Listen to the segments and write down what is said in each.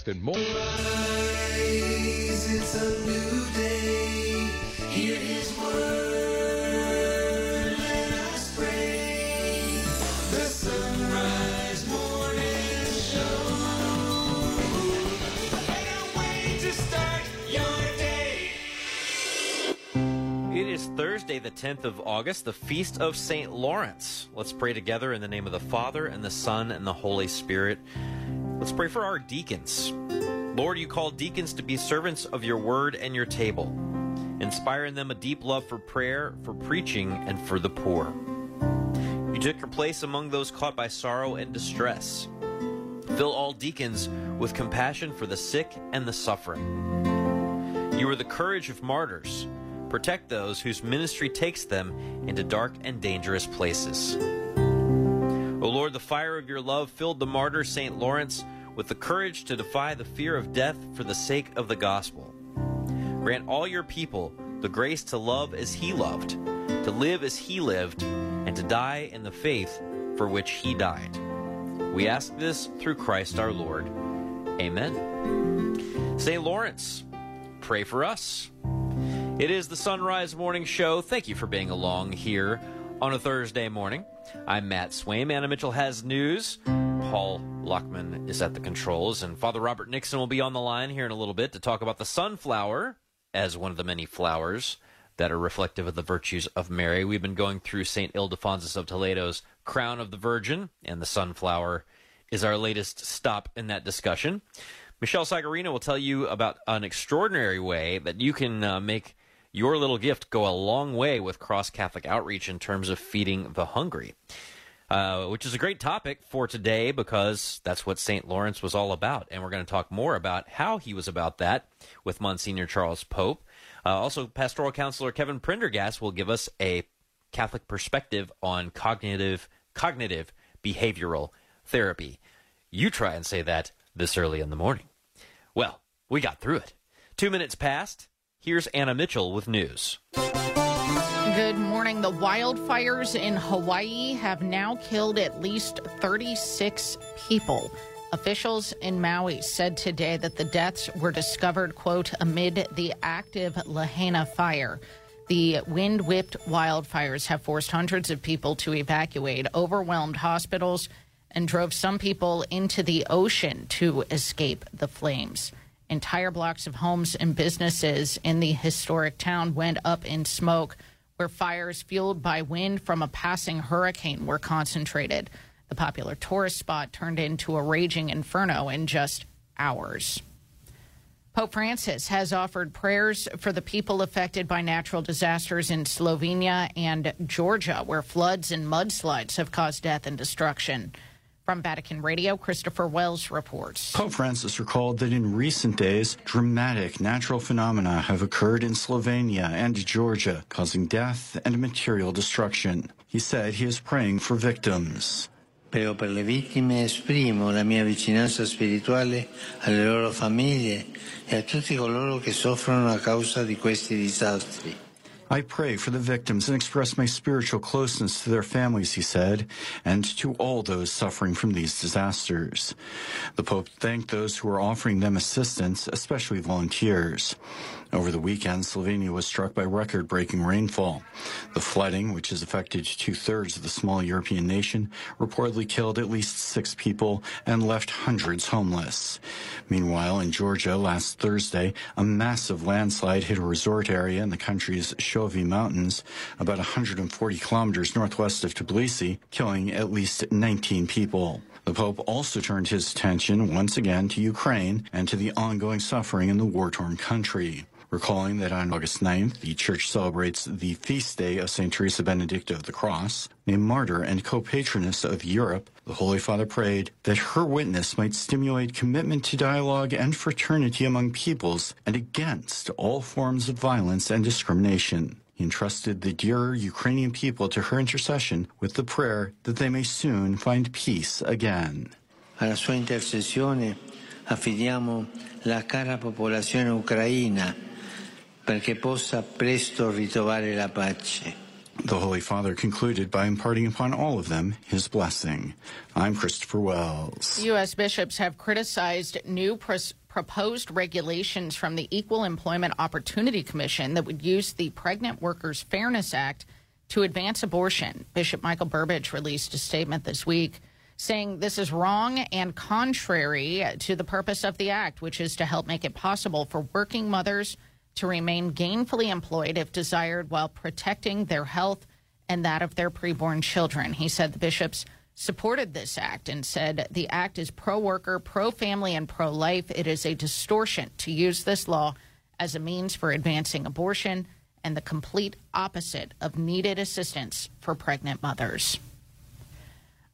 podcast, and more. Day. It is Thursday, the 10th of August, the feast of St. Lawrence. Let's pray together in the name of the Father, and the Son, and the Holy Spirit. Let's pray for our deacons. Lord, you call deacons to be servants of your word and your table. Inspire in them a deep love for prayer, for preaching, and for the poor. You took your place among those caught by sorrow and distress. Fill all deacons with compassion for the sick and the suffering. You are the courage of martyrs. Protect those whose ministry takes them into dark and dangerous places. O Lord, the fire of your love filled the martyr St. Lawrence with the courage to defy the fear of death for the sake of the gospel. Grant all your people the grace to love as he loved, to live as he lived, and to die in the faith for which he died. We ask this through Christ our Lord. Amen. St. Lawrence, pray for us. It is the Son Rise Morning Show. Thank you for being along here on a Thursday morning. I'm Matt Swaim. Anna Mitchell has news. Paul Lockman is at the controls, and Father Robert Nixon will be on the line here in a little bit to talk about the sunflower as one of the many flowers that are reflective of the virtues of Mary. We've been going through St. Ildefonsus of Toledo's Crown of the Virgin, and the sunflower is our latest stop in that discussion. Michelle Sagarino will tell you about an extraordinary way that you can uh, make your little gift go a long way with cross Catholic outreach in terms of feeding the hungry. Uh, which is a great topic for today because that's what St. Lawrence was all about. And we're going to talk more about how he was about that with Monsignor Charles Pope. Uh, also, pastoral counselor Kevin Prendergast will give us a Catholic perspective on cognitive cognitive behavioral therapy. You try and say that this early in the morning. Well, we got through it. Two minutes passed. Here's Anna Mitchell with news. Good morning. The wildfires in Hawaii have now killed at least 36 people. Officials in Maui said today that the deaths were discovered, quote, amid the active Lahaina fire. The wind whipped wildfires have forced hundreds of people to evacuate, overwhelmed hospitals, and drove some people into the ocean to escape the flames. Entire blocks of homes and businesses in the historic town went up in smoke, where fires fueled by wind from a passing hurricane were concentrated. The popular tourist spot turned into a raging inferno in just hours. Pope Francis has offered prayers for the people affected by natural disasters in Slovenia and Georgia, where floods and mudslides have caused death and destruction. From Vatican Radio, Christopher Wells reports. Pope Francis recalled that in recent days, dramatic natural phenomena have occurred in Slovenia and Georgia, causing death and material destruction. He said he is praying for victims. Prego per le vittime e esprimo la mia vicinanza spirituale alle loro famiglie e a tutti coloro che soffrono a causa di questi disastri. I pray for the victims and express my spiritual closeness to their families, he said, and to all those suffering from these disasters. The Pope thanked those who are offering them assistance, especially volunteers. Over the weekend, Slovenia was struck by record breaking rainfall. The flooding, which has affected two thirds of the small European nation, reportedly killed at least six people and left hundreds homeless. Meanwhile, in Georgia last Thursday, a massive landslide hit a resort area in the country's Shovi Mountains, about 140 kilometers northwest of Tbilisi, killing at least 19 people. The Pope also turned his attention once again to Ukraine and to the ongoing suffering in the war torn country. Recalling that on August 9th, the Church celebrates the feast day of St. Teresa Benedicta of the Cross, a martyr and co patroness of Europe, the Holy Father prayed that her witness might stimulate commitment to dialogue and fraternity among peoples and against all forms of violence and discrimination. He entrusted the dear Ukrainian people to her intercession with the prayer that they may soon find peace again. Alla sua intercessione affidiamo la cara popolazione ucraina perché possa presto ritrovare la pace. The Holy Father concluded by imparting upon all of them his blessing. I'm Christopher Wells. U.S. bishops have criticized new pros- proposed regulations from the Equal Employment Opportunity Commission that would use the Pregnant Workers Fairness Act to advance abortion. Bishop Michael Burbidge released a statement this week saying this is wrong and contrary to the purpose of the act, which is to help make it possible for working mothers to remain gainfully employed if desired while protecting their health and that of their preborn children. He said the bishops supported this act and said the act is pro worker, pro family, and pro life. It is a distortion to use this law as a means for advancing abortion and the complete opposite of needed assistance for pregnant mothers.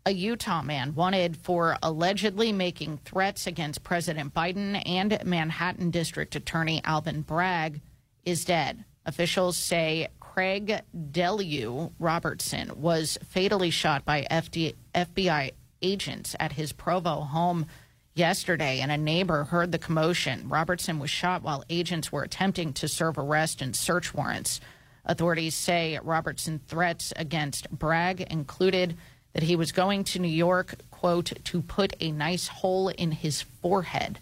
A Utah man wanted for allegedly making threats against President Biden and Manhattan District Attorney Alvin Bragg is dead. Officials say Craig Deleeuw Robertson was fatally shot by FD, FBI agents at his Provo home yesterday, and a neighbor heard the commotion. Robertson was shot while agents were attempting to serve arrest and search warrants. Authorities say Robertson's threats against Bragg included that he was going to New York, quote, to put a nice hole in his forehead.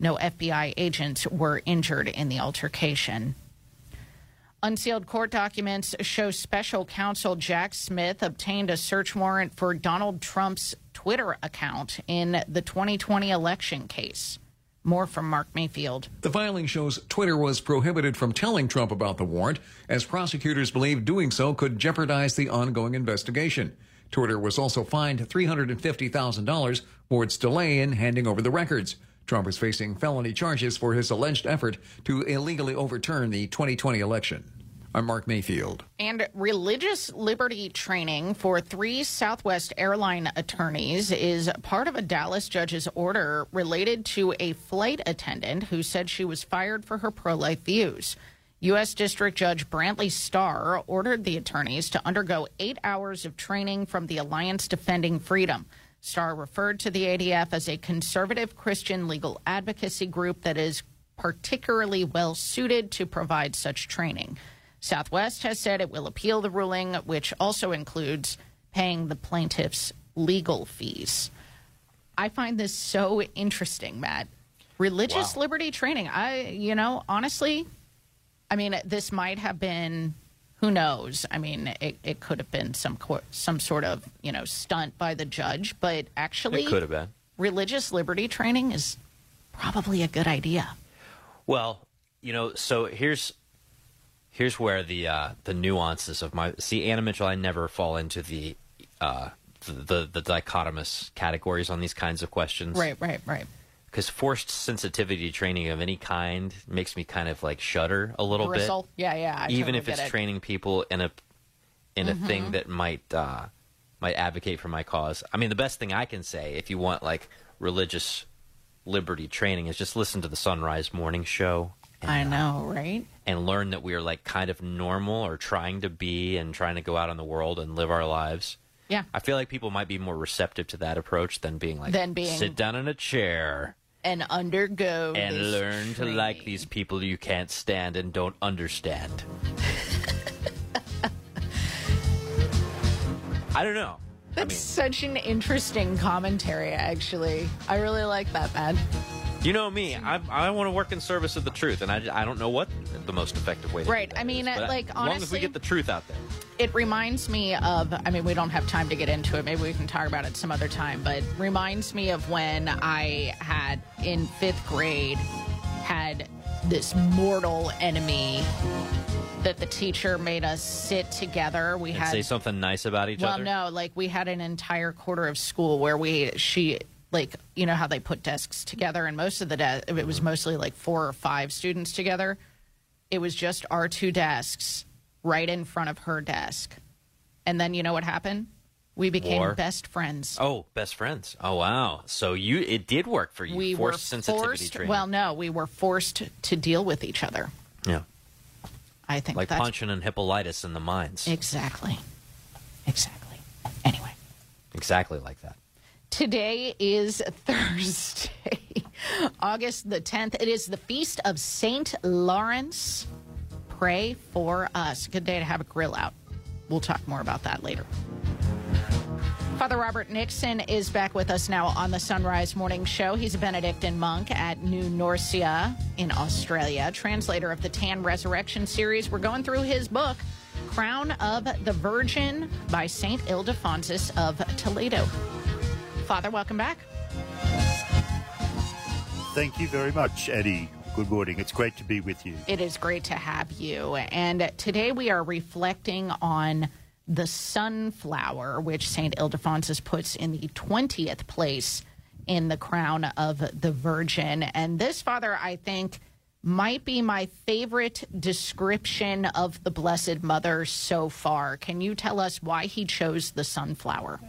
No FBI agents were injured in the altercation. Unsealed court documents show special counsel Jack Smith obtained a search warrant for Donald Trump's Twitter account in the 2020 election case. More from Mark Mayfield. The filing shows Twitter was prohibited from telling Trump about the warrant, as prosecutors believe doing so could jeopardize the ongoing investigation. Twitter was also fined $350,000 for its delay in handing over the records. Trump is facing felony charges for his alleged effort to illegally overturn the 2020 election. I'm Mark Mayfield. And religious liberty training for three Southwest airline attorneys is part of a Dallas judge's order related to a flight attendant who said she was fired for her pro life views. U.S. District Judge Brantley Starr ordered the attorneys to undergo eight hours of training from the Alliance Defending Freedom. Starr referred to the ADF as a conservative Christian legal advocacy group that is particularly well suited to provide such training. Southwest has said it will appeal the ruling, which also includes paying the plaintiffs legal fees. I find this so interesting, Matt. Religious Wow. liberty training. I, you know, honestly, I mean, this might have been, who knows? I mean, it, it could have been some co- some sort of, you know, stunt by the judge, but actually, It could have been. religious liberty training is probably a good idea. Well, you know, so here's here's where the uh, the nuances of my see Anna Mitchell. I never fall into the uh, the, the the dichotomous categories on these kinds of questions. Right, right, right. Because forced sensitivity training of any kind makes me kind of like shudder a little Bristle. bit. Yeah, yeah. I even totally if it's it. Mm-hmm. training people in a in a thing that might uh, might advocate for my cause. I mean, the best thing I can say if you want like religious liberty training is just listen to the Son Rise Morning Show. and, I uh, know, right? and learn that we are like kind of normal or trying to be and trying to go out in the world and live our lives. Yeah. I feel like people might be more receptive to that approach than being like Than being- sit down in a chair And undergo and learn to like these people you can't stand and don't understand. I don't know. I That's mean, such an interesting commentary, actually. I really like that, man. You know me. I, I want to work in service of the truth, and I, I don't know what the most effective way to Right, do that I mean, is, but like, as long as we get the truth out there. It reminds me of, I mean, we don't have time to get into it. Maybe we can talk about it some other time, but reminds me of when I had in fifth grade had this mortal enemy that the teacher made us sit together. We And had say something nice about each other. well, other. no, like we had an entire quarter of school where we she like you know how they put desks together, and most of the de- it was mm-hmm. mostly like four or five students together. It was just our two desks right in front of her desk, and then you know what happened? We became War. best friends. Oh, best friends. Oh, wow. So you it did work for you. we forced were sensitivity forced. training. Well, no, we were forced to deal with each other. yeah, I think like that's Pontian and Hippolytus in the mines. exactly, exactly. Anyway. exactly like that. Today is Thursday, August the 10th. It is the feast of Saint Lawrence. Pray for us. Good day to have a grill out. we'll talk more about that later. Father Robert Nixon is back with us now on the Son Rise Morning Show. He's a Benedictine monk at New Norcia in Australia, translator of the Tan Resurrection series. We're going through his book, Crown of the Virgin by St. Ildefonsus of Toledo. Father, welcome back. Thank you very much, Eddie. Good morning. It's great to be with you. It is great to have you. And today we are reflecting on the sunflower, which St. Ildefonsus puts in the 20th place in the crown of the Virgin. And this, Father, I think might be my favorite description of the Blessed Mother so far. Can you tell us why he chose the sunflower?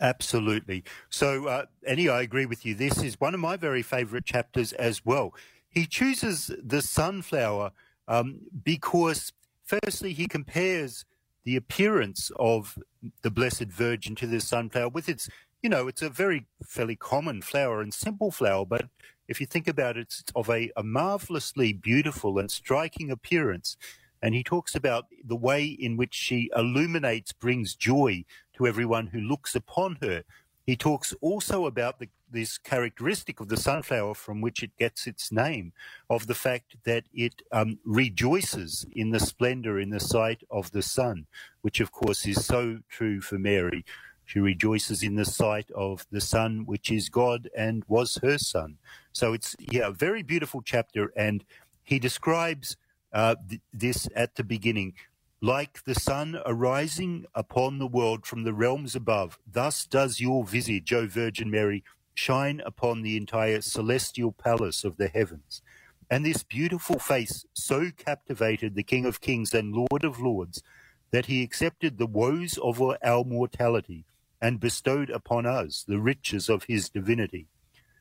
Absolutely. So, uh, Eddie, I agree with you. This is one of my very favorite chapters as well. He chooses the sunflower um, because, firstly, he compares the appearance of the Blessed Virgin to the sunflower with its, you know, it's a very fairly common flower and simple flower, but if you think about it, it's of a, a marvelously beautiful and striking appearance. And he talks about the way in which she illuminates, brings joy to everyone who looks upon her. He talks also about the, this characteristic of the sunflower from which it gets its name, of the fact that it um, rejoices in the splendor in the sight of the sun, which of course is so true for Mary. She rejoices in the sight of the Son, which is God and was her Son. So it's yeah, a very beautiful chapter, and he describes uh, th- this at the beginning. Like the sun arising upon the world from the realms above, thus does your visage, O Virgin Mary, shine upon the entire celestial palace of the heavens. And this beautiful face so captivated the King of Kings and Lord of Lords that he accepted the woes of our mortality and bestowed upon us the riches of his divinity.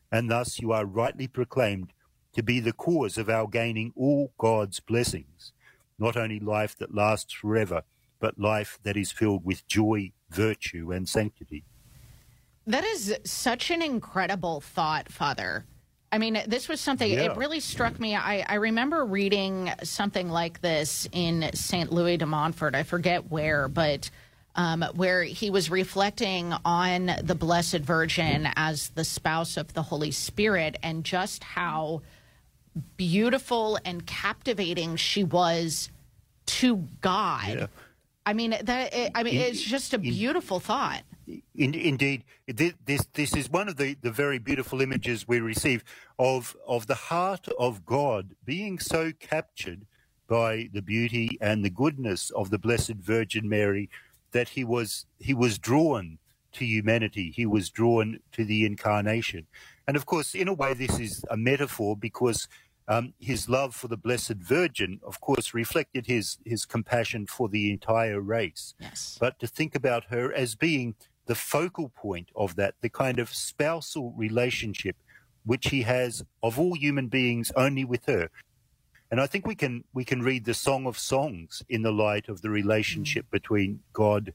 And thus you are rightly proclaimed to be the cause of our gaining all God's blessings not only life that lasts forever, but life that is filled with joy, virtue, and sanctity. That is such an incredible thought, Father. I mean, this was something, Yeah. it really struck me. I, I remember reading something like this in St. Louis de Montfort. I forget where, but um, where he was reflecting on the Blessed Virgin as the spouse of the Holy Spirit and just how beautiful and captivating she was to God. Yeah. I mean, that. I mean, it's just a beautiful thought. In, indeed, thi- this this is one of the, the very beautiful images we receive of of the heart of God being so captured by the beauty and the goodness of the Blessed Virgin Mary that he was he was drawn to humanity. He was drawn to the incarnation, and of course, in a way, this is a metaphor because um, his love for the Blessed Virgin, of course, reflected his his compassion for the entire race Yes. but to think about her as being the focal point of that, the kind of spousal relationship which he has of all human beings only with her. And I think we can we can read the Song of Songs in the light of the relationship between God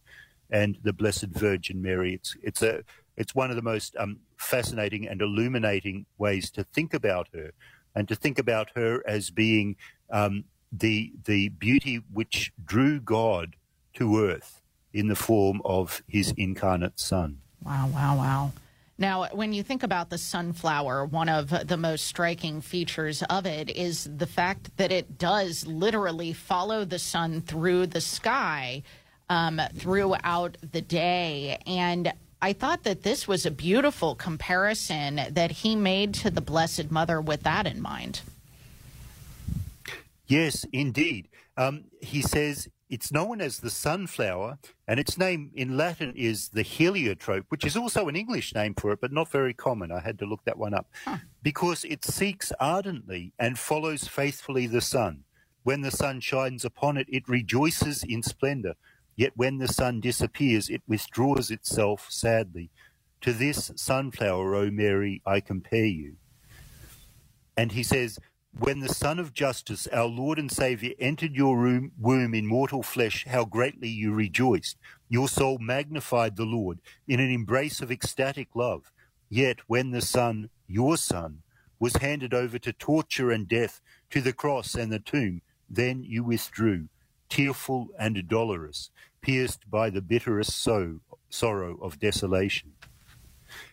and the Blessed Virgin Mary. It's it's a it's one of the most um, fascinating and illuminating ways to think about her, and to think about her as being um, the the beauty which drew God to earth in the form of His incarnate Son. Wow, wow, wow. Now, when you think about the sunflower, one of the most striking features of it is the fact that it does literally follow the sun through the sky um, throughout the day. And I thought that this was a beautiful comparison that he made to the Blessed Mother with that in mind. Yes, indeed. Um, he says it's known as the sunflower, and its name in Latin is the heliotrope, which is also an English name for it, but not very common. I had to look that one up. Because it seeks ardently and follows faithfully the sun. When the sun shines upon it, it rejoices in splendor. Yet when the sun disappears, it withdraws itself sadly. To this sunflower, O Mary, I compare you. And he says, When the Son of Justice, our Lord and Saviour, entered your room, womb in mortal flesh, how greatly you rejoiced. Your soul magnified the Lord in an embrace of ecstatic love. Yet when the Son, your Son, was handed over to torture and death, to the cross and the tomb, then you withdrew. tearful and dolorous, pierced by the bitterest so, sorrow of desolation.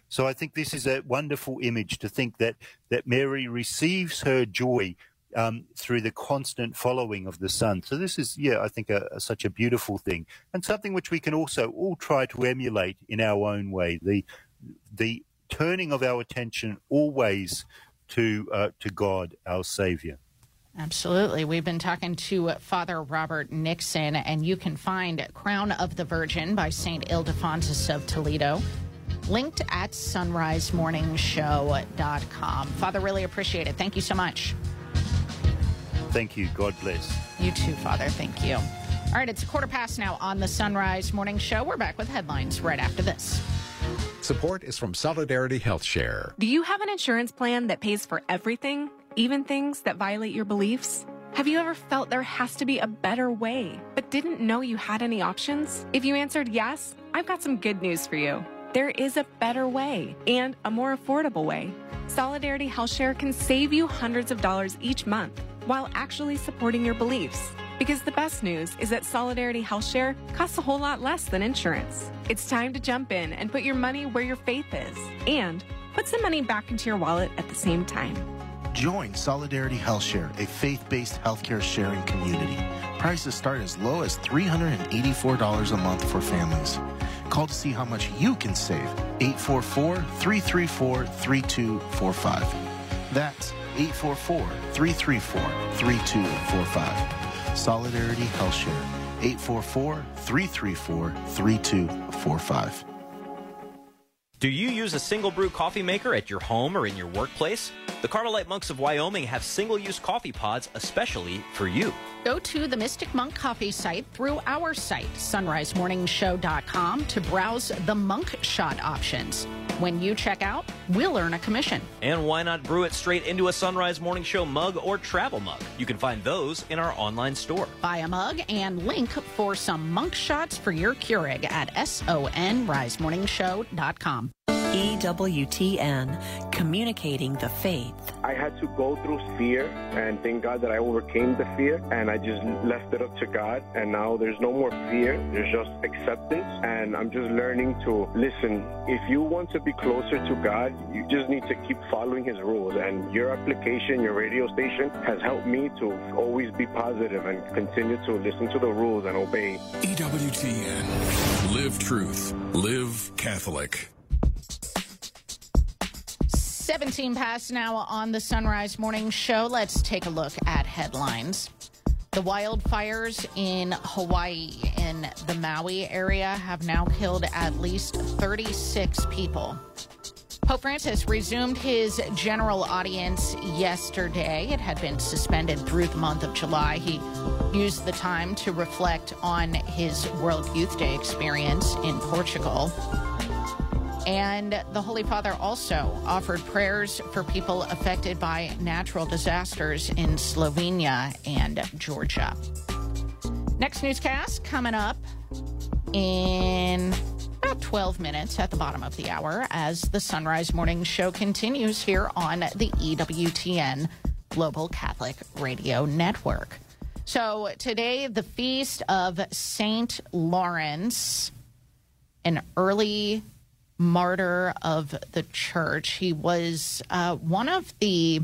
So I think this is a wonderful image to think that, that Mary receives her joy um, through the constant following of the Son. So this is, yeah, I think a, a, such a beautiful thing and something which we can also all try to emulate in our own way. The the turning of our attention always to uh, to God, our Savior. Absolutely. We've been talking to Father Robert Nixon, and you can find Crown of the Virgin by St. Ildefonsus of Toledo linked at sonrisemorningshow.com. Father, really appreciate it. Thank you so much. Thank you. God bless. You too, Father. Thank you. All right, it's a quarter past now on the Son Rise Morning Show. We're back with headlines right after this. Support is from Solidarity Health Share. Do you have an insurance plan that pays for everything, even things that violate your beliefs? Have you ever felt there has to be a better way, but didn't know you had any options? If you answered yes, I've got some good news for you. There is a better way and a more affordable way. Solidarity Health Share can save you hundreds of dollars each month while actually supporting your beliefs. Because the best news is that Solidarity Health Share costs a whole lot less than insurance. It's time to jump in and put your money where your faith is and put some money back into your wallet at the same time. Join Solidarity HealthShare, a faith based healthcare sharing community. Prices start as low as $384 a month for families. Call to see how much you can save. 844 334 3245. That's 844 334 3245. Solidarity HealthShare, 844 334 3245. Do you use a single brew coffee maker at your home or in your workplace? The Carmelite Monks of Wyoming have single use coffee pods especially for you. Go to the Mystic Monk coffee site through our site, sunrisemorningshow.com, to browse the monk shot options. When you check out, we'll earn a commission. And why not brew it straight into a Son Rise Morning Show mug or travel mug? You can find those in our online store. Buy a mug and link for some monk shots for your Keurig at sonrisemorningshow.com. EWTN, communicating the faith. I had to go through fear, and thank God that I overcame the fear, and I just left it up to God. And now there's no more fear, there's just acceptance, and I'm just learning to listen. If you want to be closer to God, you just need to keep following His rules. And your application, your radio station, has helped me to always be positive and continue to listen to the rules and obey. EWTN. Live truth. Live Catholic. 17 past now on the Son Rise Morning Show. Let's take a look at headlines. The wildfires in Hawaii in the Maui area have now killed at least 36 people. Pope Francis resumed his general audience yesterday. It had been suspended through the month of July. He used the time to reflect on his World Youth Day experience in Portugal. And the Holy Father also offered prayers for people affected by natural disasters in Slovenia and Georgia. Next newscast coming up in about 12 minutes at the bottom of the hour as the Son Rise Morning Show continues here on the EWTN Global Catholic Radio Network. So today, the feast of Saint Lawrence, an early martyr of the church. He was uh, one of the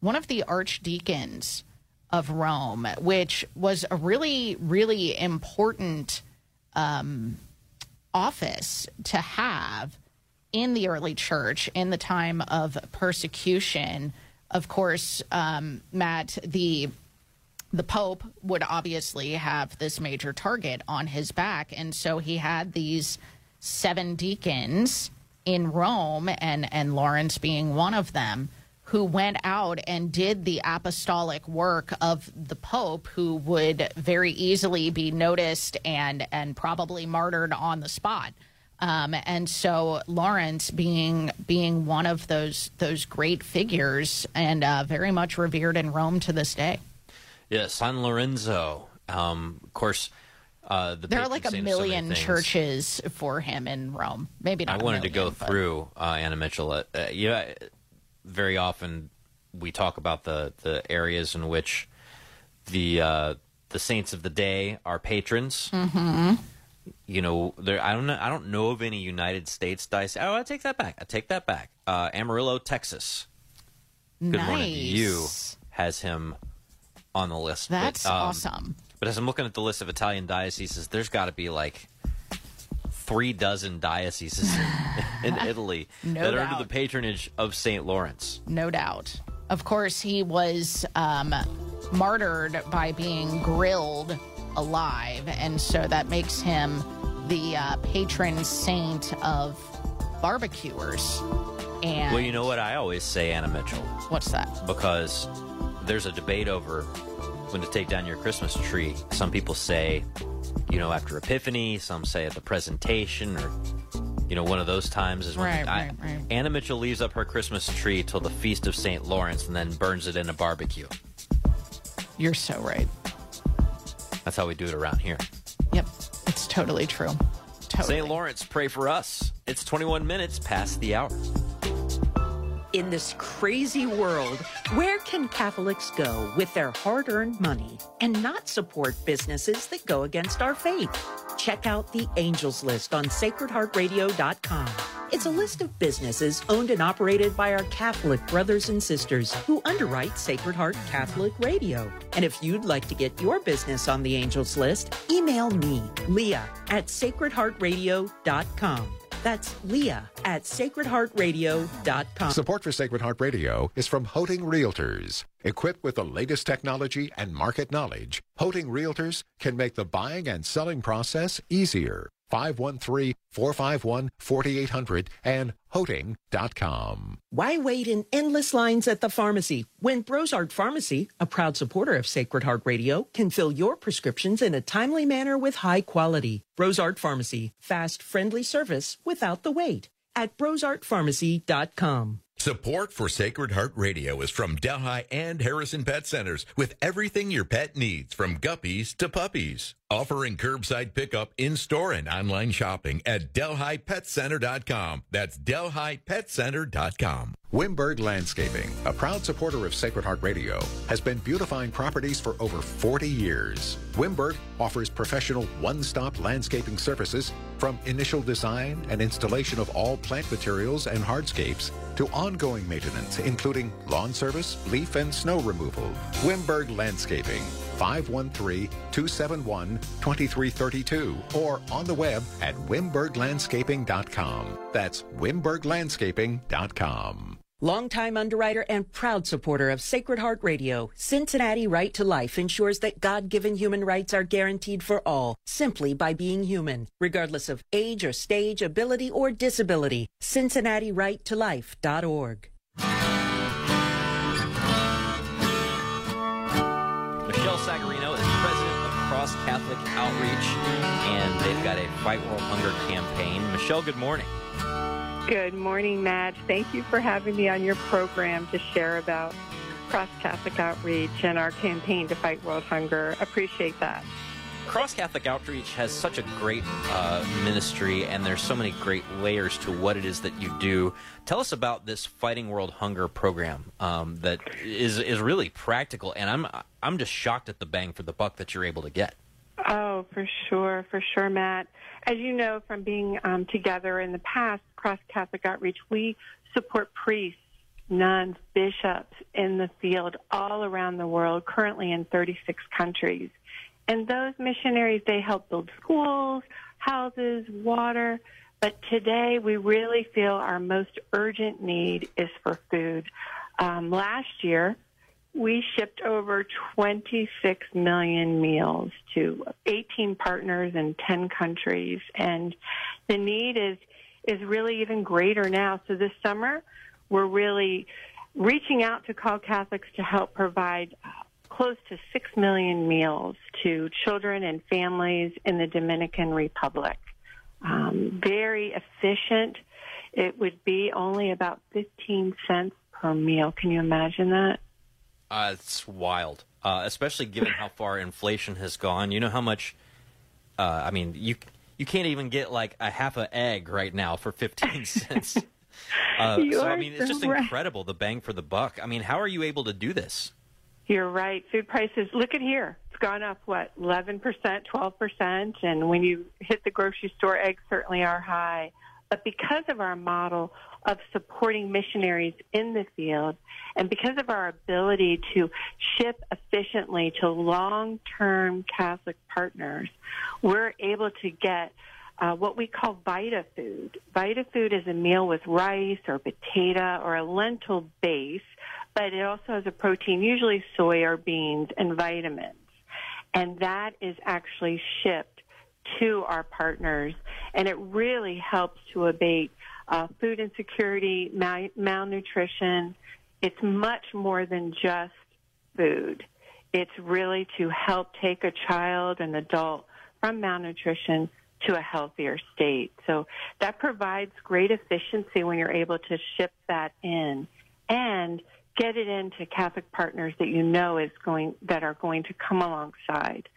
one of the archdeacons of Rome, which was a really really important um, office to have in the early church in the time of persecution. Of course, um, Matt, the the Pope would obviously have this major target on his back, and so he had these seven deacons in Rome, and, and Lawrence being one of them, who went out and did the apostolic work of the Pope, who would very easily be noticed and, and probably martyred on the spot. Um, and so Lawrence being being one of those those great figures and uh, very much revered in Rome to this day. Yeah, San Lorenzo. Um, of course, uh, the there are like a million churches for him in Rome. Maybe not. I wanted million, to go but... through uh, Anna Mitchell. Uh, yeah, very often we talk about the the areas in which the uh, the saints of the day, are patrons. Mm-hmm. You know, there. I don't know. I don't know of any United States dice. Oh, I take that back. I take that back. Uh, Amarillo, Texas. Good morning to you. Has him on the list. But, That's um, awesome. But as I'm looking at the list of Italian dioceses, there's got to be like three dozen dioceses in, in Italy No that are under the patronage of St. Lawrence. No doubt. Of course, he was um, martyred by being grilled alive, and so that makes him the uh, patron saint of barbecuers. And Well, you know what I always say, Anna Mitchell, what's that? because there's a debate over when to take down your Christmas tree. Some people say, you know, after Epiphany. Some say at the presentation, or you know, one of those times is when Right, I- right, right. Anna Mitchell leaves up her Christmas tree till the feast of St. Lawrence, and then burns it in a barbecue. You're so right. That's how we do it around here. Yep, it's totally true. Totally. St. Lawrence, pray for us. It's 21 minutes past the hour. In this crazy world, where can Catholics go with their hard earned money and not support businesses that go against our faith? Check out the Angels List on sacredheartradio.com. It's a list of businesses owned and operated by our Catholic brothers and sisters who underwrite Sacred Heart Catholic Radio. And if you'd like to get your business on the Angels List, email me, Leah, at sacredheartradio.com. That's Leah at sacredheartradio.com. Support for Sacred Heart Radio is from Hoting Realtors. Equipped with the latest technology and market knowledge, Hoting Realtors can make the buying and selling process easier. 513-451-4800 and hoting.com. Why wait in endless lines at the pharmacy when Brosart Pharmacy, a proud supporter of Sacred Heart Radio, can fill your prescriptions in a timely manner with high quality? Brosart Pharmacy, fast, friendly service without the wait at brosartpharmacy.com. Support for Sacred Heart Radio is from Delhi and Harrison Pet Centers with everything your pet needs from guppies to puppies. Offering curbside pickup in store and online shopping at DelhiPetCenter.com. That's DelhiPetCenter.com. Wimberg Landscaping, a proud supporter of Sacred Heart Radio, has been beautifying properties for over 40 years. Wimberg offers professional one-stop landscaping services from initial design and installation of all plant materials and hardscapes to ongoing maintenance, including lawn service, leaf and snow removal. Wimberg Landscaping, 513-271-2332 or on the web at wimberglandscaping.com. That's wimberglandscaping.com. Longtime underwriter and proud supporter of Sacred Heart Radio, Cincinnati Right to Life ensures that God given human rights are guaranteed for all simply by being human, regardless of age or stage, ability or disability. CincinnatiRightToLife.org. Catholic Outreach, and they've got a Fight World Hunger campaign. Michelle, good morning. Good morning, Matt. Thank you for having me on your program to share about Cross Catholic Outreach and our campaign to fight world hunger. Appreciate that. Cross Catholic Outreach has such a great uh, ministry, and there's so many great layers to what it is that you do. Tell us about this Fighting World Hunger program um, that is is really practical, and I'm I'm just shocked at the bang for the buck that you're able to get. Oh, for sure, for sure, Matt. As you know from being um, together in the past, Cross Catholic Outreach, we support priests, nuns, bishops in the field all around the world, currently in 36 countries. And those missionaries, they help build schools, houses, water. But today, we really feel our most urgent need is for food. Um, last year, we shipped over 26 million meals to 18 partners in 10 countries, and the need is is really even greater now. So this summer, we're really reaching out to call Catholics to help provide close to 6 million meals to children and families in the Dominican Republic. Um, very efficient. It would be only about 15 cents per meal. Can you imagine that? Uh, it's wild, uh, especially given how far inflation has gone. You know how much? Uh, I mean, you you can't even get like a half a egg right now for fifteen cents. Uh, so I mean, it's so just right. incredible the bang for the buck. I mean, how are you able to do this? You're right. Food prices. Look at here. It's gone up, what, 11%, 12%? And when you hit the grocery store, eggs certainly are high. But because of our model of supporting missionaries in the field and because of our ability to ship efficiently to long-term Catholic partners, we're able to get uh, what we call Vita Food. Vita Food is a meal with rice or potato or a lentil base, but it also has a protein, usually soy or beans, and vitamins. And that is actually shipped to our partners, and it really helps to abate uh, food insecurity, mal- malnutrition. It's much more than just food. It's really to help take a child and adult from malnutrition to a healthier state. So that provides great efficiency when you're able to ship that in and get it into Catholic partners that you know is going that are going to come alongside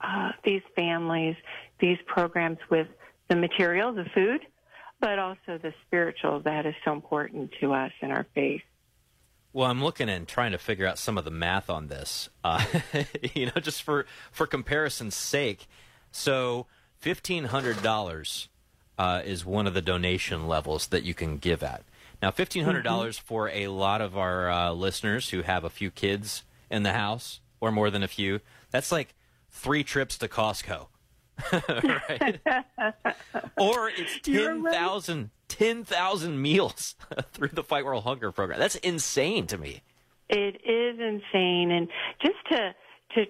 uh, these families, these programs with the material, the food, but also the spiritual that is so important to us in our faith. Well, I'm looking and trying to figure out some of the math on this. Uh, you know, just for for comparison's sake. So, fifteen hundred dollars uh, is one of the donation levels that you can give at. Now, fifteen hundred dollars mm-hmm. for a lot of our uh, listeners who have a few kids in the house or more than a few. That's like three trips to Costco. Right? or it's 10,000 10,000 meals through the Fight World Hunger program. That's insane to me. It is insane and just to to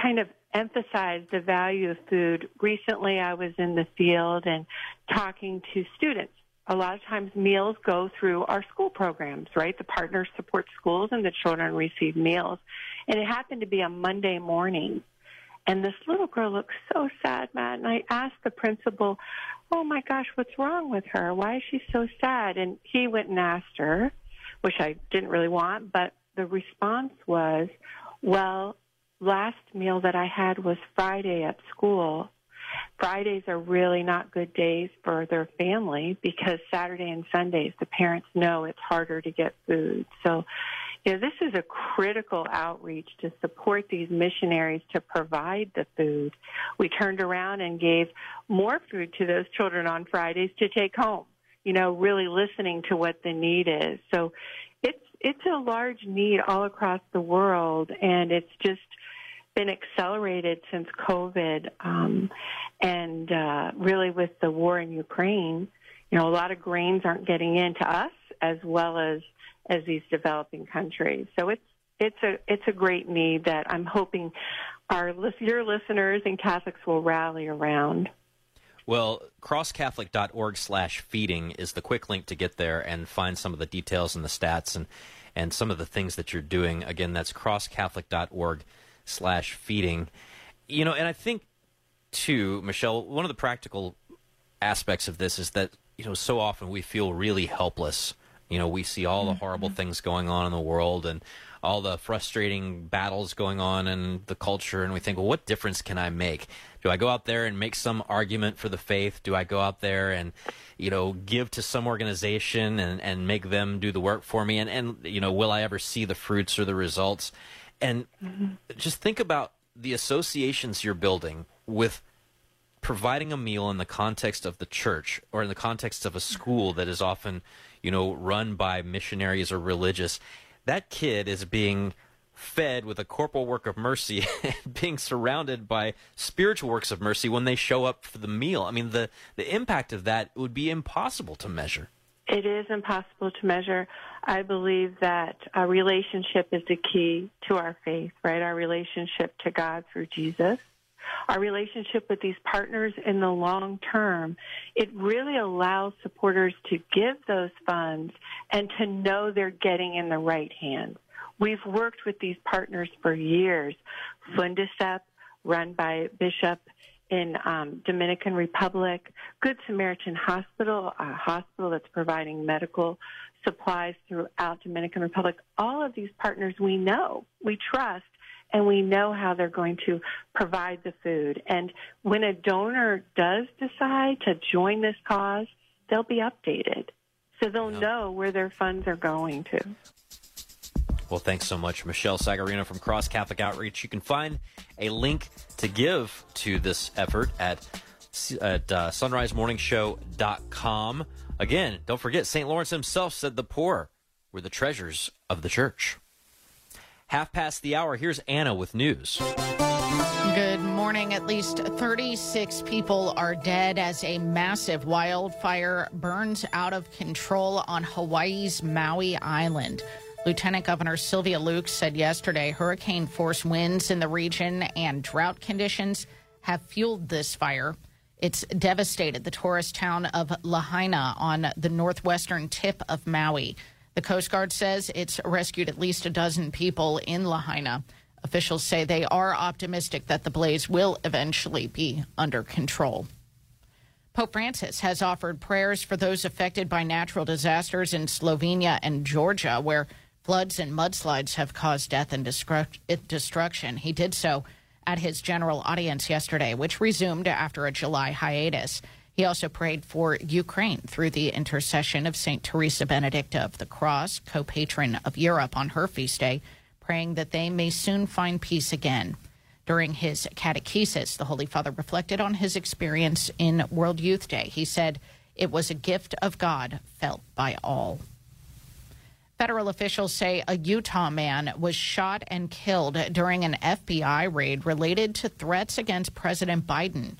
kind of emphasize the value of food. Recently I was in the field and talking to students. A lot of times meals go through our school programs, right? The partners support schools and the children receive meals. And it happened to be a Monday morning and this little girl looked so sad, Matt. And I asked the principal, Oh my gosh, what's wrong with her? Why is she so sad? And he went and asked her, which I didn't really want, but the response was, Well, last meal that I had was Friday at school. Fridays are really not good days for their family because Saturday and Sundays the parents know it's harder to get food. So you know, this is a critical outreach to support these missionaries to provide the food. We turned around and gave more food to those children on Fridays to take home, you know, really listening to what the need is. So it's, it's a large need all across the world and it's just been accelerated since COVID. Um, and, uh, really with the war in Ukraine, you know, a lot of grains aren't getting into us as well as as these developing countries. So it's it's a it's a great need that I'm hoping our your listeners and Catholics will rally around. Well, crosscatholic.org slash feeding is the quick link to get there and find some of the details and the stats and, and some of the things that you're doing. Again, that's crosscatholic.org slash feeding. You know, and I think, too, Michelle, one of the practical aspects of this is that, you know, so often we feel really helpless you know, we see all the horrible mm-hmm. things going on in the world and all the frustrating battles going on in the culture, and we think, well, what difference can I make? Do I go out there and make some argument for the faith? Do I go out there and, you know, give to some organization and, and make them do the work for me? And, and, you know, will I ever see the fruits or the results? And mm-hmm. just think about the associations you're building with providing a meal in the context of the church or in the context of a school that is often you know, run by missionaries or religious, that kid is being fed with a corporal work of mercy and being surrounded by spiritual works of mercy when they show up for the meal. I mean, the, the impact of that would be impossible to measure. It is impossible to measure. I believe that a relationship is the key to our faith, right? Our relationship to God through Jesus our relationship with these partners in the long term, it really allows supporters to give those funds and to know they're getting in the right hands. We've worked with these partners for years. Fundacep, run by Bishop in um, Dominican Republic, Good Samaritan Hospital, a hospital that's providing medical supplies throughout Dominican Republic. All of these partners we know, we trust, and we know how they're going to provide the food. And when a donor does decide to join this cause, they'll be updated. So they'll know where their funds are going to. Well, thanks so much, Michelle Sagarino from Cross Catholic Outreach. You can find a link to give to this effort at, at uh, sonrisemorningshow.com. Again, don't forget, St. Lawrence himself said the poor were the treasures of the church. Half past the hour, here's Anna with news. Good morning. At least 36 people are dead as a massive wildfire burns out of control on Hawaii's Maui Island. Lieutenant Governor Sylvia Luke said yesterday hurricane force winds in the region and drought conditions have fueled this fire. It's devastated the tourist town of Lahaina on the northwestern tip of Maui. The Coast Guard says it's rescued at least a dozen people in Lahaina. Officials say they are optimistic that the blaze will eventually be under control. Pope Francis has offered prayers for those affected by natural disasters in Slovenia and Georgia, where floods and mudslides have caused death and destruction. He did so at his general audience yesterday, which resumed after a July hiatus. He also prayed for Ukraine through the intercession of St. Teresa Benedicta of the Cross, co patron of Europe, on her feast day, praying that they may soon find peace again. During his catechesis, the Holy Father reflected on his experience in World Youth Day. He said, It was a gift of God felt by all. Federal officials say a Utah man was shot and killed during an FBI raid related to threats against President Biden.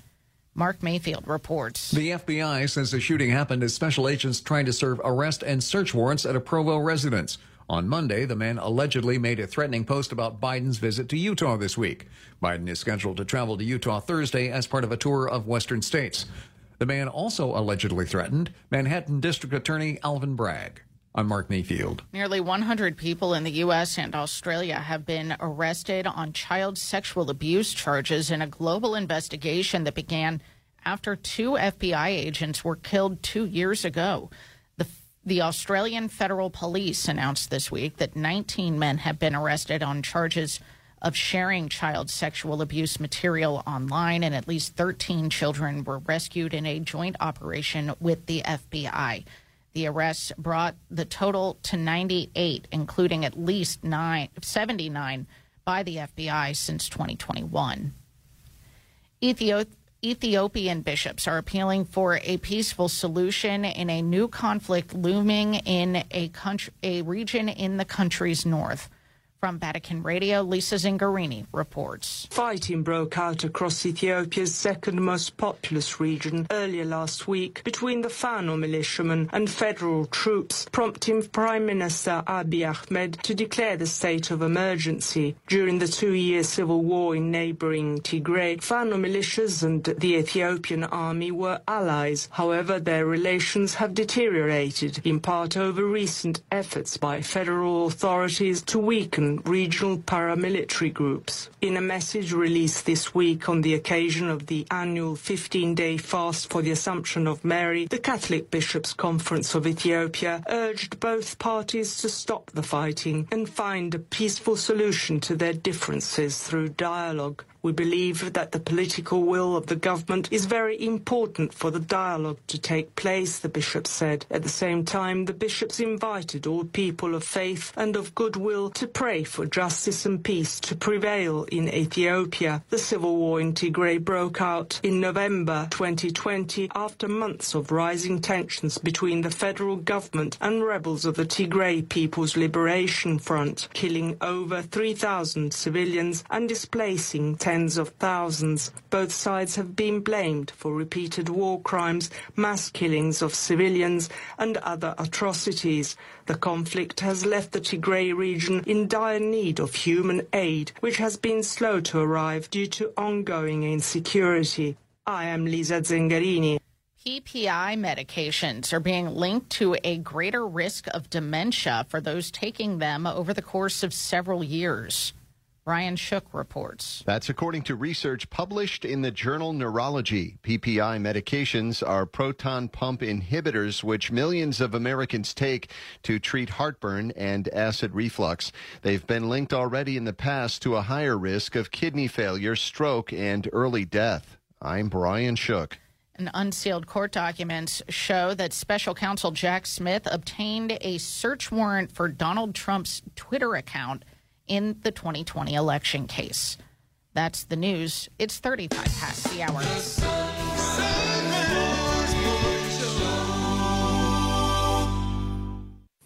Mark Mayfield reports. The FBI says the shooting happened as special agents trying to serve arrest and search warrants at a Provo residence. On Monday, the man allegedly made a threatening post about Biden's visit to Utah this week. Biden is scheduled to travel to Utah Thursday as part of a tour of western states. The man also allegedly threatened Manhattan District Attorney Alvin Bragg. I'm Mark Mayfield. Nearly 100 people in the U.S. and Australia have been arrested on child sexual abuse charges in a global investigation that began after two FBI agents were killed two years ago. The, the Australian Federal Police announced this week that 19 men have been arrested on charges of sharing child sexual abuse material online, and at least 13 children were rescued in a joint operation with the FBI. The arrests brought the total to 98, including at least nine, 79 by the FBI since 2021. Ethiopia. Ethiopian bishops are appealing for a peaceful solution in a new conflict looming in a country, a region in the country's north. From Vatican Radio, Lisa Zengarini reports. Fighting broke out across Ethiopia's second most populous region earlier last week between the Fano militiamen and federal troops, prompting Prime Minister Abiy Ahmed to declare the state of emergency. During the two-year civil war in neighboring Tigray, Fano militias and the Ethiopian army were allies. However, their relations have deteriorated, in part over recent efforts by federal authorities to weaken regional paramilitary groups. In a message released this week on the occasion of the annual 15-day fast for the Assumption of Mary, the Catholic Bishops' Conference of Ethiopia urged both parties to stop the fighting and find a peaceful solution to their differences through dialogue. We believe that the political will of the government is very important for the dialogue to take place, the bishop said. At the same time, the bishops invited all people of faith and of goodwill to pray for justice and peace to prevail in Ethiopia. The civil war in Tigray broke out in November 2020 after months of rising tensions between the federal government and rebels of the Tigray People's Liberation Front, killing over 3,000 civilians and displacing tens of thousands. Both sides have been blamed for repeated war crimes, mass killings of civilians, and other atrocities. The conflict has left the Tigray region in dire need of human aid, which has been slow to arrive due to ongoing insecurity. I am Lisa Zengarini. PPI medications are being linked to a greater risk of dementia for those taking them over the course of several years. Brian Shook reports. That's according to research published in the journal Neurology. PPI medications are proton pump inhibitors, which millions of Americans take to treat heartburn and acid reflux. They've been linked already in the past to a higher risk of kidney failure, stroke, and early death. I'm Brian Shook. And unsealed court documents show that special counsel Jack Smith obtained a search warrant for Donald Trump's Twitter account in the 2020 election case. That's the news. It's 35 past the hour.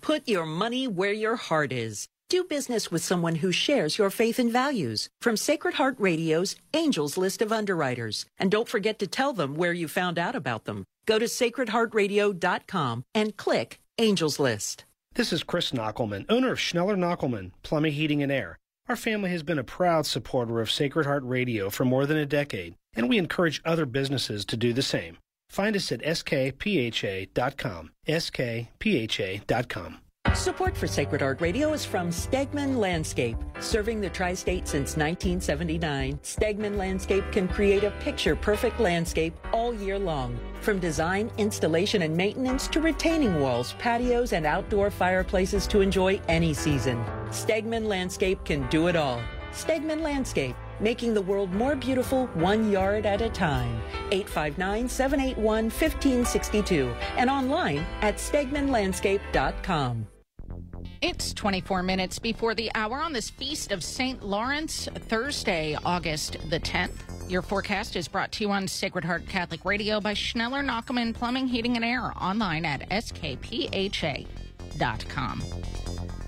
Put your money where your heart is. Do business with someone who shares your faith and values. From Sacred Heart Radio's Angels List of Underwriters. And don't forget to tell them where you found out about them. Go to sacredheartradio.com and click Angels List. This is Chris Knochelmann, owner of Schneller Knochelmann, Plumbing, Heating, and Air. Our family has been a proud supporter of Sacred Heart Radio for more than a decade, and we encourage other businesses to do the same. Find us at skpha.com. skpha.com. Support for Sacred Heart Radio is from Stegman Landscape. Serving the tri state since 1979, Stegman Landscape can create a picture perfect landscape all year long. From design, installation, and maintenance to retaining walls, patios, and outdoor fireplaces to enjoy any season. Stegman Landscape can do it all. Stegman Landscape, making the world more beautiful one yard at a time. 859 781 1562 and online at stegmanlandscape.com. It's 24 minutes before the hour on this feast of St. Lawrence, Thursday, August the 10th. Your forecast is brought to you on Sacred Heart Catholic Radio by Schneller Knochelmann Plumbing, Heating, and Air online at skpha.com.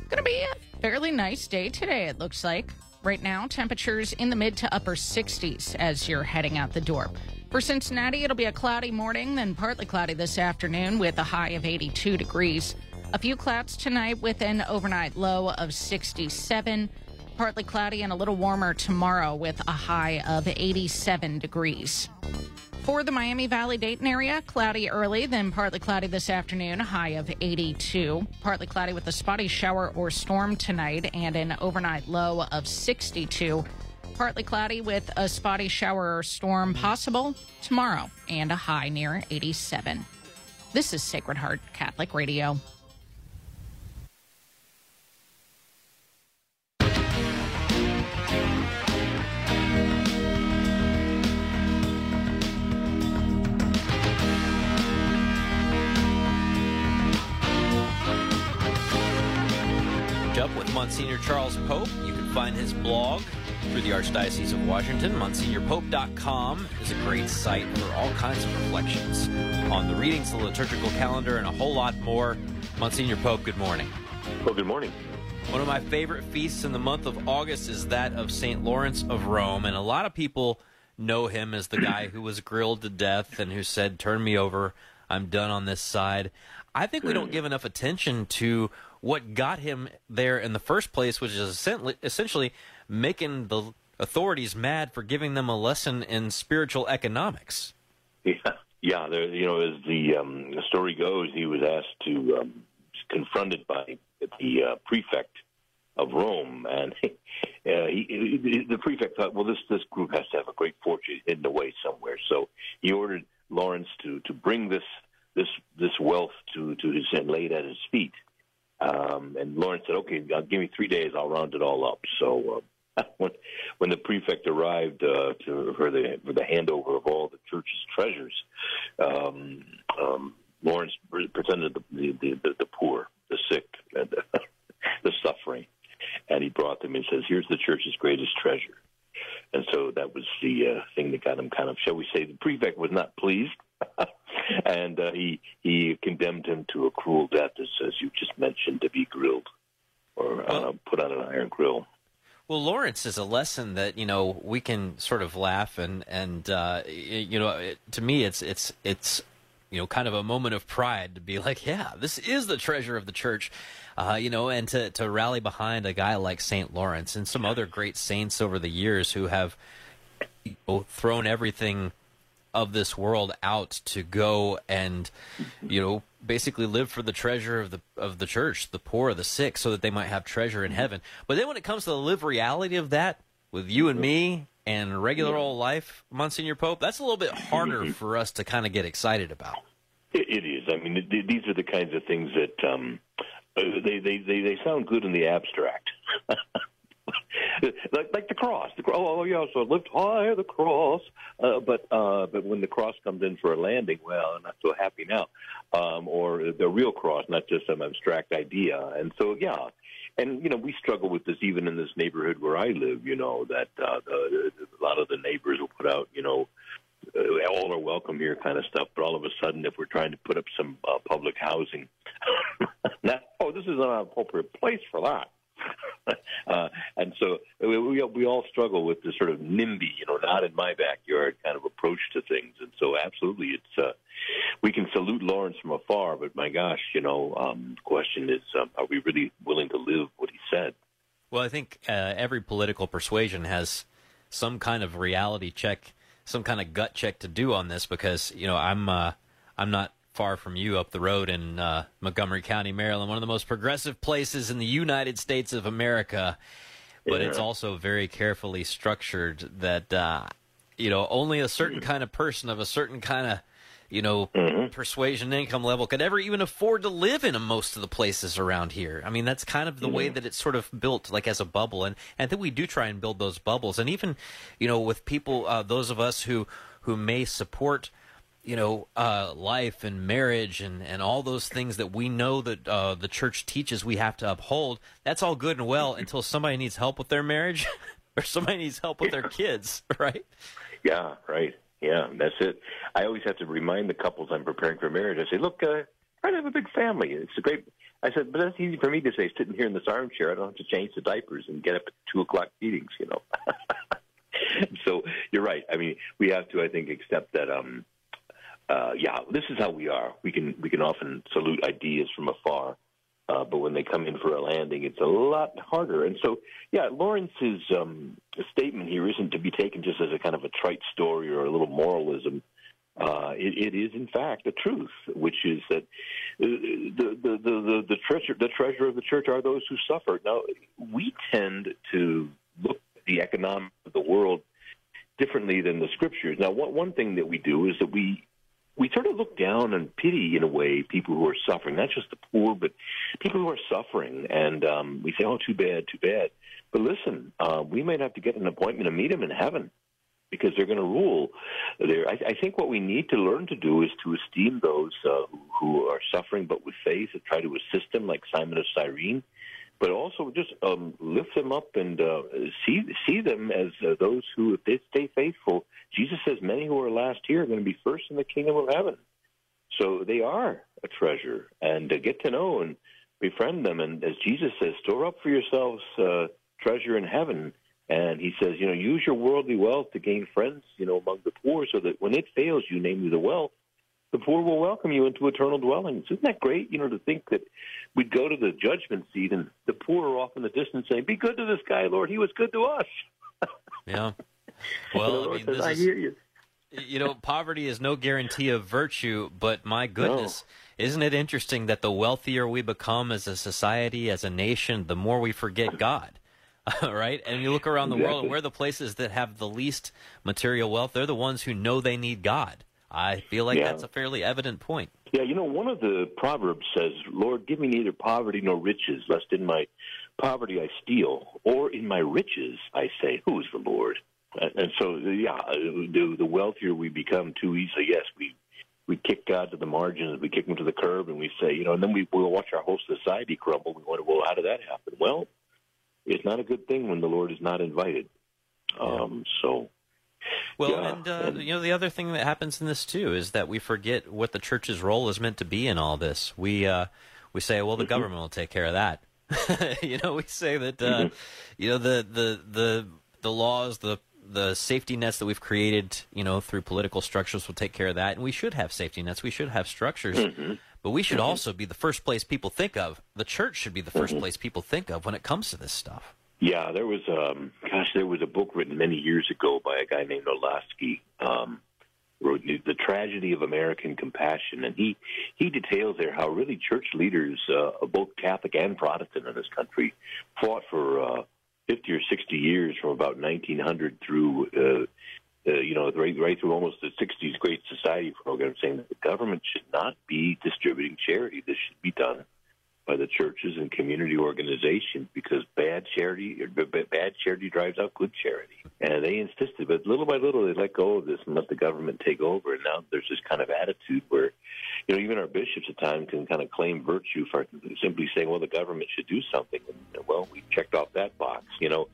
To be a fairly nice day today, it looks like. Right now, temperatures in the mid to upper 60s as you're heading out the door. For Cincinnati, it'll be a cloudy morning, then partly cloudy this afternoon with a high of 82 degrees. A few clouds tonight with an overnight low of 67. Partly cloudy and a little warmer tomorrow with a high of 87 degrees. For the Miami Valley Dayton area, cloudy early, then partly cloudy this afternoon, a high of 82. Partly cloudy with a spotty shower or storm tonight and an overnight low of 62. Partly cloudy with a spotty shower or storm possible tomorrow and a high near 87. This is Sacred Heart Catholic Radio. Up with Monsignor Charles Pope. You can find his blog through the Archdiocese of Washington. MonsignorPope.com is a great site for all kinds of reflections on the readings, the liturgical calendar, and a whole lot more. Monsignor Pope, good morning. Well, good morning. One of my favorite feasts in the month of August is that of St. Lawrence of Rome, and a lot of people know him as the guy who was grilled to death and who said, Turn me over, I'm done on this side. I think we don't give enough attention to what got him there in the first place, which is essentially making the authorities mad for giving them a lesson in spiritual economics. Yeah, yeah. There, you know, as the, um, story goes, he was asked to um, confronted by the uh, prefect of Rome, and uh, he, he, the prefect thought, well, this this group has to have a great fortune hidden away somewhere. So he ordered Lawrence to to bring this this this wealth to to his and lay it at his feet. Um, and Lawrence said, "Okay, uh, give me three days. I'll round it all up." So uh, when when the prefect arrived uh, to for the for the handover of all the church's treasures, um, um, Lawrence presented the the, the the poor, the sick, and the, the suffering, and he brought them and says, "Here's the church's greatest treasure." And so that was the uh, thing that got him kind of, shall we say, the prefect was not pleased. and uh, he he condemned him to a cruel death, as, as you just mentioned, to be grilled or uh, put on an iron grill. Well, Lawrence is a lesson that you know we can sort of laugh and and uh, you know it, to me it's it's it's you know kind of a moment of pride to be like yeah this is the treasure of the church uh, you know and to to rally behind a guy like Saint Lawrence and some other great saints over the years who have you know, thrown everything of this world out to go and you know basically live for the treasure of the of the church the poor the sick so that they might have treasure in heaven. But then when it comes to the live reality of that with you and me and regular old life monsignor pope that's a little bit harder for us to kind of get excited about. It, it is. I mean th- these are the kinds of things that um they they they, they sound good in the abstract like, like the cross. The, cro- oh yeah, so lift high the cross. Uh, but uh, but when the cross comes in for a landing, well, I'm not so happy now. Um, or the real cross, not just some abstract idea. And so yeah, and you know we struggle with this even in this neighborhood where I live. You know that uh, the, a lot of the neighbors will put out you know all are welcome here kind of stuff. But all of a sudden, if we're trying to put up some uh, public housing, now, oh, this is not an appropriate place for that. uh, and so we, we we all struggle with this sort of NIMBY, you know, not in my backyard kind of approach to things. And so, absolutely, it's uh, we can salute Lawrence from afar, but my gosh, you know, um, the question is, um, are we really willing to live what he said? Well, I think uh, every political persuasion has some kind of reality check, some kind of gut check to do on this because you know I'm uh, I'm not far from you up the road in uh, Montgomery County, Maryland, one of the most progressive places in the United States of America. But it's also very carefully structured that uh, you know only a certain kind of person of a certain kind of you know persuasion income level could ever even afford to live in most of the places around here. I mean that's kind of the way that it's sort of built like as a bubble and, and I think we do try and build those bubbles and even you know with people uh, those of us who who may support you know, uh, life and marriage and, and all those things that we know that uh, the church teaches we have to uphold. That's all good and well until somebody needs help with their marriage or somebody needs help with their kids, right? Yeah, right. Yeah, that's it. I always have to remind the couples I'm preparing for marriage. I say, look, uh, try to have a big family. It's a great. I said, but that's easy for me to say, sitting here in this armchair. I don't have to change the diapers and get up at two o'clock meetings. You know. so you're right. I mean, we have to, I think, accept that. um uh, yeah, this is how we are. We can we can often salute ideas from afar, uh, but when they come in for a landing, it's a lot harder. And so, yeah, Lawrence's um, statement here isn't to be taken just as a kind of a trite story or a little moralism. Uh, it, it is, in fact, the truth, which is that uh, the, the, the, the, the treasure the treasure of the church are those who suffer. Now, we tend to look at the economics of the world differently than the scriptures. Now, one, one thing that we do is that we we sort of look down and pity, in a way, people who are suffering, not just the poor, but people who are suffering. And um, we say, oh, too bad, too bad. But listen, uh, we might have to get an appointment to meet them in heaven because they're going to rule there. I, I think what we need to learn to do is to esteem those uh, who, who are suffering, but with faith, and try to assist them, like Simon of Cyrene. But also just um, lift them up and uh, see see them as uh, those who, if they stay faithful, Jesus says, many who are last here are going to be first in the kingdom of heaven. So they are a treasure, and uh, get to know and befriend them. And as Jesus says, store up for yourselves uh, treasure in heaven. And he says, you know, use your worldly wealth to gain friends, you know, among the poor, so that when it fails you, namely the wealth, the poor will welcome you into eternal dwellings. Isn't that great? You know, to think that we'd go to the judgment seat and the poor are off in the distance saying, "Be good to this guy, Lord. He was good to us." Yeah. Well, I mean, says, this "I is, hear you." you know, poverty is no guarantee of virtue, but my goodness, isn't it interesting that the wealthier we become as a society, as a nation, the more we forget God? right? And you look around the world, and where are the places that have the least material wealth, they're the ones who know they need God. I feel like Yeah. that's a fairly evident point. Yeah, you know, one of the proverbs says, "Lord, give me neither poverty nor riches, lest in my poverty I steal, or in my riches I say, Who is the Lord?" And, so, yeah, the, the wealthier we become, too easily, yes, we we kick God to the margins, we kick him to the curb, and we say, you know, and then we we'll watch our whole society crumble. We wonder, well, how did that happen? Well, it's not a good thing when the Lord is not invited. Um, so. Well, yeah, and, uh, you know, the other thing that happens in this too is that we forget what the church's role is meant to be in all this. We uh, we say, well, the government will take care of that. you know, we say that uh, you know the the the the laws, the the safety nets that we've created, you know, through political structures will take care of that, and we should have safety nets. We should have structures. But we should Mhm. also be the first place people think of. The church should be the 1st place people think of when it comes to this stuff. Yeah, there was um gosh, there was a book written many years ago by a guy named Olasky. Um wrote the tragedy of American compassion, and he he details there how really church leaders, uh, both Catholic and Protestant in this country, fought for uh, fifty or sixty years from about 1900 through. Uh, uh, you know, right, right through almost the 60s Great Society program, saying that the government should not be distributing charity. This should be done by the churches and community organizations because bad charity, bad charity drives out good charity. And they insisted, but little by little, they let go of this and let the government take over. And now there's this kind of attitude where, you know, even our bishops at times can kind of claim virtue for simply saying, well, the government should do something. And, well, we checked off that box. You know,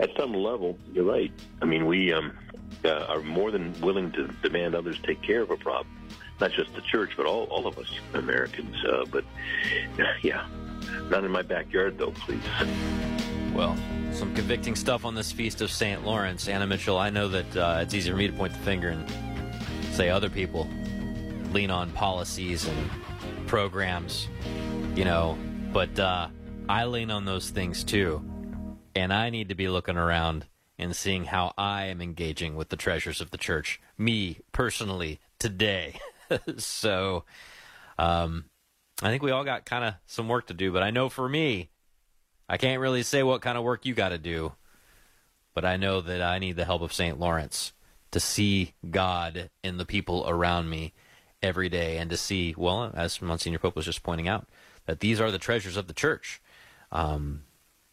at some level, you're right. I mean, we um, uh, are more than willing to demand others take care of a problem. Not just the church, but all, all of us Americans. Uh, but yeah, not in my backyard, though, please. Well, some convicting stuff on this feast of St. Lawrence. Anna Mitchell, I know that uh, it's easy for me to point the finger and say other people lean on policies and programs, you know, but uh, I lean on those things too. And I need to be looking around and seeing how I am engaging with the treasures of the church, me personally, today. so um, I think we all got kind of some work to do, but I know for me, I can't really say what kind of work you got to do, but I know that I need the help of St. Lawrence to see God in the people around me every day and to see, well, as Monsignor Pope was just pointing out, that these are the treasures of the church. Um,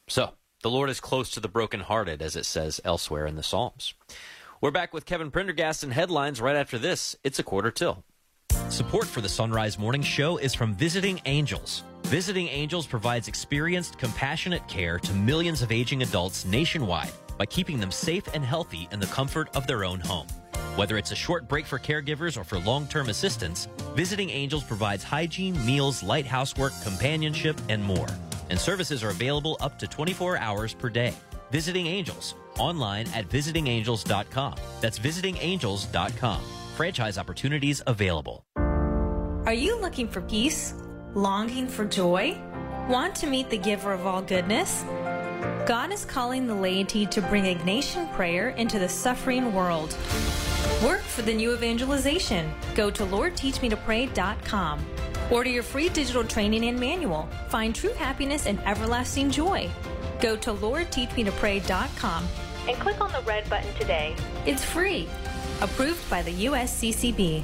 so, the Lord is close to the brokenhearted, as it says elsewhere in the Psalms. We're back with Kevin Prendergast and headlines right after this. It's a quarter till. Support for the Son Rise Morning Show is from Visiting Angels. Visiting Angels provides experienced, compassionate care to millions of aging adults nationwide by keeping them safe and healthy in the comfort of their own home. Whether it's a short break for caregivers or for long term assistance, Visiting Angels provides hygiene, meals, light housework, companionship, and more. And services are available up to 24 hours per day. Visiting Angels, online at visitingangels.com. That's visitingangels.com. Franchise opportunities available. Are you looking for peace? Longing for joy? Want to meet the giver of all goodness? God is calling the laity to bring Ignatian prayer into the suffering world. Work for the new evangelization. Go to LordTeachMeToPray.com. Order your free digital training and manual. Find true happiness and everlasting joy. Go to LordTeachMeToPray.com and click on the red button today. It's free. Approved by the USCCB.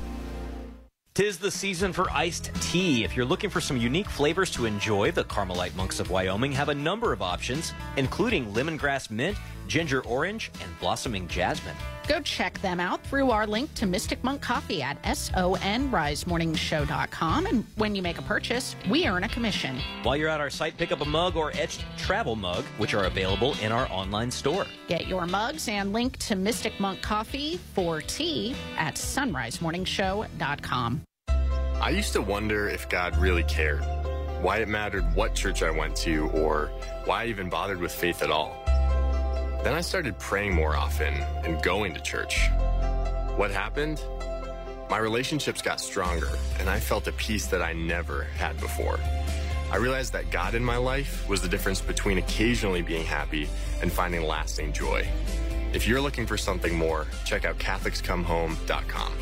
Tis the season for iced tea. If you're looking for some unique flavors to enjoy, the Carmelite monks of Wyoming have a number of options, including lemongrass mint, ginger orange, and blossoming jasmine. Go check them out through our link to Mystic Monk Coffee at sonrisemorningshow.com. And when you make a purchase, we earn a commission. While you're at our site, pick up a mug or etched travel mug, which are available in our online store. Get your mugs and link to Mystic Monk Coffee for tea at sonrisemorningshow.com. I used to wonder if God really cared, why it mattered what church I went to, or why I even bothered with faith at all. Then I started praying more often and going to church. What happened? My relationships got stronger, and I felt a peace that I never had before. I realized that God in my life was the difference between occasionally being happy and finding lasting joy. If you're looking for something more, check out CatholicsComeHome.com.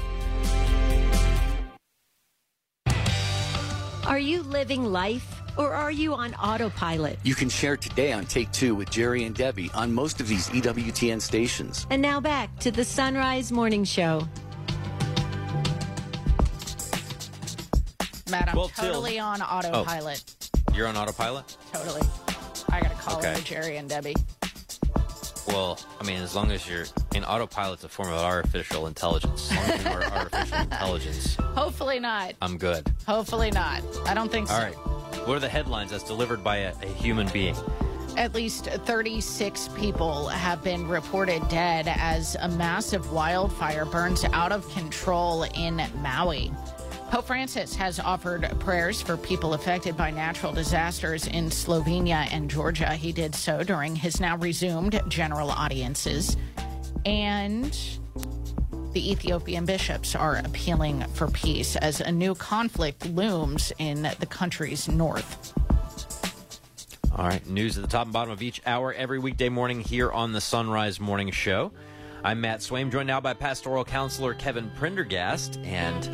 Are you living life or are you on autopilot? You can share today on Take Two with Jerry and Debbie on most of these EWTN stations. And now back to the Son Rise Morning Show. Matt, I'm Well, Till- totally on oh. autopilot. You're on autopilot? Totally. I got to call Okay. over Jerry and Debbie. Well, I mean, as long as you're in autopilot's a form of artificial intelligence. As long as you are artificial intelligence, Hopefully not. I'm good. Hopefully not. I don't think so. All right. What are the headlines as delivered by a, a human being? At least 36 people have been reported dead as a massive wildfire burns out of control in Maui. Pope Francis has offered prayers for people affected by natural disasters in Slovenia and Georgia. He did so during his now resumed general audiences. And the Ethiopian bishops are appealing for peace as a new conflict looms in the country's north. All right. News at the top and bottom of each hour every weekday morning here on the Son Rise Morning Show. I'm Matt Swaim, joined now by pastoral counselor Kevin Prendergast, and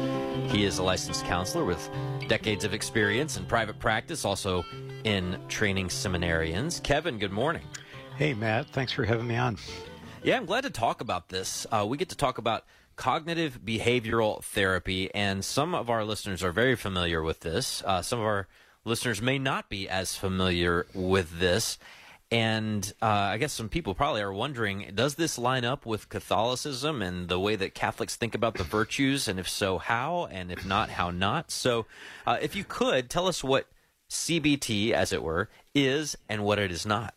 he is a licensed counselor with decades of experience in private practice, also in training seminarians. Kevin, good morning. Hey, Matt. Thanks for having me on. Yeah, I'm glad to talk about this. Uh, we get to talk about cognitive behavioral therapy, and some of our listeners are very familiar with this. Uh, some of our listeners may not be as familiar with this. And uh, I guess some people probably are wondering does this line up with Catholicism and the way that Catholics think about the virtues? And if so, how? And if not, how not? So, uh, if you could, tell us what CBT, as it were, is and what it is not.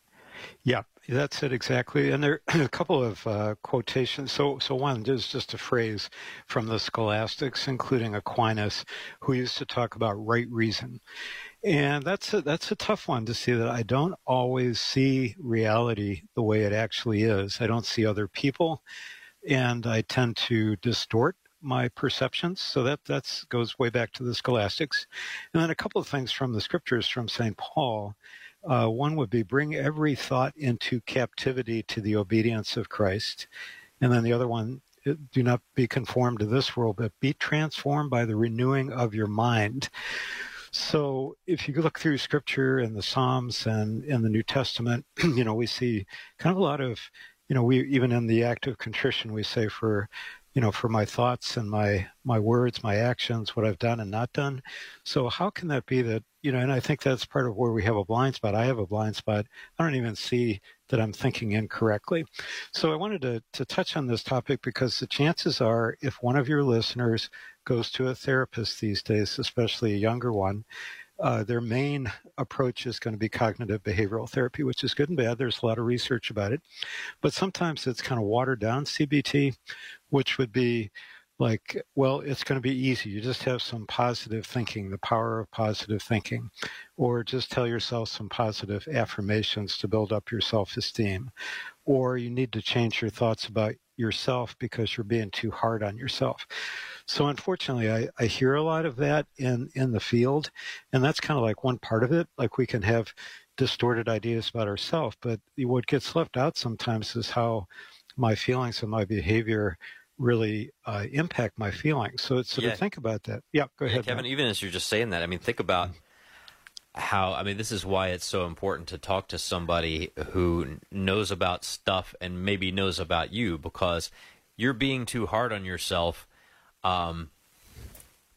Yeah, that's it exactly. And there are a couple of uh, quotations. So, so one is just a phrase from the scholastics, including Aquinas, who used to talk about right reason. And that's a, that's a tough one to see that I don't always see reality the way it actually is. I don't see other people, and I tend to distort my perceptions. So that that's goes way back to the scholastics. And then a couple of things from the scriptures from St. Paul. Uh, one would be bring every thought into captivity to the obedience of Christ. And then the other one, do not be conformed to this world, but be transformed by the renewing of your mind. So if you look through scripture and the Psalms and in the New Testament, you know, we see kind of a lot of, you know, we even in the act of contrition, we say for you know, for my thoughts and my my words, my actions, what I've done and not done. So how can that be that you know? And I think that's part of where we have a blind spot. I have a blind spot. I don't even see that I'm thinking incorrectly. So I wanted to to touch on this topic because the chances are, if one of your listeners goes to a therapist these days, especially a younger one, uh, their main approach is going to be cognitive behavioral therapy, which is good and bad. There's a lot of research about it. But sometimes it's kind of watered down CBT, which would be like, well, it's going to be easy. You just have some positive thinking, the power of positive thinking, or just tell yourself some positive affirmations to build up your self esteem, or you need to change your thoughts about yourself because you're being too hard on yourself. So unfortunately, I, I hear a lot of that in, in the field, and that's kind of like one part of it. Like we can have distorted ideas about ourselves, but what gets left out sometimes is how my feelings and my behavior really uh, impact my feelings. So, so yeah. to think about that. Yeah, go ahead, Kevin. Even as you're just saying that, I mean, think about how I mean this is why it's so important to talk to somebody who knows about stuff and maybe knows about you because you're being too hard on yourself um,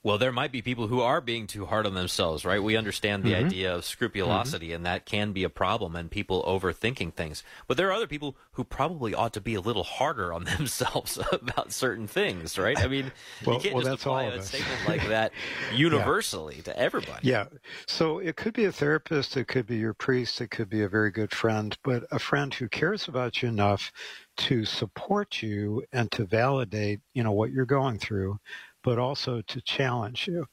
well, there might be people who are being too hard on themselves, right? We understand the mm-hmm. idea of scrupulosity, mm-hmm. and that can be a problem, and people overthinking things. But there are other people who probably ought to be a little harder on themselves about certain things, right? I mean, well, you can't well, just apply a statement like that universally yeah. to everybody. Yeah. So it could be a therapist, it could be your priest, it could be a very good friend, but a friend who cares about you enough to support you and to validate, you know, what you're going through, but also to challenge you.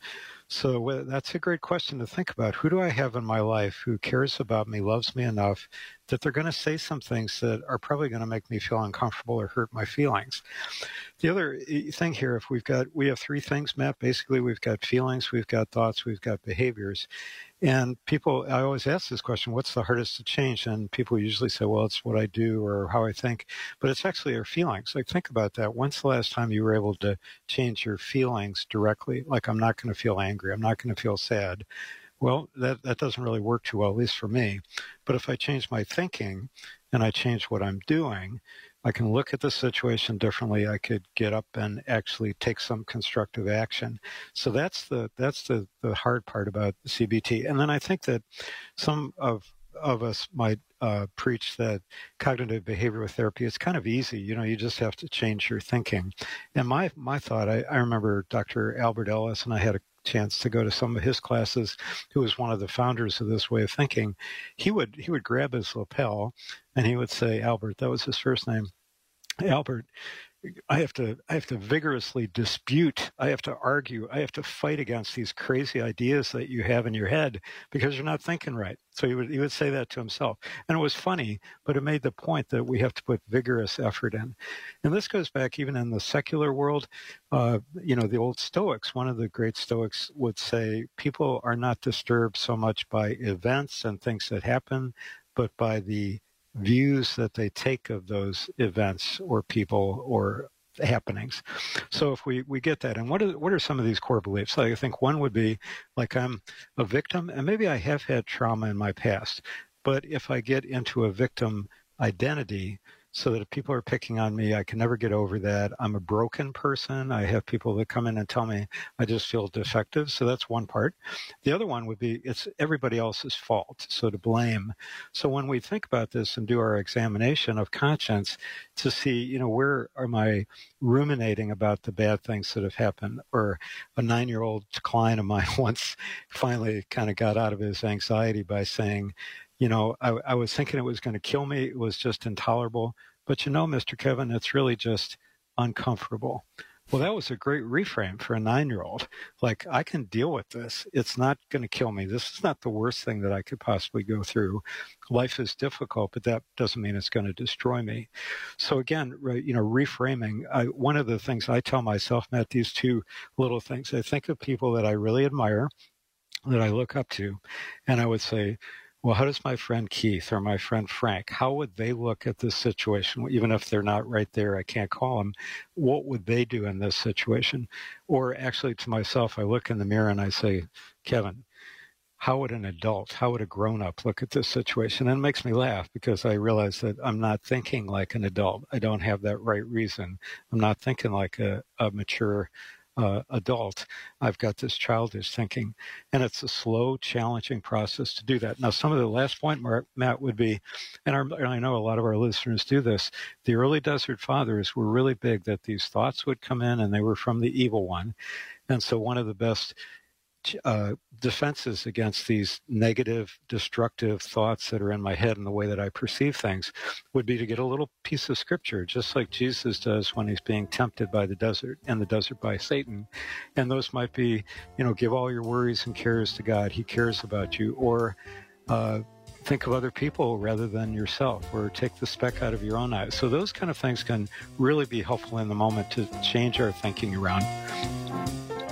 So that's a great question to think about. Who do I have in my life who cares about me, loves me enough that they're going to say some things that are probably going to make me feel uncomfortable or hurt my feelings? The other eh, thing here, if we've got, we have three things, Matt. Basically, we've got feelings, we've got thoughts, we've got behaviors. And people, I always ask this question, what's the hardest to change? And people usually say, well, it's what I do or how I think, but it's actually our feelings. Like, think about that. When's the last time you were able to change your feelings directly? Like, I'm not going to feel angry. I'm not going to feel sad. Well, that, that doesn't really work too well, at least for me. But if I change my thinking and I change what I'm doing, I can look at the situation differently. I could get up and actually take some constructive action. So that's the that's the, the hard part about CBT. And then I think that some of of us might uh, preach that cognitive behavioral therapy is kind of easy. You know, you just have to change your thinking. And my my thought, I, I remember Dr. Albert Ellis, and I had a chance to go to some of his classes, who was one of the founders of this way of thinking, he would he would grab his lapel and he would say, Albert, that was his first name. Albert, I have to I have to vigorously dispute. I have to argue. I have to fight against these crazy ideas that you have in your head because you're not thinking right. So he would he would say that to himself, and it was funny, but it made the point that we have to put vigorous effort in. And this goes back even in the secular world. Uh, you know, the old Stoics. One of the great Stoics would say people are not disturbed so much by events and things that happen, but by the views that they take of those events or people or happenings. So if we, we get that, and what are what are some of these core beliefs? I think one would be like I'm a victim, and maybe I have had trauma in my past, but if I get into a victim identity, so that if people are picking on me, I can never get over that. I'm a broken person. I have people that come in and tell me I just feel defective. So that's one part. The other one would be it's everybody else's fault. So to blame. So when we think about this and do our examination of conscience to see, you know, where am I ruminating about the bad things that have happened? Or a nine year old client of mine once finally kind of got out of his anxiety by saying, you know, I, I was thinking it was going to kill me. It was just intolerable. But you know, Mr. Kevin, it's really just uncomfortable. Well, that was a great reframe for a nine year old. Like, I can deal with this. It's not going to kill me. This is not the worst thing that I could possibly go through. Life is difficult, but that doesn't mean it's going to destroy me. So, again, you know, reframing. I, one of the things I tell myself, Matt, these two little things, I think of people that I really admire, that I look up to, and I would say, well, how does my friend Keith or my friend Frank, how would they look at this situation? Even if they're not right there, I can't call them. What would they do in this situation? Or actually, to myself, I look in the mirror and I say, Kevin, how would an adult, how would a grown up look at this situation? And it makes me laugh because I realize that I'm not thinking like an adult. I don't have that right reason. I'm not thinking like a, a mature uh, adult, I've got this childish thinking. And it's a slow, challenging process to do that. Now, some of the last point, Mark, Matt, would be, and, our, and I know a lot of our listeners do this, the early desert fathers were really big that these thoughts would come in and they were from the evil one. And so one of the best uh, defenses against these negative, destructive thoughts that are in my head and the way that I perceive things would be to get a little piece of scripture, just like Jesus does when he's being tempted by the desert and the desert by Satan. And those might be, you know, give all your worries and cares to God. He cares about you. Or, uh, think of other people rather than yourself or take the speck out of your own eye. So those kind of things can really be helpful in the moment to change our thinking around.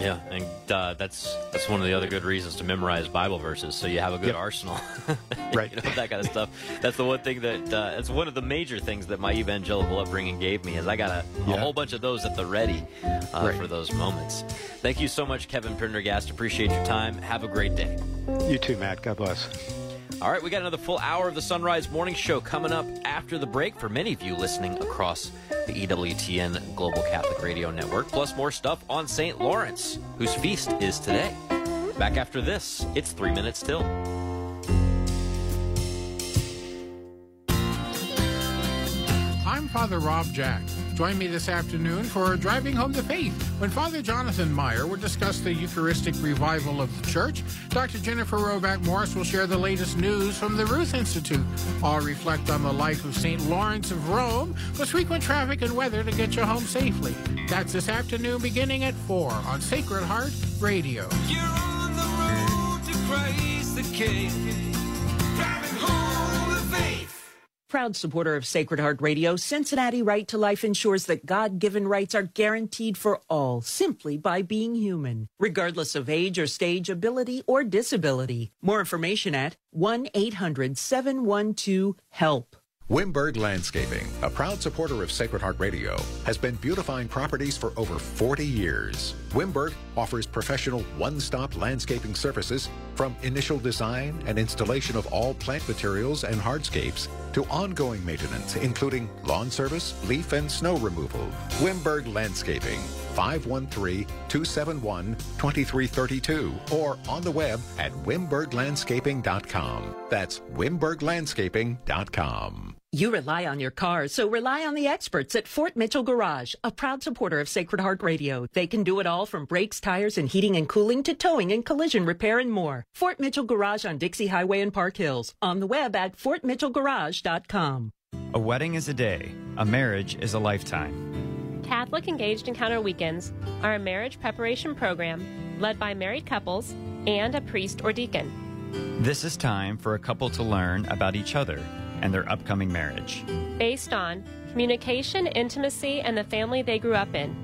Yeah, and uh, that's that's one of the other good reasons to memorize Bible verses, so you have a good yep. arsenal, right? you know, that kind of stuff. That's the one thing that uh, it's one of the major things that my evangelical upbringing gave me is I got a, yeah. a whole bunch of those at the ready uh, right. for those moments. Thank you so much, Kevin Prendergast. Appreciate your time. Have a great day. You too, Matt. God bless. All right, we got another full hour of the Son Rise Morning Show coming up after the break for many of you listening across the EWTN Global Catholic Radio Network, plus more stuff on St. Lawrence, whose feast is today. Back after this, it's three minutes till. I'm Father Rob Jack. Join me this afternoon for Driving Home the Faith when Father Jonathan Meyer will discuss the Eucharistic revival of the Church. Dr. Jennifer Roback Morse will share the latest news from the Ruth Institute. I'll reflect on the life of St. Lawrence of Rome with frequent traffic and weather to get you home safely. That's this afternoon beginning at 4 on Sacred Heart Radio. You're on the road to Christ the King. Driving home. Proud supporter of Sacred Heart Radio, Cincinnati Right to Life ensures that God given rights are guaranteed for all simply by being human, regardless of age or stage, ability or disability. More information at 1 800 712 HELP. Wimberg Landscaping, a proud supporter of Sacred Heart Radio, has been beautifying properties for over 40 years. Wimberg offers professional one-stop landscaping services from initial design and installation of all plant materials and hardscapes to ongoing maintenance, including lawn service, leaf and snow removal. Wimberg Landscaping, 513-271-2332 or on the web at wimberglandscaping.com. That's wimberglandscaping.com. You rely on your car, so rely on the experts at Fort Mitchell Garage, a proud supporter of Sacred Heart Radio. They can do it all from brakes, tires, and heating and cooling to towing and collision repair and more. Fort Mitchell Garage on Dixie Highway in Park Hills. On the web at fortmitchellgarage.com. A wedding is a day, a marriage is a lifetime. Catholic Engaged Encounter Weekends are a marriage preparation program led by married couples and a priest or deacon. This is time for a couple to learn about each other and their upcoming marriage. Based on communication, intimacy, and the family they grew up in.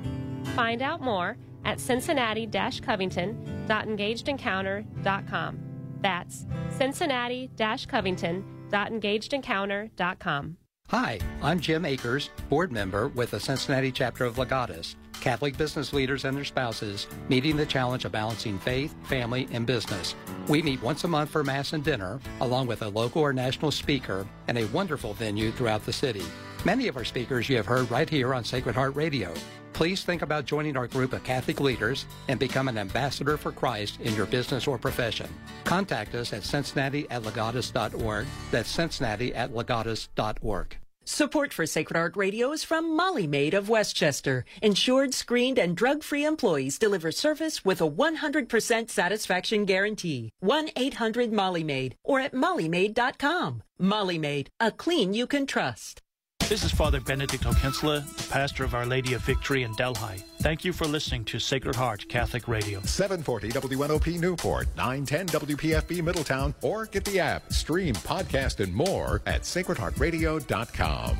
Find out more at cincinnati covington.engagedencounter.com. That's cincinnati covington.engagedencounter.com. Hi, I'm Jim Akers, board member with the Cincinnati chapter of Legatus, Catholic business leaders and their spouses meeting the challenge of balancing faith, family, and business. We meet once a month for Mass and dinner, along with a local or national speaker and a wonderful venue throughout the city. Many of our speakers you have heard right here on Sacred Heart Radio. Please think about joining our group of Catholic leaders and become an ambassador for Christ in your business or profession. Contact us at cincinnati at legatus.org. That's cincinnati at legatus.org. Support for Sacred Heart Radio is from Molly Maid of Westchester. Insured, screened, and drug-free employees deliver service with a 100% satisfaction guarantee. 1-800 Molly Maid or at mollymaid.com. Molly Maid, a clean you can trust. This is Father Benedict O'Cinnsealaigh, the pastor of Our Lady of Victory in Delhi. Thank you for listening to Sacred Heart Catholic Radio. 740 WNOP Newport, 910 WPFB Middletown, or get the app, stream, podcast, and more at sacredheartradio.com.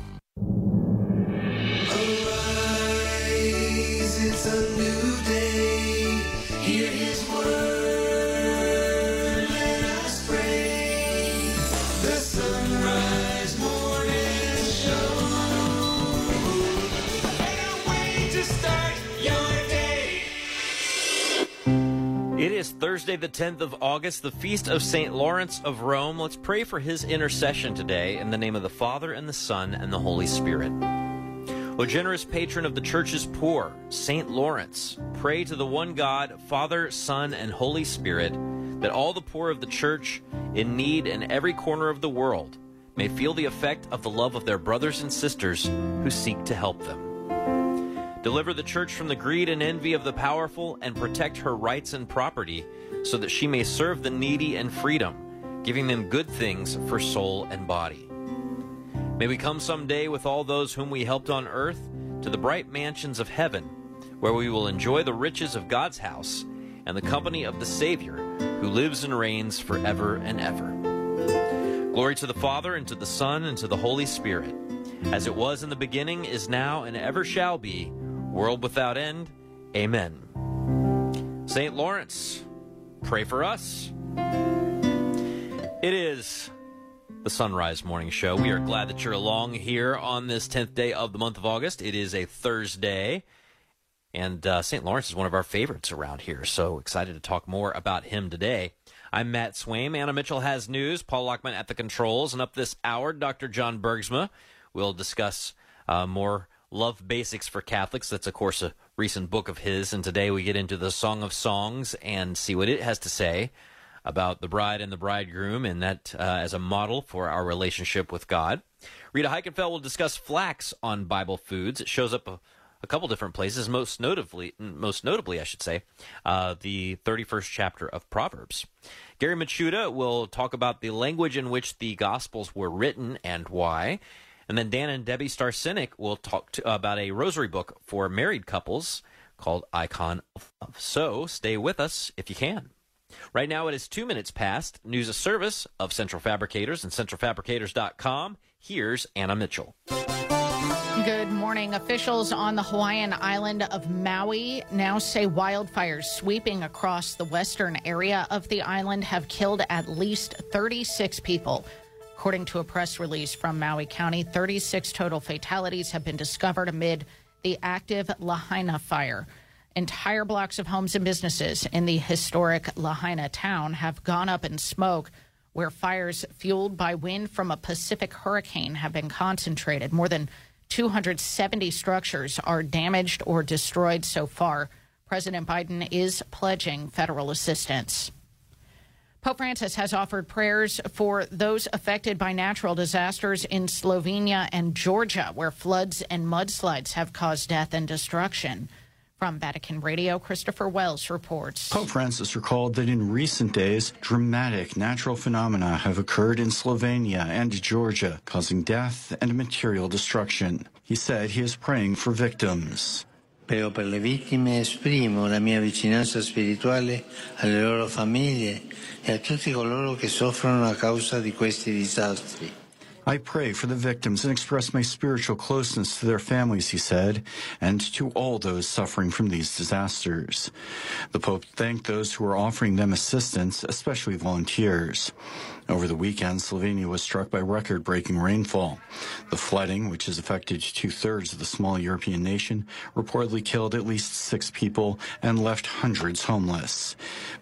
Arise, it's a new It is Thursday, the 10th of August, the feast of St. Lawrence of Rome. Let's pray for his intercession today in the name of the Father, and the Son, and the Holy Spirit. O generous patron of the church's poor, St. Lawrence, pray to the one God, Father, Son, and Holy Spirit, that all the poor of the church, in need in every corner of the world, may feel the effect of the love of their brothers and sisters who seek to help them. Deliver the church from the greed and envy of the powerful and protect her rights and property so that she may serve the needy and freedom, giving them good things for soul and body. May we come someday with all those whom we helped on earth to the bright mansions of heaven, where we will enjoy the riches of God's house and the company of the Savior who lives and reigns forever and ever. Glory to the Father, and to the Son, and to the Holy Spirit, as it was in the beginning, is now, and ever shall be, world without end. Amen. St. Lawrence, pray for us. It is the Son Rise Morning Show. We are glad that you're along here on this 10th day of the month of August. It is a Thursday, and uh, St. Lawrence is one of our favorites around here, so excited to talk more about him today. I'm Matt Swaim. Anna Mitchell has news. Paul Lockman at the controls. And up this hour, Dr. John Bergsma will discuss uh, more love basics for Catholics. That's, of course, a recent book of his. And today we get into the Song of Songs and see what it has to say about the bride and the bridegroom, and that uh, as a model for our relationship with God. Rita Heikenfeld will discuss flax on Bible foods. It shows up a, a couple different places, most notably, most notably, I should say, uh, the 31st chapter of Proverbs. Gary Michuta will talk about the language in which the Gospels were written and why. And then Dan and Debbie Starsenic will talk to, about a rosary book for married couples called Icon of Love. So stay with us if you can. Right now it is two minutes past. News of service of Central Fabricators and centralfabricators.com. Here's Anna Mitchell. Good morning. Officials on the Hawaiian island of Maui now say wildfires sweeping across the western area of the island have killed at least 36 people. According to a press release from Maui County, 36 total fatalities have been discovered amid the active Lahaina fire. Entire blocks of homes and businesses in the historic Lahaina town have gone up in smoke, where fires fueled by wind from a Pacific hurricane have been concentrated. More than 270 structures are damaged or destroyed so far. President Biden is pledging federal assistance. Pope Francis has offered prayers for those affected by natural disasters in Slovenia and Georgia, where floods and mudslides have caused death and destruction. From Vatican Radio, Christopher Wells reports. Pope Francis recalled that in recent days, dramatic natural phenomena have occurred in Slovenia and Georgia, causing death and material destruction. He said he is praying for victims. Prego per le vittime, esprimo la mia vicinanza spirituale alle loro famiglie e a tutti coloro che soffrono a causa di questi disastri. I pray for the victims and express my spiritual closeness to their families, he said, and to all those suffering from these disasters. The Pope thanked those who are offering them assistance, especially volunteers. Over the weekend, Slovenia was struck by record breaking rainfall. The flooding, which has affected two thirds of the small European nation, reportedly killed at least six people and left hundreds homeless.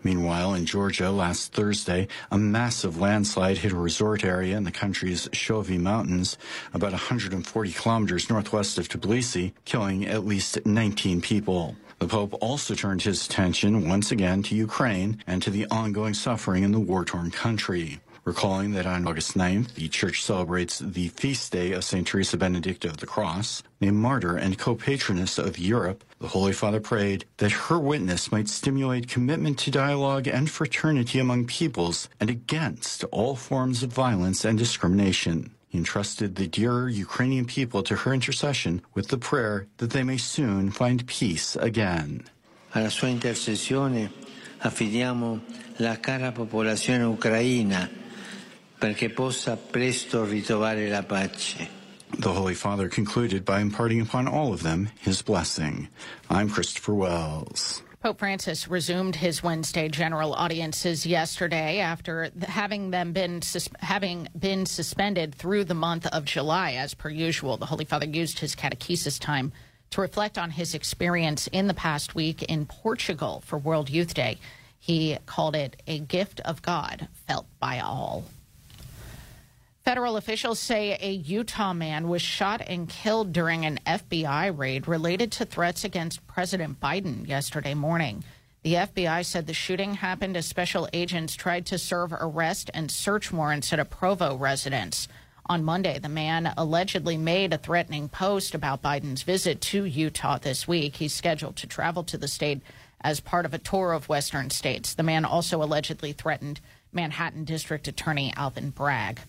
Meanwhile, in Georgia last Thursday, a massive landslide hit a resort area in the country's Show Mountains, about 140 kilometers northwest of Tbilisi, killing at least 19 people. The Pope also turned his attention once again to Ukraine and to the ongoing suffering in the war torn country. Recalling that on August 9th, the Church celebrates the feast day of St. Teresa Benedicta of the Cross, a martyr and co patroness of Europe, the Holy Father prayed that her witness might stimulate commitment to dialogue and fraternity among peoples and against all forms of violence and discrimination. He entrusted the dear Ukrainian people to her intercession with the prayer that they may soon find peace again. Alla sua intercessione affidiamo la cara popolazione ucraina perché possa presto ritrovare la pace. The Holy Father concluded by imparting upon all of them his blessing. I'm Christopher Wells. Pope Francis resumed his Wednesday general audiences yesterday after having them been sus- having been suspended through the month of July as per usual. The Holy Father used his catechesis time to reflect on his experience in the past week in Portugal for World Youth Day. He called it a gift of God felt by all. Federal officials say a Utah man was shot and killed during an FBI raid related to threats against President Biden yesterday morning. The FBI said the shooting happened as special agents tried to serve arrest and search warrants at a Provo residence. On Monday, the man allegedly made a threatening post about Biden's visit to Utah this week. He's scheduled to travel to the state as part of a tour of western states. The man also allegedly threatened Manhattan District Attorney Alvin Bragg.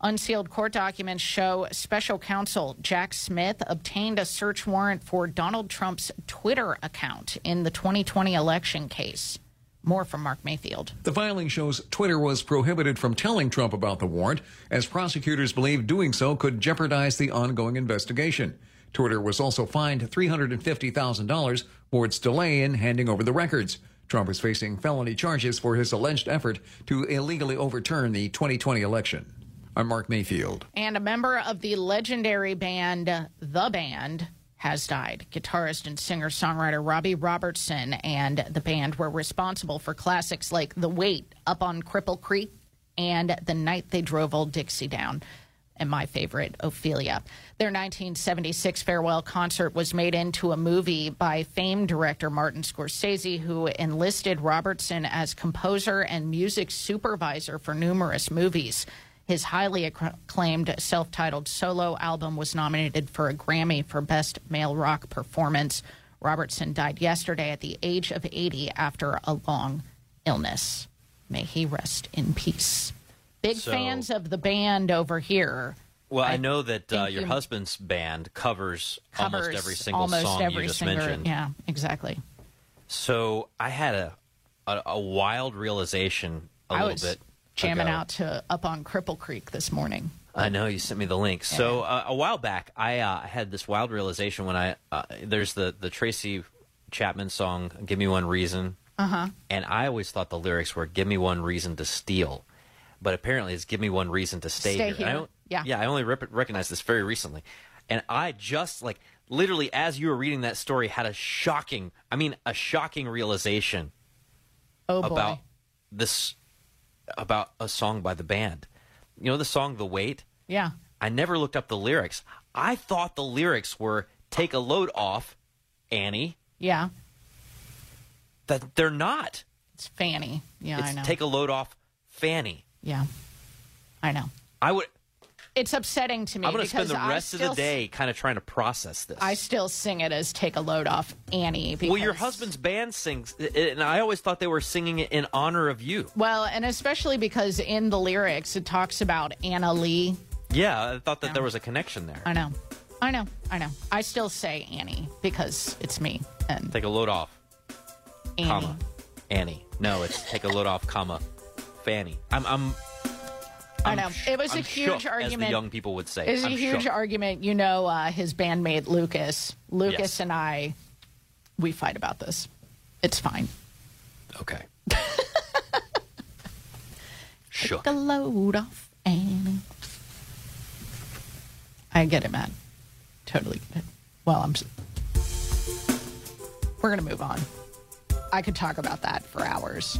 Unsealed court documents show special counsel Jack Smith obtained a search warrant for Donald Trump's Twitter account in the 2020 election case. More from Mark Mayfield. The filing shows Twitter was prohibited from telling Trump about the warrant, as prosecutors believe doing so could jeopardize the ongoing investigation. Twitter was also fined $350,000 for its delay in handing over the records. Trump is facing felony charges for his alleged effort to illegally overturn the 2020 election. I'm Mark Mayfield. And a member of the legendary band The Band has died. Guitarist and singer songwriter Robbie Robertson and the band were responsible for classics like The Weight, Up on Cripple Creek, and The Night They Drove Old Dixie Down. And my favorite, Ophelia. Their 1976 farewell concert was made into a movie by famed director Martin Scorsese, who enlisted Robertson as composer and music supervisor for numerous movies. His highly acclaimed self titled solo album was nominated for a Grammy for Best Male Rock Performance. Robertson died yesterday at the age of 80 after a long illness. May he rest in peace. Big So- fans of the band over here. Well, I, know that uh, your you- husband's band covers, Covers almost every single almost song every you just singer- mentioned. Yeah, exactly. So I had a a, a wild realization a I little was bit jamming out to Up on Cripple Creek this morning. I know you sent me the link. So uh, a while back, I uh, had this wild realization when I uh, there's the the Tracy Chapman song "Give Me One Reason," Uh huh. and I always thought the lyrics were "Give me one reason to steal," but apparently it's "Give me one reason to stay, Stay here." Here. don't- Yeah. yeah. I only rep- recognized this very recently, and I just like literally as you were reading that story had a shocking, I mean, a shocking realization Oh boy. about this about a song by the band. You know the song "The Weight." Yeah. I never looked up the lyrics. I thought the lyrics were "Take a load off, Annie." Yeah. That they're not. It's Fanny. Yeah, it's I know. "Take a load off, Fanny." yeah. I know. I would. It's upsetting to me I'm going to spend the rest of the day kind of trying to process this. I still sing it as "Take a Load Off Annie." Because, well, your husband's band sings, and I always thought they were singing it in honor of you. Well, and especially because in the lyrics it talks about Anna Lee. Yeah, I thought that there was a connection there. I know, I know, I know. I still say Annie because it's me and Take a load off, Annie. comma, Annie. No, it's take a load off, comma, Fanny. I'm, I'm. I know. It was I'm a huge shook, argument. as the young people would say. It was a I'm huge shook. argument. You know, uh, his bandmate Lucas. Lucas Yes. and I, we fight about this. It's fine. Okay. Shook. Take a load off Annie. I get it, man. Totally get it. Well, I'm. We're gonna move on. I could talk about that for hours.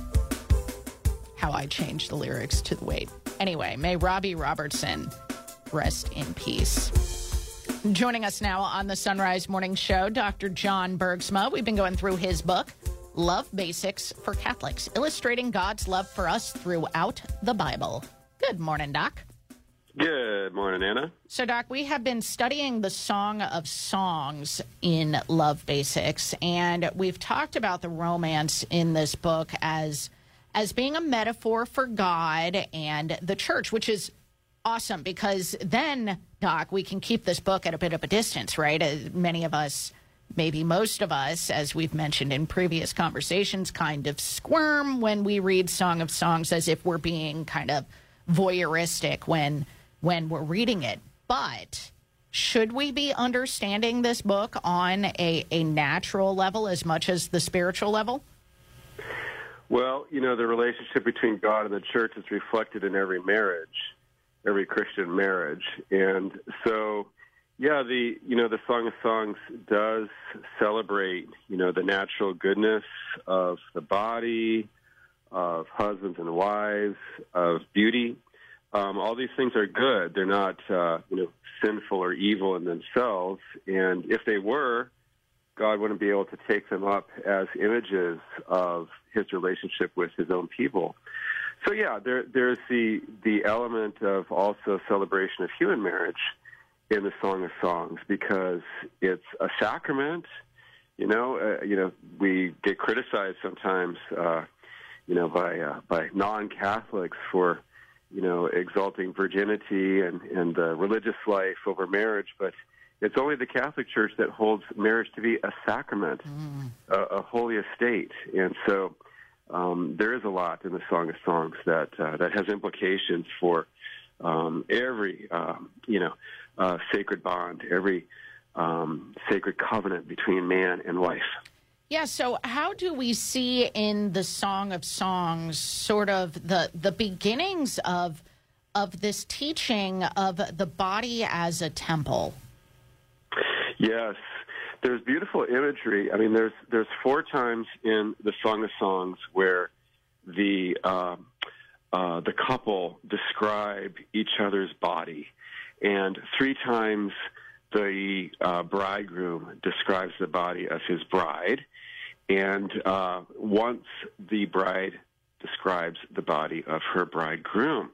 How I changed the lyrics to the weight. Anyway, may Robbie Robertson rest in peace. Joining us now on the Son Rise Morning Show, Dr. John Bergsma. We've been going through his book, Love Basics for Catholics, illustrating God's love for us throughout the Bible. Good morning, Doc. Good morning, Anna. So, Doc, we have been studying the Song of Songs in Love Basics, and we've talked about the romance in this book as as being a metaphor for God and the church, which is awesome because then, Doc, we can keep this book at a bit of a distance, right? Uh, many of us, maybe most of us, as we've mentioned in previous conversations, kind of squirm when we read Song of Songs as if we're being kind of voyeuristic when when we're reading it. But should we be understanding this book on a, a natural level as much as the spiritual level? Well, you know, the relationship between God and the church is reflected in every marriage, every Christian marriage. And so, yeah, the, you know, the Song of Songs does celebrate, you know, the natural goodness of the body, of husbands and wives, of beauty. Um, all these things are good. They're not, uh, you know, sinful or evil in themselves. And if they were, God wouldn't be able to take them up as images of his relationship with his own people. So yeah, there, there's the the element of also celebration of human marriage in the Song of Songs because it's a sacrament. You know, uh, you know, we get criticized sometimes, uh, you know, by uh, by non-Catholics for you know exalting virginity and and religious life over marriage, but it's only the Catholic Church that holds marriage to be a sacrament, mm. a, a, holy estate, and so um, there is a lot in the Song of Songs that uh, that has implications for um, every um, you know uh, sacred bond, every um, sacred covenant between man and wife. Yeah. So, how do we see in the Song of Songs sort of the the beginnings of of this teaching of the body as a temple? Yes, there's beautiful imagery. I mean, there's there's four times in the Song of Songs where the uh, uh, the couple describe each other's body, and three times the uh, bridegroom describes the body of his bride, and uh, once the bride describes the body of her bridegroom.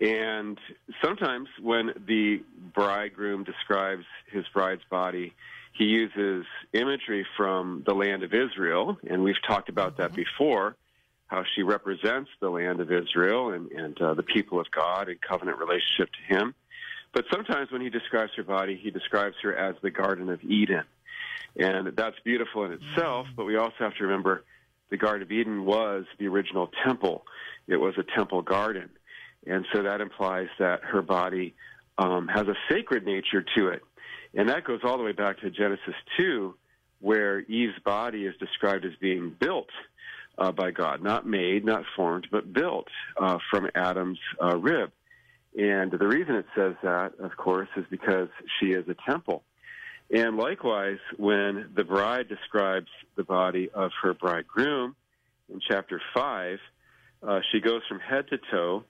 And sometimes when the bridegroom describes his bride's body, he uses imagery from the land of Israel, and we've talked about that mm-hmm. before, how she represents the land of Israel and, and uh, the people of God in covenant relationship to him. But sometimes when he describes her body, he describes her as the Garden of Eden. And that's beautiful in itself, mm-hmm. but we also have to remember the Garden of Eden was the original temple. It was a temple garden. And so that implies that her body um, has a sacred nature to it. And that goes all the way back to Genesis 2, where Eve's body is described as being built uh, by God, not made, not formed, but built uh, from Adam's uh, rib. And the reason it says that, of course, is because she is a temple. And likewise, when the bride describes the body of her bridegroom in chapter 5, uh, she goes from head to toe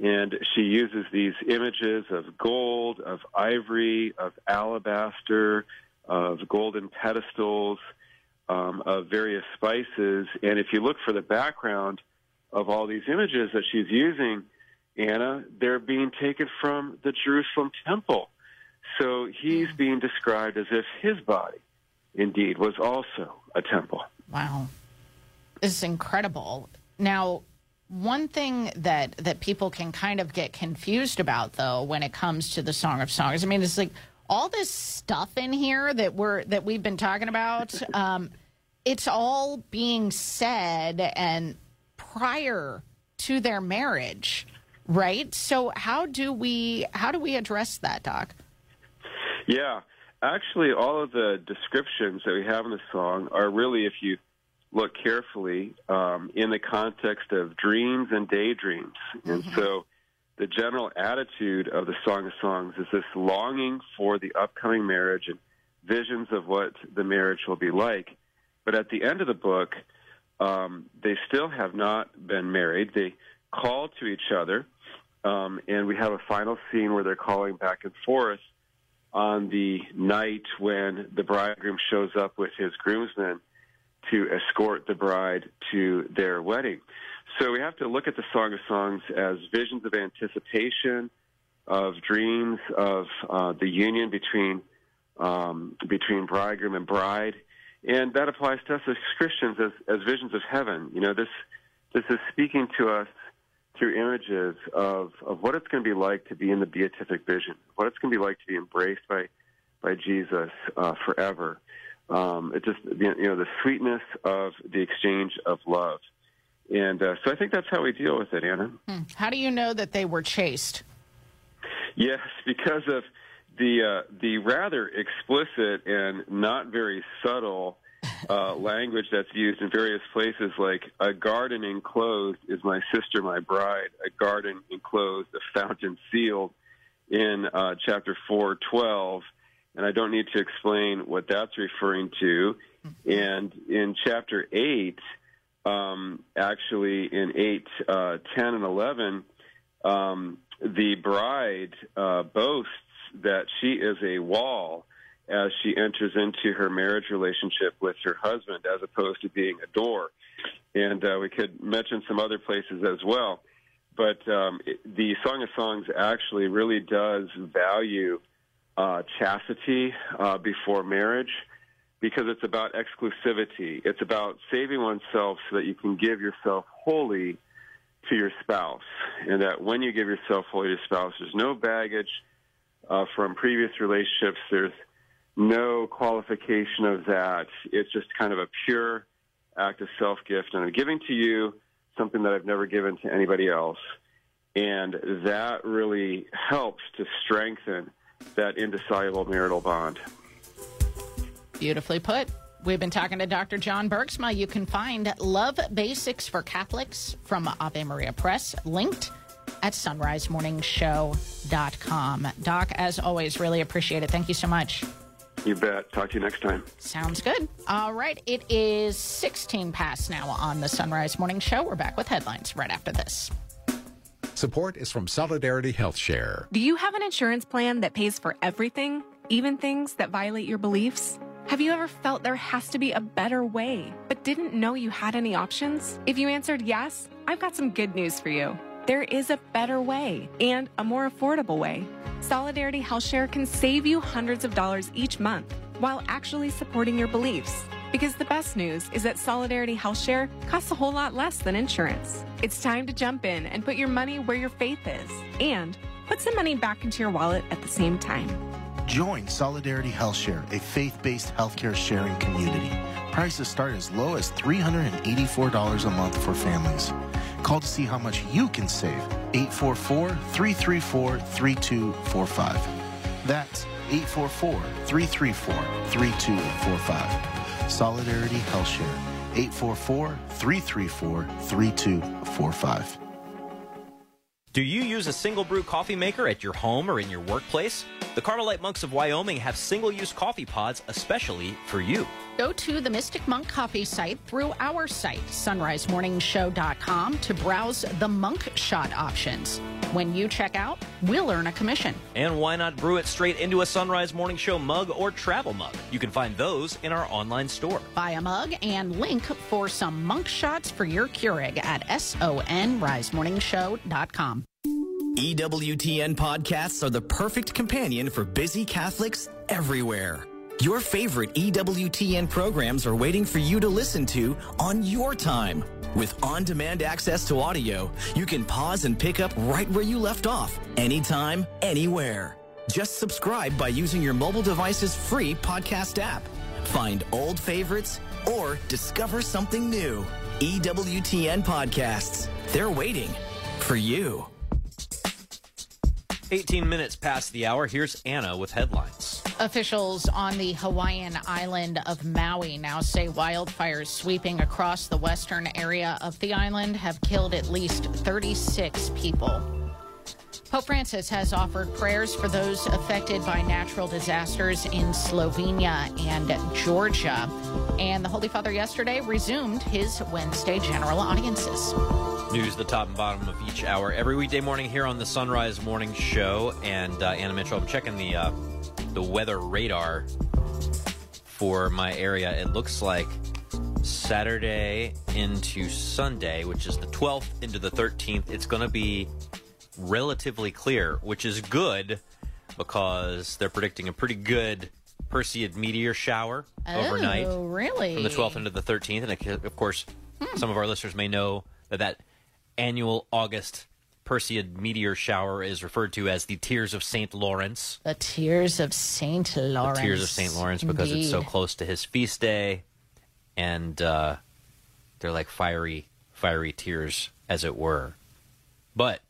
and she uses these images of gold, of ivory, of alabaster, of golden pedestals, um, of various spices. And if you look for the background of all these images that she's using, Anna, they're being taken from the Jerusalem temple. So he's being described as if his body, indeed, was also a temple. Wow. This is incredible. Now, one thing that that people can kind of get confused about though when it comes to the Song of Songs, I mean, it's like all this stuff in here that we're that we've been talking about. Um, it's all being said and prior to their marriage, right? So how do we how do we address that, Doc? Yeah, actually, all of the descriptions that we have in the song are really, if you look carefully um, in the context of dreams and daydreams. Mm-hmm. And so the general attitude of the Song of Songs is this longing for the upcoming marriage and visions of what the marriage will be like. But at the end of the book, um, they still have not been married. They call to each other Um, and we have a final scene where they're calling back and forth on the night when the bridegroom shows up with his groomsmen to escort the bride to their wedding. So we have to look at the Song of Songs as visions of anticipation, of dreams, of uh, the union between um, between bridegroom and bride, and that applies to us as Christians as, as visions of heaven. You know, this this is speaking to us through images of, of what it's going to be like to be in the beatific vision, what it's going to be like to be embraced by by Jesus uh, forever. Um, it just you know the sweetness of the exchange of love, and uh, so I think that's how we deal with it, Anna. Hmm. How do you know that they were chaste? Yes, because of the uh, the rather explicit and not very subtle uh, language that's used in various places, like a garden enclosed is my sister, my bride. A garden enclosed, a fountain sealed, in uh, chapter four twelve, and I don't need to explain what that's referring to. And in chapter eight, um, actually in eight, uh, ten, and eleven. Um, the bride uh, boasts that she is a wall as she enters into her marriage relationship with her husband, as opposed to being a door. And uh, we could mention some other places as well. But um, it, the Song of Songs actually really does value uh, chastity uh, before marriage because it's about exclusivity. It's about saving oneself so that you can give yourself wholly to your spouse, and that when you give yourself wholly to your spouse, there's no baggage uh, from previous relationships. There's no qualification of that. It's just kind of a pure act of self gift, and I'm giving to you something that I've never given to anybody else, and that really helps to strengthen that indissoluble marital bond. Beautifully put. We've been talking to Dr. John Bergsma. You can find Love Basics for Catholics from Ave Maria Press linked at sonrisemorningshow.com. Doc, as always, really appreciate it. Thank you so much. You bet. Talk to you next time. Sounds good. All right. It is 16 past now on the Son Rise Morning Show. We're back with headlines right after this. Support is from Solidarity Health Share. Do you have an insurance plan that pays for everything, even things that violate your beliefs? Have you ever felt there has to be a better way, but didn't know you had any options? If you answered yes, I've got some good news for you. There is a better way and a more affordable way. Solidarity Health Share can save you hundreds of dollars each month while actually supporting your beliefs. Because the best news is that Solidarity Health Share costs a whole lot less than insurance. It's time to jump in and put your money where your faith is and put some money back into your wallet at the same time. Join Solidarity Health Share, a faith based healthcare sharing community. Prices start as low as $384 a month for families. Call to see how much you can save. 844 334 3245. That's 844 334 3245. Solidarity Health Share. 844 334 3245. Do you use a single brew coffee maker at your home or in your workplace? The Carmelite Monks of Wyoming have single use coffee pods especially for you. Go to the Mystic Monk Coffee site through our site, sonrisemorningshow.com, to browse the monk shot options. When you check out, we'll earn a commission. And why not brew it straight into a Son Rise Morning Show mug or travel mug? You can find those in our online store. Buy a mug and link for some monk shots for your Keurig at sonrisemorningshow.com. EWTN podcasts are the perfect companion for busy Catholics everywhere. Your favorite EWTN programs are waiting for you to listen to on your time. With on demand access to audio, you can pause and pick up right where you left off, anytime, anywhere. Just subscribe by using your mobile device's free podcast app. Find old favorites or discover something new. EWTN podcasts. They're waiting for you. 18 minutes past the hour. Here's Anna with headlines. Officials on the Hawaiian island of Maui now say wildfires sweeping across the western area of the island have killed at least 36 people. Pope Francis has offered prayers for those affected by natural disasters in Slovenia and Georgia. And the Holy Father yesterday resumed his Wednesday general audiences. News, the top and bottom of each hour. Every weekday morning here on the Son Rise Morning Show. And uh, Anna Mitchell, I'm checking the uh, the weather radar for my area. It looks like Saturday into Sunday, which is the 12th into the 13th, it's going to be relatively clear, which is good because they're predicting a pretty good Perseid meteor shower overnight. Oh, really? From the 12th into the 13th. And of course, hmm. some of our listeners may know that that annual August Perseid meteor shower is referred to as the Tears of St. Lawrence. The Tears of Saint Lawrence. The Tears of St. Lawrence because it's so close to his feast day. And uh, they're like fiery, fiery tears, as it were. But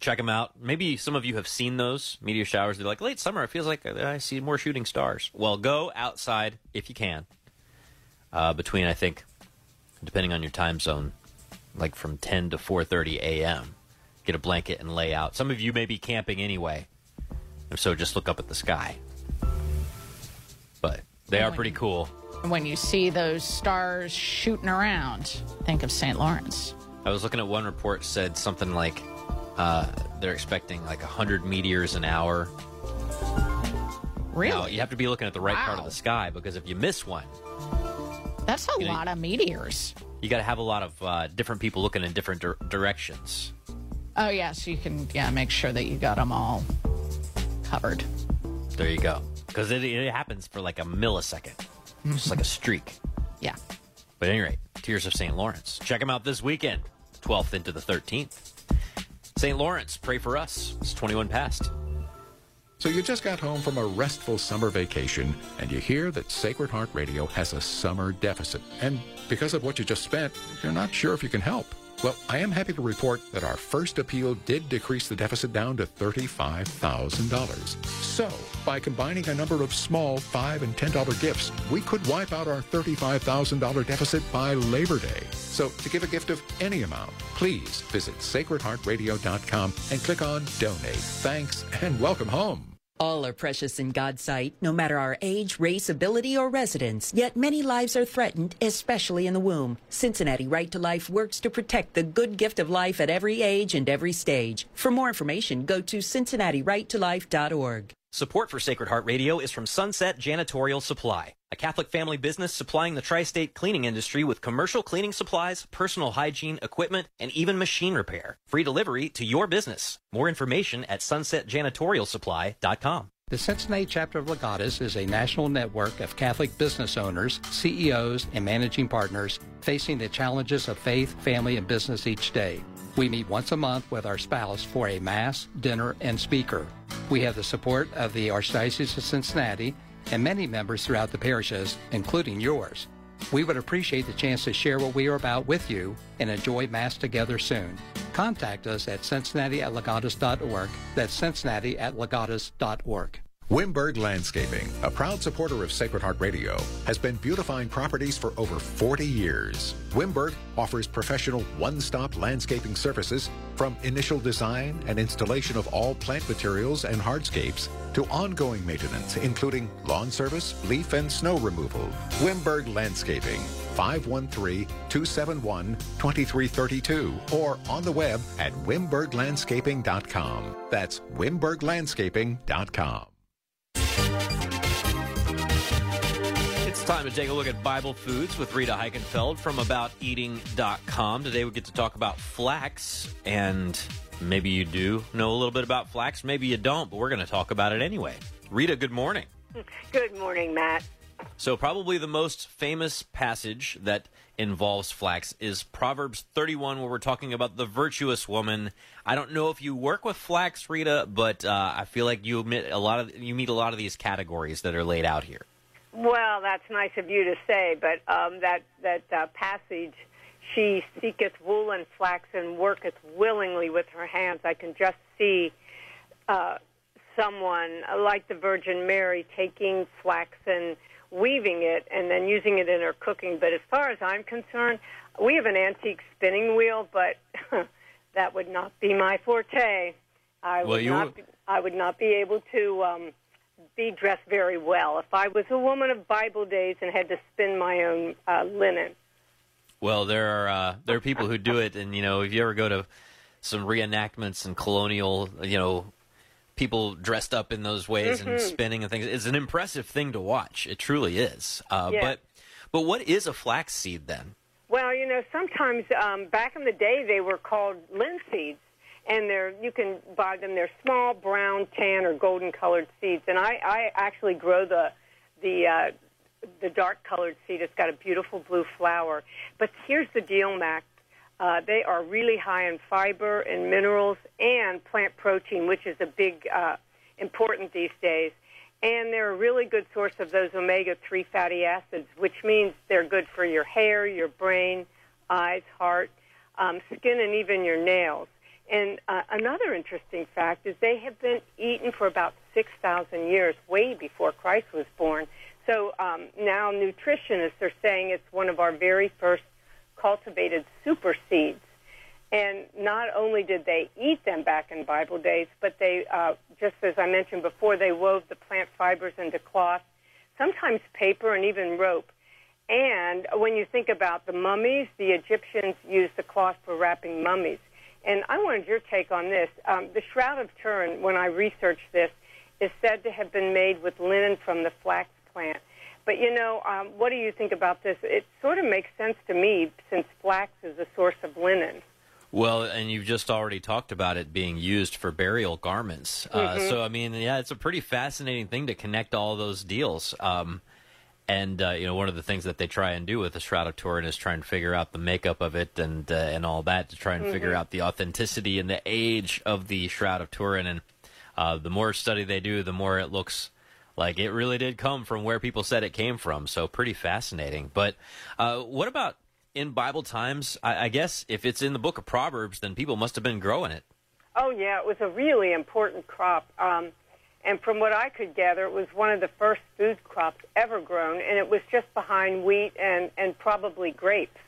check them out. Maybe some of you have seen those meteor showers. They're like late summer. It feels like I see more shooting stars. Well, go outside if you can. Uh, between I think, depending on your time zone, like from 10 to 4:30 a.m. Get a blanket and lay out. Some of you may be camping anyway, if so, just look up at the sky. But they are pretty cool. When you see those stars shooting around, think of St. Lawrence. I was looking at one report said something like uh, they're expecting like 100 meteors an hour. Really? Now, you have to be looking at the right part of the sky because if you miss one, That's a You know, lot of meteors. you got to have a lot of uh, different people looking in different dir- directions. Oh, yeah, so you can yeah make sure that you got them all covered. There you go. Because it, it happens for like a millisecond, just like a streak. Yeah. But at any rate, Tears of St. Lawrence. Check them out this weekend, 12th into the 13th. St. Lawrence, pray for us. It's 21 past. So you just got home from a restful summer vacation and you hear that Sacred Heart Radio has a summer deficit. And because of what you just spent, you're not sure if you can help. Well, I am happy to report that our first appeal did decrease the deficit down to $35,000. So, by combining a number of small 5 and $10 gifts, we could wipe out our $35,000 deficit by Labor Day. So, to give a gift of any amount, please visit sacredheartradio.com and click on Donate. Thanks and welcome home. All are precious in God's sight, no matter our age, race, ability, or residence. Yet many lives are threatened, especially in the womb. Cincinnati Right to Life works to protect the good gift of life at every age and every stage. For more information, go to cincinnatirighttolife.org. Support for Sacred Heart Radio is from Sunset Janitorial Supply, a Catholic family business supplying the tri state cleaning industry with commercial cleaning supplies, personal hygiene, equipment, and even machine repair. Free delivery to your business. More information at sunsetjanitorialsupply.com. The Cincinnati chapter of Legatus is a national network of Catholic business owners, CEOs, and managing partners facing the challenges of faith, family, and business each day. We meet once a month with our spouse for a mass, dinner, and speaker. We have the support of the Archdiocese of Cincinnati and many members throughout the parishes, including yours. We would appreciate the chance to share what we are about with you and enjoy Mass together soon. Contact us at cincinnati at legatus.org. That's cincinnati at legatus.org. Wimberg Landscaping, a proud supporter of Sacred Heart Radio, has been beautifying properties for over 40 years. Wimberg offers professional one-stop landscaping services from initial design and installation of all plant materials and hardscapes to ongoing maintenance, including lawn service, leaf and snow removal. Wimberg Landscaping, 513-271-2332 or on the web at wimberglandscaping.com. That's wimberglandscaping.com. It's time to take a look at Bible foods with Rita Heikenfeld from abouteating.com. Today we get to talk about flax, and maybe you do know a little bit about flax, maybe you don't, but we're going to talk about it anyway. Rita, good morning. Good morning, Matt. So, probably the most famous passage that involves flax is Proverbs 31, where we're talking about the virtuous woman. I don't know if you work with flax, Rita, but uh, I feel like you meet a lot of you meet a lot of these categories that are laid out here. Well, that's nice of you to say, but um, that that uh, passage, she seeketh wool and flax and worketh willingly with her hands. I can just see uh, someone like the Virgin Mary taking flax and weaving it and then using it in her cooking. But as far as I'm concerned, we have an antique spinning wheel, but that would not be my forte. I Well, would not. Be, I would not be able to. Um, be dressed very well if I was a woman of Bible days and had to spin my own uh, linen. Well, there are uh, there are people who do it, and you know, if you ever go to some reenactments and colonial, you know, people dressed up in those ways and Mhm. spinning and things, it's an impressive thing to watch. It truly is. Uh, Yeah. But but what is a flax seed then? Well, you know, sometimes um, back in the day they were called linseeds, and they're you can buy them. They're small, brown, tan, or golden colored seeds. And I, I actually grow the the uh, the dark colored seed. It's got a beautiful blue flower. But here's the deal, Mac. Uh, they are really high in fiber and minerals and plant protein, which is a big uh, important these days. And they're a really good source of those omega 3 fatty acids, which means they're good for your hair, your brain, eyes, heart, um, skin, and even your nails. And uh, another interesting fact is they have been eaten for about 6,000 years, way before Christ was born. So um, now nutritionists are saying it's one of our very first cultivated super seeds. And not only did they eat them back in Bible days, but they, uh, just as I mentioned before, they wove the plant fibers into cloth, sometimes paper and even rope. And when you think about the mummies, the Egyptians used the cloth for wrapping mummies. And I wanted your take on this. Um, the Shroud of Turin, when I researched this, is said to have been made with linen from the flax plant. But you know, um, what do you think about this? It sort of makes sense to me since flax is a source of linen. Well, and you've just already talked about it being used for burial garments. Uh, Mhm. so, I mean, yeah, it's a pretty fascinating thing to connect all those deals. Um, and uh, you know, one of the things that they try and do with the Shroud of Turin is try and figure out the makeup of it and uh, and all that to try and figure Mhm. out the authenticity and the age of the Shroud of Turin. And uh, the more study they do, the more it looks like it really did come from where people said it came from. So, pretty fascinating. But uh, what about in Bible times? I, I guess if it's in the book of Proverbs, then people must have been growing it. Oh yeah, it was a really important crop. Um, and from what I could gather, it was one of the first food crops ever grown, and it was just behind wheat and and probably grapes.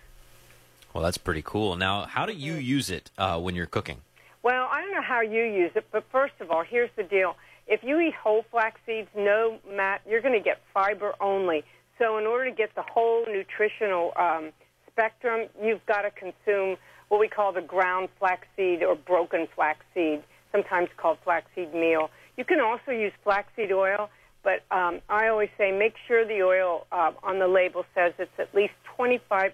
Well, that's pretty cool. Now, how do you use it uh, when you're cooking? Well, I don't know how you use it, but first of all, here's the deal. If you eat whole flax seeds, no, Matt, you're going to get fiber only. So in order to get the whole nutritional um, spectrum, you've got to consume what we call the ground flaxseed or broken flaxseed, sometimes called flaxseed meal. You can also use flaxseed oil, but um, I always say make sure the oil uh, on the label says it's at least 25%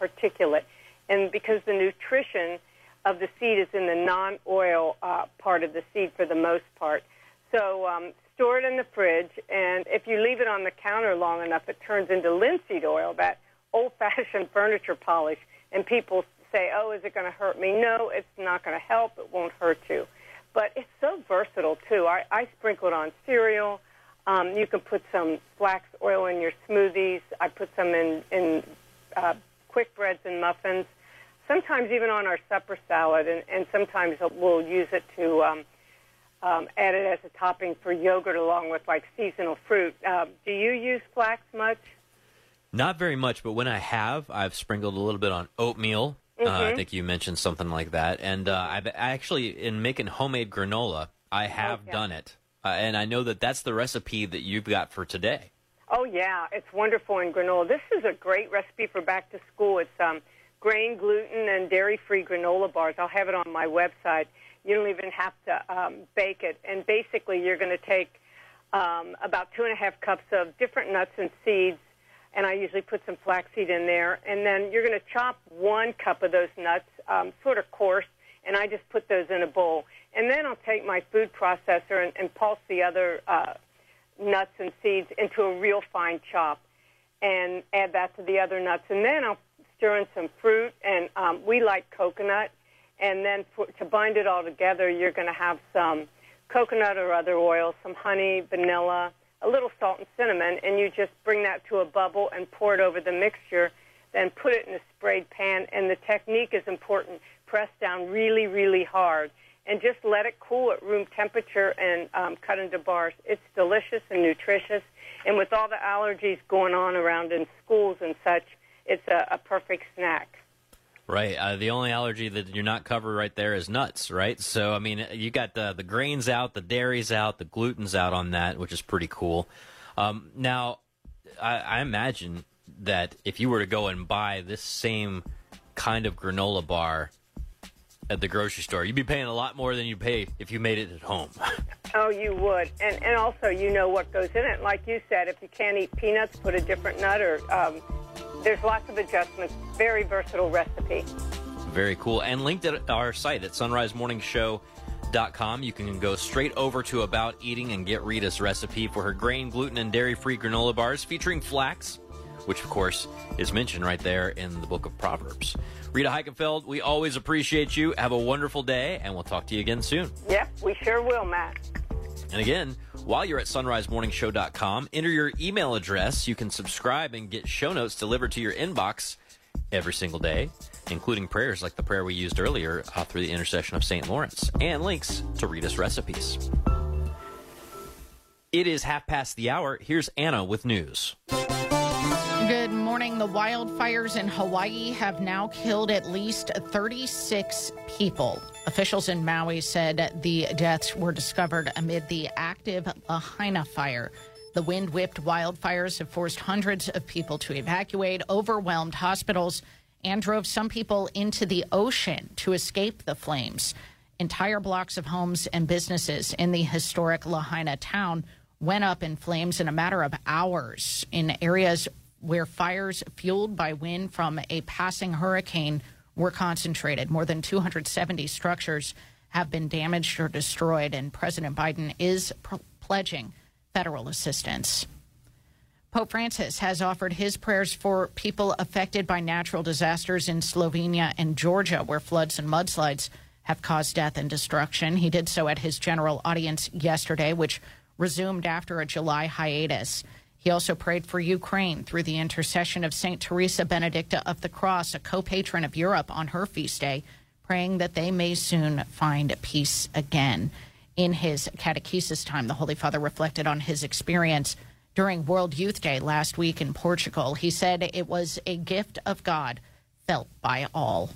particulate. And because the nutrition of the seed is in the non-oil uh, part of the seed for the most part. So um, store it in the fridge, and if you leave it on the counter long enough, it turns into linseed oil, that old-fashioned furniture polish. And people say, "Oh, is it going to hurt me?" No, it's not going to help. It won't hurt you. But it's so versatile too. I, I sprinkle it on cereal. Um, you can put some flax oil in your smoothies. I put some in in uh, quick breads and muffins. Sometimes even on our supper salad, and, and sometimes we'll use it to um, um, add it as a topping for yogurt along with like seasonal fruit. Uh, do you use flax much? Not very much, but when I have, I've sprinkled a little bit on oatmeal. Uh, I Mhm. think you mentioned something like that. And uh, I've actually, in making homemade granola, I have Okay. done it. Uh, and I know that that's the recipe that you've got for today. Oh yeah, it's wonderful in granola. This is a great recipe for back to school. It's um, grain, gluten, and dairy-free granola bars. I'll have it on my website. You don't even have to um, bake it. And basically, you're going to take um, about two and a half cups of different nuts and seeds, and I usually put some flaxseed in there. And then you're going to chop one cup of those nuts, um, sort of coarse, and I just put those in a bowl. And then I'll take my food processor and, and pulse the other uh, nuts and seeds into a real fine chop and add that to the other nuts. And then I'll stir in some fruit, and um, we like coconut. And then for, to bind it all together, you're going to have some coconut or other oil, some honey, vanilla, a little salt and cinnamon, and you just bring that to a bubble and pour it over the mixture. Then put it in a sprayed pan, and the technique is important. Press down really, really hard, and just let it cool at room temperature and um, cut into bars. It's delicious and nutritious, and with all the allergies going on around in schools and such, it's a, a perfect snack. Right. Uh, the only allergy that you're not covered right there is nuts, right? So, I mean, you got the, the grains out, the dairies out, the gluten's out on that, which is pretty cool. Um, now, I, I imagine that if you were to go and buy this same kind of granola bar at the grocery store, you'd be paying a lot more than you pay if you made it at home. Oh, you would, and and also you know what goes in it. Like you said, if you can't eat peanuts, put a different nut, or um, there's lots of adjustments. Very versatile recipe. Very cool. And linked at our site at sonrisemorningshow.com, you can go straight over to About Eating and get Rita's recipe for her grain, gluten, and dairy free granola bars featuring flax, which, of course, is mentioned right there in the book of Proverbs. Rita Heikenfeld, we always appreciate you. Have a wonderful day, and we'll talk to you again soon. Yep, we sure will, Matt. And again, while you're at sonrisemorningshow.com, enter your email address. You can subscribe and get show notes delivered to your inbox every single day, including prayers like the prayer we used earlier uh, through the intercession of St. Lawrence, and links to Rita's recipes. It is half past the hour. Here's Anna with news. Morning. The wildfires in Hawaii have now killed at least 36 people. Officials in Maui said the deaths were discovered amid the active Lahaina fire. The wind whipped wildfires have forced hundreds of people to evacuate, overwhelmed hospitals, and drove some people into the ocean to escape the flames. Entire blocks of homes and businesses in the historic Lahaina town went up in flames in a matter of hours in areas where fires fueled by wind from a passing hurricane were concentrated. More than 270 structures have been damaged or destroyed, and President Biden is pr- pledging federal assistance. Pope Francis has offered his prayers for people affected by natural disasters in Slovenia and Georgia, where floods and mudslides have caused death and destruction. He did so at his general audience yesterday, which resumed after a July hiatus. He also prayed for Ukraine through the intercession of St. Teresa Benedicta of the Cross, a co patron of Europe, on her feast day, praying that they may soon find peace again. In his catechesis time, the Holy Father reflected on his experience during World Youth Day last week in Portugal. He said it was a gift of God felt by all.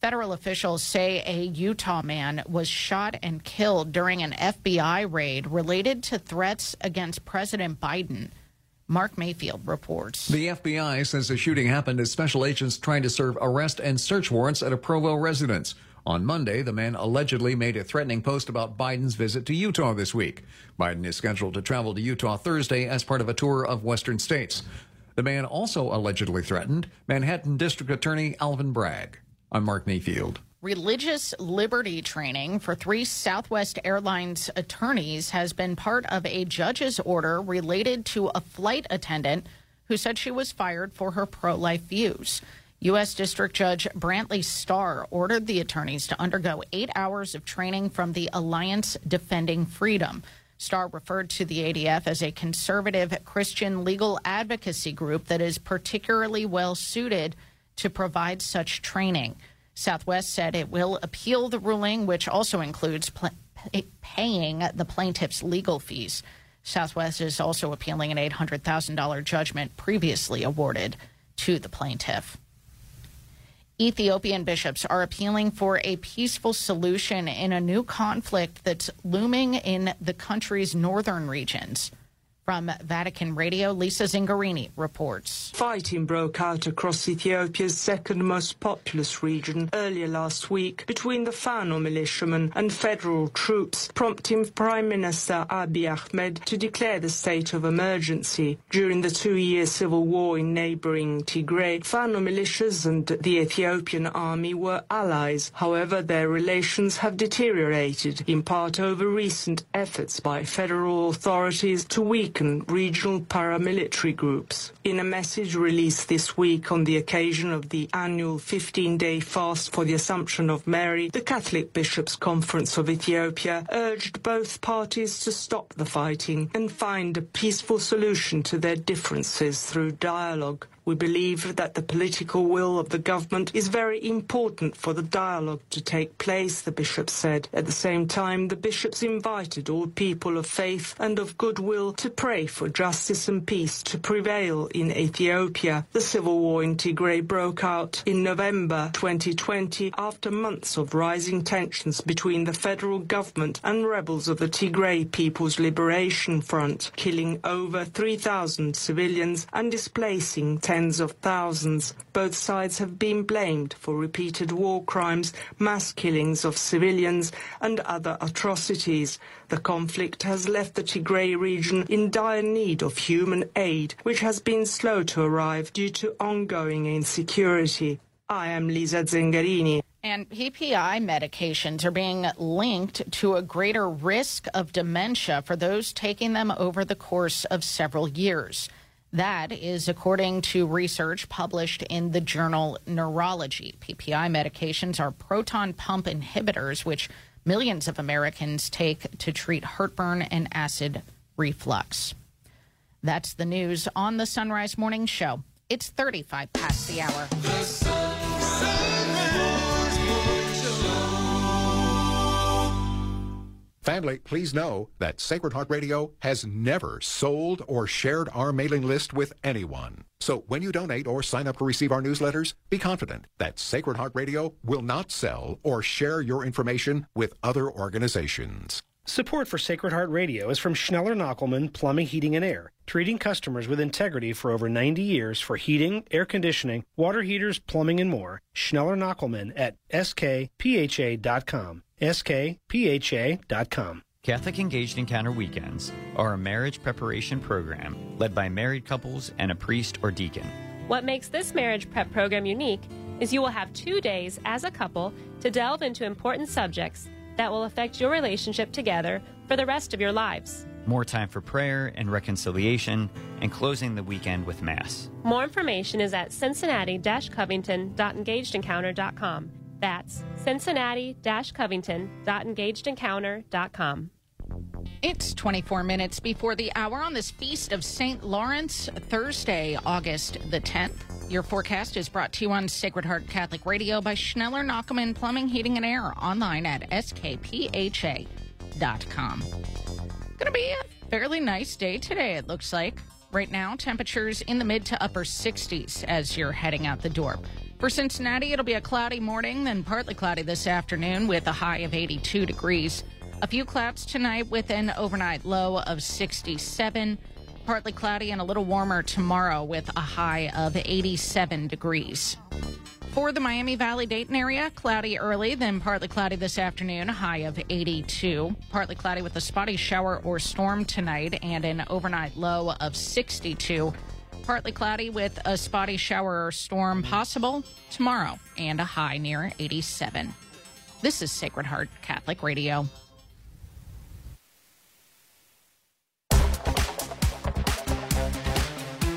Federal officials say a Utah man was shot and killed during an FBI raid related to threats against President Biden. Mark Mayfield reports. The FBI says the shooting happened as special agents trying to serve arrest and search warrants at a Provo residence. On Monday, the man allegedly made a threatening post about Biden's visit to Utah this week. Biden is scheduled to travel to Utah Thursday as part of a tour of western states. The man also allegedly threatened Manhattan District Attorney Alvin Bragg. I'm Mark Mayfield. Religious liberty training for three Southwest Airlines attorneys has been part of a judge's order related to a flight attendant who said she was fired for her pro life views. U.S. District Judge Brantley Starr ordered the attorneys to undergo eight hours of training from the Alliance Defending Freedom. Starr referred to the ADF as a conservative Christian legal advocacy group that is particularly well suited to provide such training. Southwest said it will appeal the ruling, which also includes pl- paying the plaintiff's legal fees. Southwest is also appealing an $800,000 judgment previously awarded to the plaintiff. Ethiopian bishops are appealing for a peaceful solution in a new conflict that's looming in the country's northern regions. From Vatican Radio, Lisa Zengarini reports. Fighting broke out across Ethiopia's second most populous region earlier last week between the Fano militiamen and federal troops, prompting Prime Minister Abiy Ahmed to declare the state of emergency. During the two-year civil war in neighboring Tigray, Fano militias and the Ethiopian army were allies. However, their relations have deteriorated, in part over recent efforts by federal authorities to weaken regional paramilitary groups. In a message released this week on the occasion of the annual 15-day fast for the Assumption of Mary, the Catholic Bishops' Conference of Ethiopia urged both parties to stop the fighting and find a peaceful solution to their differences through dialogue. We believe that the political will of the government is very important for the dialogue to take place, the bishop said. At the same time, the bishops invited all people of faith and of goodwill to pray for justice and peace to prevail in Ethiopia. The civil war in Tigray broke out in November 2020 after months of rising tensions between the federal government and rebels of the Tigray People's Liberation Front, killing over 3,000 civilians and displacing tens of thousands. Both sides have been blamed for repeated war crimes, mass killings of civilians, and other atrocities. The conflict has left the Tigray region in dire need of human aid, which has been slow to arrive due to ongoing insecurity. I am Lisa Zengarini. And PPI medications are being linked to a greater risk of dementia for those taking them over the course of several years. That is according to research published in the journal Neurology. PPI medications are proton pump inhibitors, which millions of Americans take to treat heartburn and acid reflux. That's the news on the Son Rise Morning Show. It's 35 past the hour. Family, please know that Sacred Heart Radio has never sold or shared our mailing list with anyone. So when you donate or sign up to receive our newsletters, be confident that Sacred Heart Radio will not sell or share your information with other organizations. Support for Sacred Heart Radio is from Schneller Knochelmann Plumbing, Heating, and Air, treating customers with integrity for over 90 years for heating, air conditioning, water heaters, plumbing, and more. Schneller Knochelmann at skpha.com. skpha.com. Catholic Engaged Encounter Weekends are a marriage preparation program led by married couples and a priest or deacon. What makes this marriage prep program unique is you will have two days as a couple to delve into important subjects that will affect your relationship together for the rest of your lives. More time for prayer and reconciliation, and closing the weekend with Mass. More information is at cincinnati-covington.engagedencounter.com. That's cincinnati-covington.engagedencounter.com. It's 24 minutes before the hour on this feast of St. Lawrence, Thursday, August the 10th. Your forecast is brought to you on Sacred Heart Catholic Radio by Schneller Knochelmann Plumbing, Heating, and Air online at skpha.com. To be a fairly nice day today, it looks like. Right now, temperatures in the mid to upper 60s as you're heading out the door. For Cincinnati, it'll be a cloudy morning, then partly cloudy this afternoon with a high of 82 degrees. A few clouds tonight with an overnight low of 67. Partly cloudy and a little warmer tomorrow with a high of 87 degrees. For the Miami Valley Dayton area, cloudy early, then partly cloudy this afternoon, high of 82. Partly cloudy with a spotty shower or storm tonight and an overnight low of 62. Partly cloudy with a spotty shower or storm possible tomorrow and a high near 87. This is Sacred Heart Catholic Radio.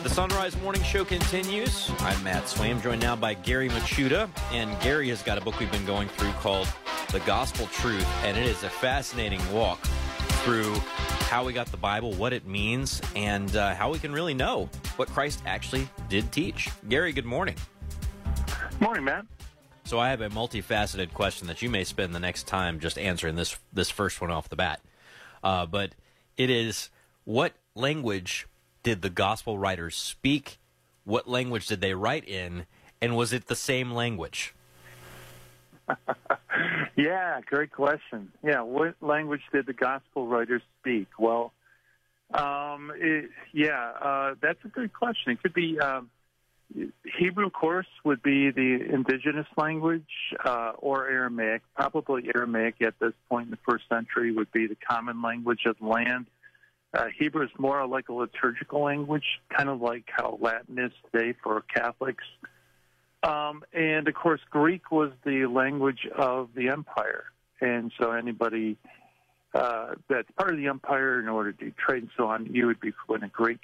The Son Rise Morning Show continues. I'm Matt Swaim, joined now by Gary Michuta. And Gary has got a book we've been going through called The Gospel Truth. And it is a fascinating walk through how we got the Bible, what it means, and uh, how we can really know what Christ actually did teach. Gary, good morning. Morning, Matt. So I have a multifaceted question that you may spend the next time just answering this this first one off the bat. Uh, but it is what language did the gospel writers speak? What language did they write in? And was it the same language? Yeah, great question. Yeah, what language did the gospel writers speak? Well, um, it, yeah, uh, that's a good question. It could be um, Hebrew, of course, would be the indigenous language, uh, or Aramaic. Probably Aramaic at this point in the first century would be the common language of the land. Uh, Hebrew is more like a liturgical language, kind of like how Latin is today for Catholics. Um, and of course, Greek was the language of the empire, and so anybody uh, that's part of the empire, in order to trade and so on, you would be fluent in Greek.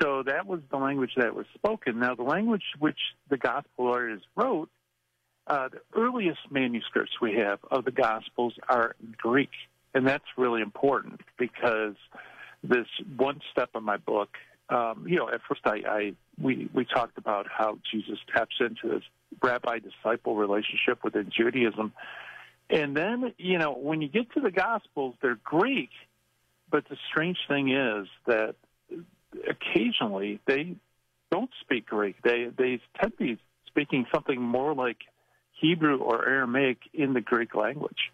So that was the language that was spoken. Now, the language which the gospel writers wrote, uh, the earliest manuscripts we have of the gospels are in Greek, and that's really important because this one step of my book um, you know, at first I, I we we talked about how Jesus taps into this rabbi disciple relationship within Judaism, and then you know when you get to the Gospels, they're Greek, but the strange thing is that occasionally they don't speak Greek. They they tend to be speaking something more like Hebrew or Aramaic in the Greek language.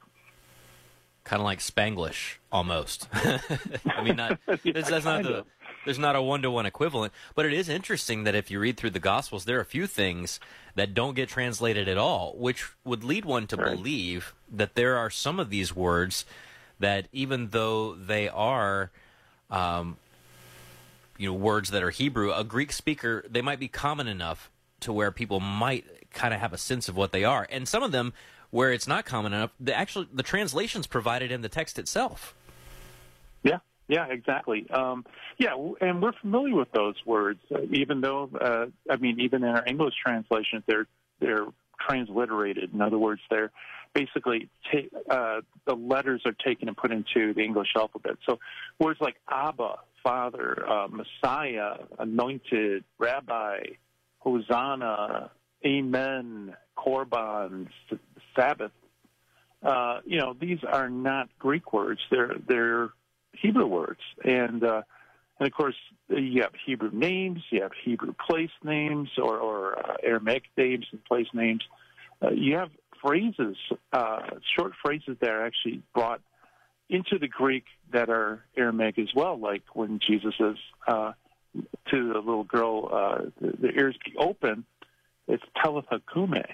Kind of like Spanglish, almost. I mean, not, that's, that's not the, there's not a one to one equivalent, but it is interesting that if you read through the Gospels, there are a few things that don't get translated at all, which would lead one to believe that there are some of these words that, even though they are, um, you know, words that are Hebrew, a Greek speaker, they might be common enough to where people might kind of have a sense of what they are, and some of them where it's not common enough, the actually the translations provided in the text itself. Yeah, yeah, exactly. Um, yeah, and we're familiar with those words, uh, even though uh, I mean, even in our English translations, they're they're transliterated. In other words, they're basically ta- uh, the letters are taken and put into the English alphabet. So words like Abba, Father, uh, Messiah, Anointed, Rabbi, Hosanna, Amen, Korban, Sabbath. Uh, you know, these are not Greek words; they're they're Hebrew words, and uh, and of course you have Hebrew names, you have Hebrew place names, or, or uh, Aramaic names and place names. Uh, you have phrases, uh, short phrases that are actually brought into the Greek that are Aramaic as well, like when Jesus says uh, to the little girl, uh, the, ears be open, it's Talitha Kume.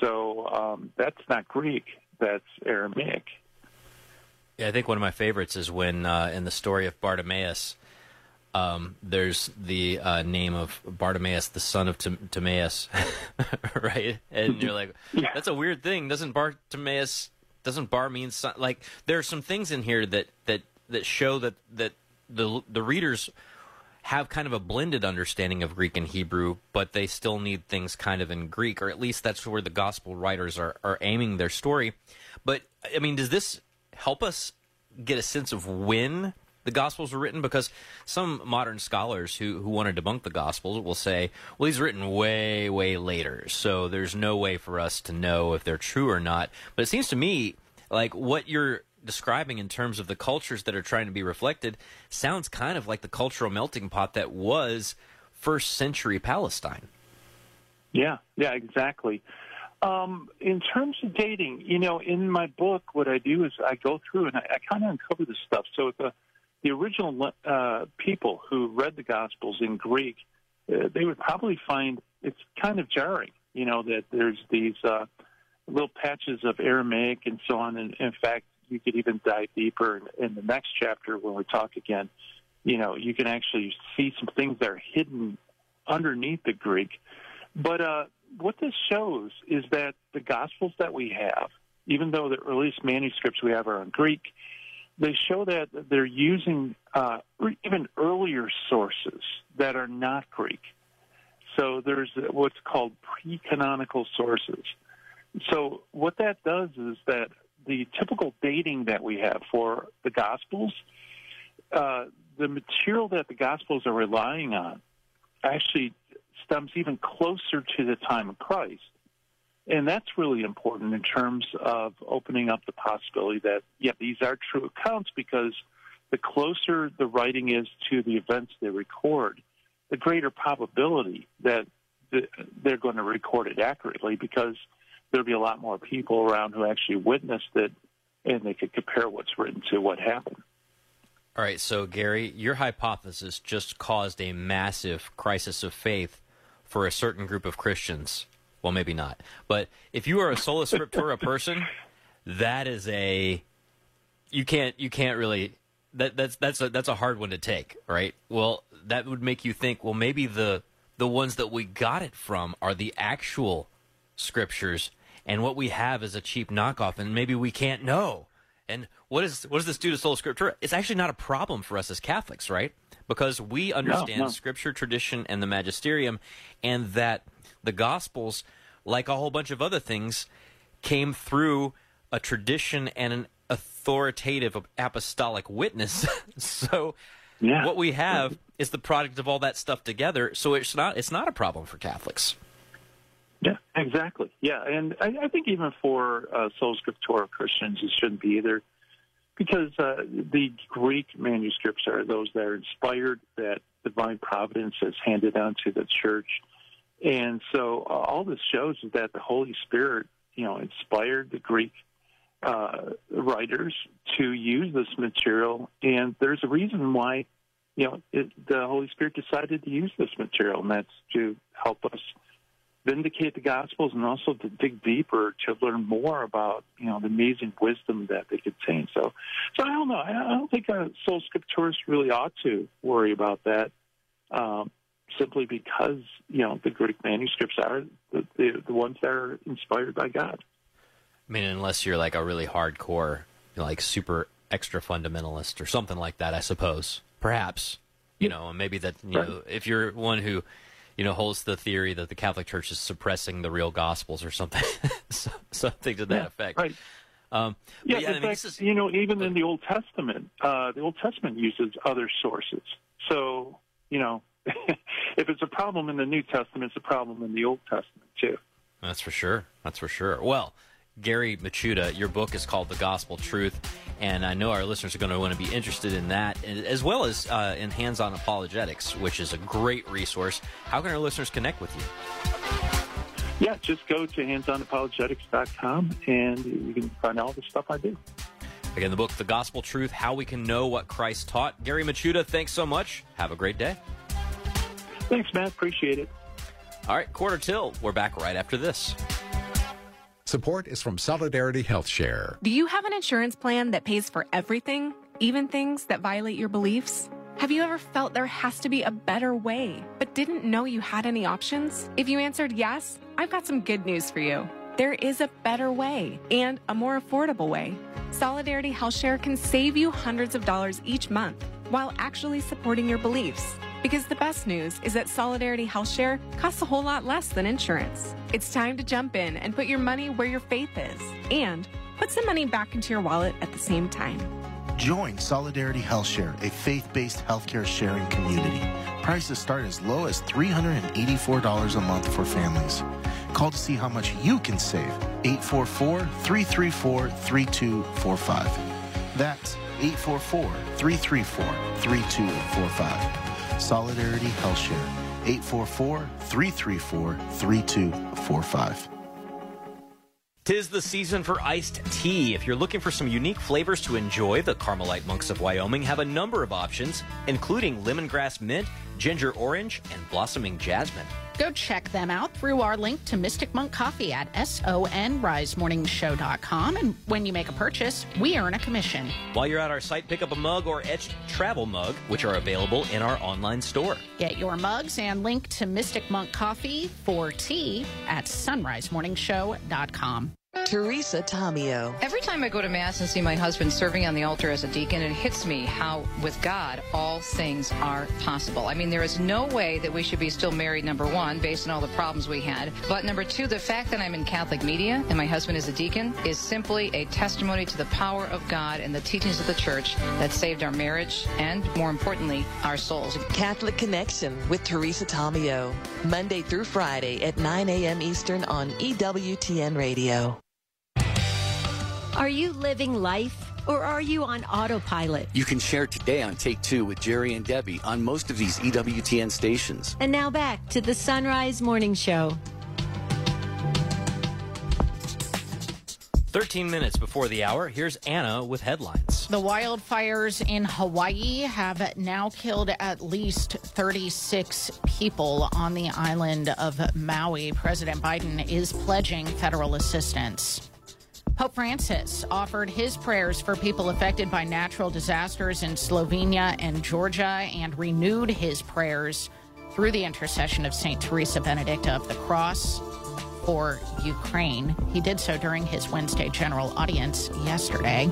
So um, that's not Greek, that's Aramaic. Yeah, I think one of my favorites is when uh, in the story of Bartimaeus, um, there's the uh, name of Bartimaeus, the son of Tim- Timaeus, right? And you're like, that's a weird thing. Doesn't Bartimaeus doesn't Bar mean son? Like there are some things in here that that that show that that the the readers have kind of a blended understanding of Greek and Hebrew, but they still need things kind of in Greek, or at least that's where the gospel writers are, are aiming their story. But I mean, does this help us get a sense of when the gospels were written? Because some modern scholars who, who want to debunk the gospels will say, well, he's written way, way later, so there's no way for us to know if they're true or not. But it seems to me like what you're describing in terms of the cultures that are trying to be reflected sounds kind of like the cultural melting pot that was first century Palestine. Yeah, yeah, exactly. Um, in terms of dating, you know, in my book, what I do is I go through and I, I kind of uncover this stuff. So the the original uh, people who read the Gospels in Greek, uh, they would probably find it's kind of jarring, you know, that there's these uh, little patches of Aramaic and so on. And in fact, you could even dive deeper in, in the next chapter when we talk again. You know, you can actually see some things that are hidden underneath the Greek. But uh, what this shows is that the Gospels that we have, even though the earliest manuscripts we have are in Greek, they show that they're using uh, even earlier sources that are not Greek. So there's what's called pre-canonical sources. So what that does is that the typical dating that we have for the Gospels, uh, the material that the Gospels are relying on actually stems even closer to the time of Christ. And that's really important in terms of opening up the possibility that, yeah, these are true accounts because the closer the writing is to the events they record, the greater probability that they're going to record it accurately because there'll be a lot more people around who actually witnessed it and they could compare what's written to what happened. All right, so Gary, your hypothesis just caused a massive crisis of faith for a certain group of Christians. Well, maybe not. But if you are a sola scriptura person, that is a you can't you can't really that that's that's a that's a hard one to take, right? Well, that would make you think, well, maybe the the ones that we got it from are the actual scriptures and what we have is a cheap knockoff and maybe we can't know. And what is what does this do to sola scriptura? It's actually not a problem for us as Catholics, right? Because we understand no. scripture, tradition, and the magisterium, and that the Gospels, like a whole bunch of other things, came through a tradition and an authoritative apostolic witness. so, Yeah. what we have is the product of all that stuff together. So it's not it's not a problem for Catholics. Yeah, exactly. Yeah, and I, I think even for uh, sola scriptura Christians, it shouldn't be either, because uh, the Greek manuscripts are those that are inspired, that divine providence has handed down to the church, and so uh, all this shows is that the Holy Spirit, you know, inspired the Greek uh, writers to use this material, and there's a reason why, you know, it, the Holy Spirit decided to use this material, and that's to help us vindicate the Gospels and also to dig deeper to learn more about, you know, the amazing wisdom that they contain. So, so I don't know. I don't think a sola scripturist really ought to worry about that. Um, simply because you know the Greek manuscripts are the, the the ones that are inspired by God. I mean, unless you're like a really hardcore, like super extra fundamentalist or something like that, I suppose. Perhaps, you know, maybe that, you know, if you're one who, you know, holds the theory that the Catholic Church is suppressing the real Gospels or something, something to that Yeah, effect. right. Um, Yeah, yeah, in I mean, fact, this is you know, even in the Old Testament, uh, the Old Testament uses other sources. So, you know, if it's a problem in the New Testament, it's a problem in the Old Testament too. That's for sure. That's for sure. Well, Gary Michuta, your book is called The Gospel Truth, and I know our listeners are going to want to be interested in that, as well as uh, in Hands On Apologetics, which is a great resource. How can our listeners connect with you? Yeah, just go to handsonapologetics.com and you can find all the stuff I do. Again, the book, The Gospel Truth How We Can Know What Christ Taught. Gary Michuta, thanks so much. Have a great day. Thanks, Matt. Appreciate it. All right, quarter till. We're back right after this. Support is from Solidarity Health Share. Do you have an insurance plan that pays for everything, even things that violate your beliefs? Have you ever felt there has to be a better way, but didn't know you had any options? If you answered yes, I've got some good news for you. There is a better way and a more affordable way. Solidarity Health Share can save you hundreds of dollars each month while actually supporting your beliefs. Because the best news is that Solidarity Health Share costs a whole lot less than insurance. It's time to jump in and put your money where your faith is and put some money back into your wallet at the same time. Join Solidarity Health Share, a faith based healthcare sharing community. Prices start as low as $384 a month for families. Call to see how much you can save. 844 334 3245. That's 844 334 3245. Solidarity Health Share. 844 334 3245. Tis the season for iced tea. If you're looking for some unique flavors to enjoy, the Carmelite Monks of Wyoming have a number of options, including lemongrass mint, ginger orange, and blossoming jasmine. Go check them out through our link to Mystic Monk Coffee at sonrisemorningshow.com. And when you make a purchase, we earn a commission. While you're at our site, pick up a mug or etched travel mug, which are available in our online store. Get your mugs and link to Mystic Monk Coffee for tea at sonrisemorningshow.com. Teresa Tomeo. Every time I go to Mass and see my husband serving on the altar as a deacon, it hits me how, with God, all things are possible. I mean, there is no way that we should be still married, number one, based on all the problems we had. But number two, the fact that I'm in Catholic media and my husband is a deacon is simply a testimony to the power of God and the teachings of the church that saved our marriage and, more importantly, our souls. Catholic Connection with Teresa Tomeo. Monday through Friday at 9 a.m. Eastern on EWTN Radio. Are you living life or are you on autopilot? You can share today on Take Two with Jerry and Debbie on most of these EWTN stations. And now back to the Son Rise Morning Show. 13 minutes before the hour, here's Anna with headlines. The wildfires in Hawaii have now killed at least 36 people on the island of Maui. President Biden is pledging federal assistance. Pope Francis offered his prayers for people affected by natural disasters in Slovenia and Georgia and renewed his prayers through the intercession of St. Teresa Benedicta of the Cross for Ukraine. He did so during his Wednesday general audience yesterday.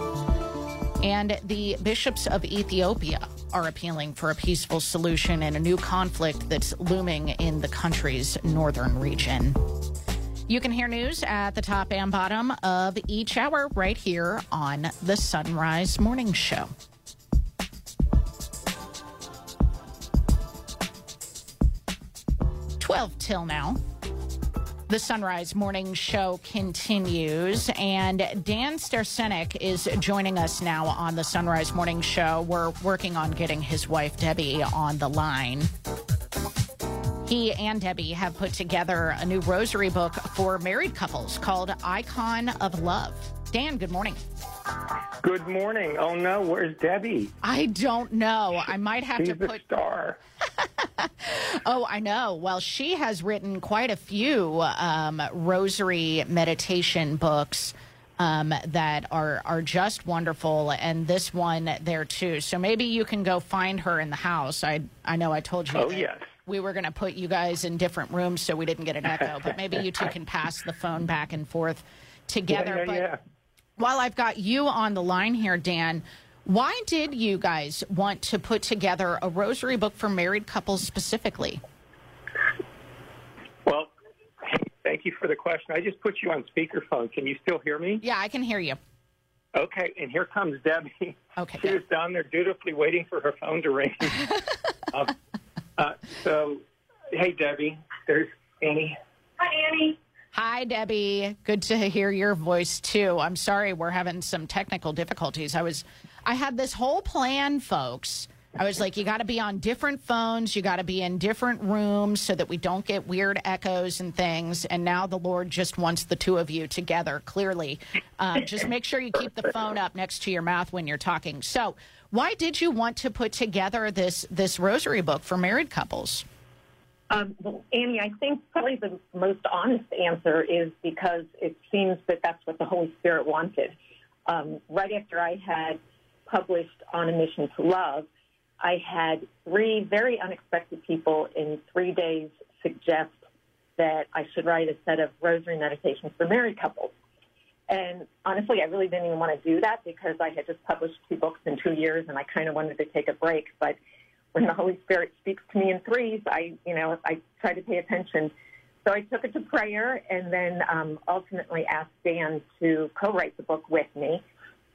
And the bishops of Ethiopia are appealing for a peaceful solution in a new conflict that's looming in the country's northern region. You can hear news at the top and bottom of each hour right here on the Son Rise Morning Show. 12 till now. The Son Rise Morning Show continues, and Dan Starsenic is joining us now on the Son Rise Morning Show. We're working on getting his wife, Debbie, on the line. He and Debbie have put together a new rosary book for married couples called Icon of Love. Dan, good morning. Good morning. Oh no, where's Debbie? I don't know. I might have She's to put. star. Oh, I know. Well, she has written quite a few um, rosary meditation books um, that are are just wonderful, and this one there too. So maybe you can go find her in the house. I I know I told you. Oh that yes. We were going to put you guys in different rooms so we didn't get an echo, but maybe you two can pass the phone back and forth together. Yeah, yeah, but yeah. while I've got you on the line here, Dan, why did you guys want to put together a rosary book for married couples specifically? Well, hey, thank you for the question. I just put you on speakerphone. Can you still hear me? Yeah, I can hear you. Okay, and here comes Debbie. Okay. She was down there dutifully waiting for her phone to ring. um, uh, so, hey, Debbie, there's Annie. Hi, Annie. Hi, Debbie. Good to hear your voice too. I'm sorry we're having some technical difficulties. I was, I had this whole plan, folks. I was like, you got to be on different phones, you got to be in different rooms so that we don't get weird echoes and things. And now the Lord just wants the two of you together. Clearly, um, just make sure you keep the phone up next to your mouth when you're talking. So, why did you want to put together this this rosary book for married couples? Um, well, Annie, I think probably the most honest answer is because it seems that that's what the Holy Spirit wanted. Um, right after I had published On a Mission to Love, I had three very unexpected people in three days suggest that I should write a set of rosary meditations for married couples. And honestly, I really didn't even want to do that because I had just published two books in two years and I kind of wanted to take a break. But when the Holy Spirit speaks to me in threes, I, you know, I try to pay attention. So I took it to prayer and then um, ultimately asked Dan to co-write the book with me.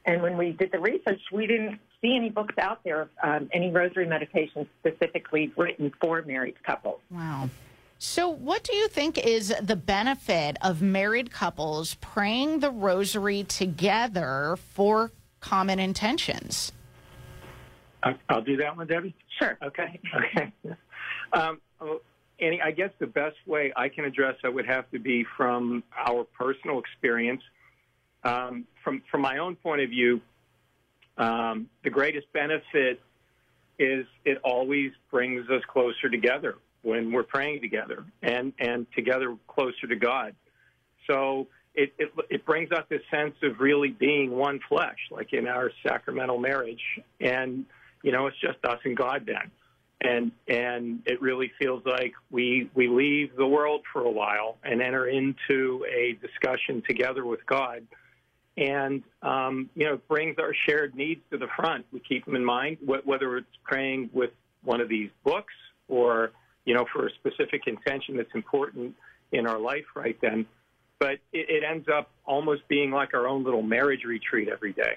And when we did the research, we didn't see any books out there um, any rosary meditations specifically written for married couples. Wow. So, what do you think is the benefit of married couples praying the rosary together for common intentions? I- I'll do that one, Debbie. Sure. Okay. Okay. Um, oh, Annie, I guess the best way I can address that would have to be from our personal experience. Um, from from my own point of view, um, the greatest benefit is it always brings us closer together when we're praying together and and together closer to God. So it, it it brings us this sense of really being one flesh, like in our sacramental marriage, and you know it's just us and God then, and and it really feels like we we leave the world for a while and enter into a discussion together with God, and um, you know it brings our shared needs to the front. We keep them in mind, wh- whether it's praying with one of these books or you know for a specific intention that's important in our life right then but it, it ends up almost being like our own little marriage retreat every day.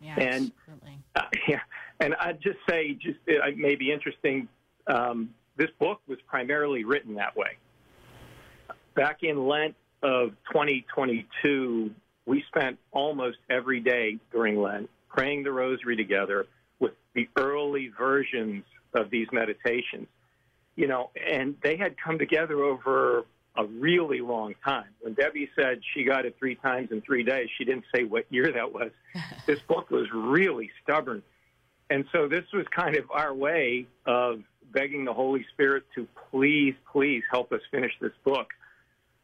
Yeah, and uh, yeah, and I'd just say, just it may be interesting. Um, this book was primarily written that way. Back in Lent of 2022, we spent almost every day during Lent praying the Rosary together with the early versions of these meditations. You know, and they had come together over a really long time. When Debbie said she got it three times in three days, she didn't say what year that was. this book was really stubborn. And so this was kind of our way of begging the Holy Spirit to please, please help us finish this book.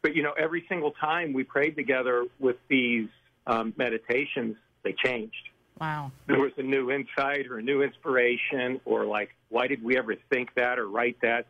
But, you know, every single time we prayed together with these um, meditations, they changed. Wow. There was a new insight or a new inspiration, or like, why did we ever think that or write that?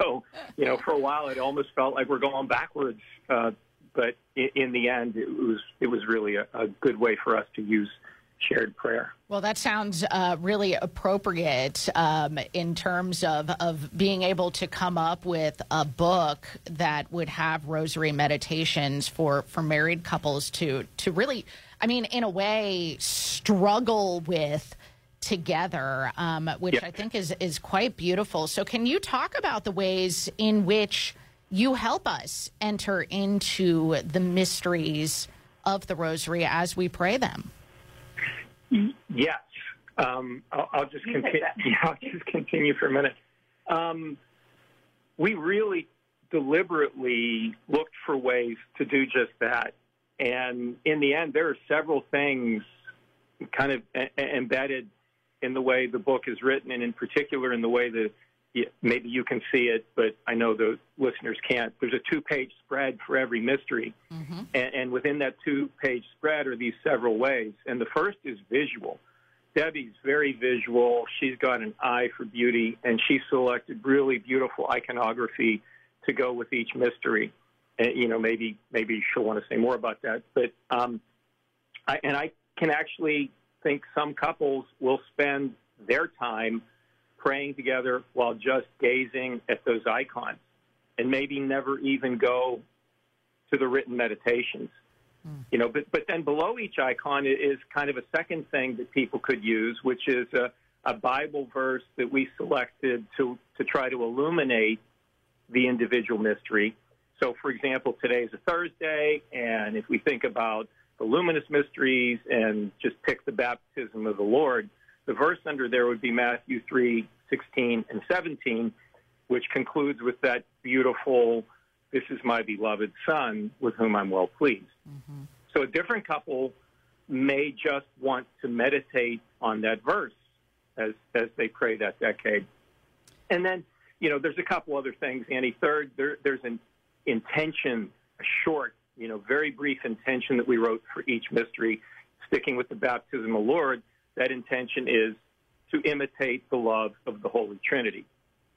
So, you know, for a while it almost felt like we're going backwards. Uh, but in, in the end, it was it was really a, a good way for us to use shared prayer. Well, that sounds uh, really appropriate um, in terms of, of being able to come up with a book that would have rosary meditations for, for married couples to to really, I mean, in a way, struggle with together, um, which Yeah. I think is is quite beautiful. So, can you talk about the ways in which you help us enter into the mysteries of the Rosary as we pray them? Yes. Um, I'll, I'll just continue. Yeah, I'll just continue for a minute. Um, we really deliberately looked for ways to do just that, and in the end, there are several things kind of e- embedded in the way the book is written, and in particular in the way that maybe you can see it, but I know the listeners can't. There's a two-page spread for every mystery. Mm-hmm. And, and within that two page spread are these several ways. And the first is visual. Debbie's very visual. She's got an eye for beauty, and she selected really beautiful iconography to go with each mystery. And, you know, maybe maybe she'll want to say more about that. But um, I, and I can actually think some couples will spend their time praying together while just gazing at those icons, and maybe never even go to the written meditations. You know, but but then below each icon is kind of a second thing that people could use, which is a, a Bible verse that we selected to to try to illuminate the individual mystery. So, for example, today is a Thursday, and if we think about the luminous mysteries and just pick the baptism of the Lord, the verse under there would be Matthew 3 16 and 17, which concludes with that beautiful, This is my beloved Son, with whom I'm well pleased. Mm-hmm. So a different couple may just want to meditate on that verse as as they pray that decade. And then, you know, there's a couple other things, Annie. Third, there, there's an intention, a short, you know, very brief intention that we wrote for each mystery, sticking with the baptism of the Lord. That intention is to imitate the love of the Holy Trinity.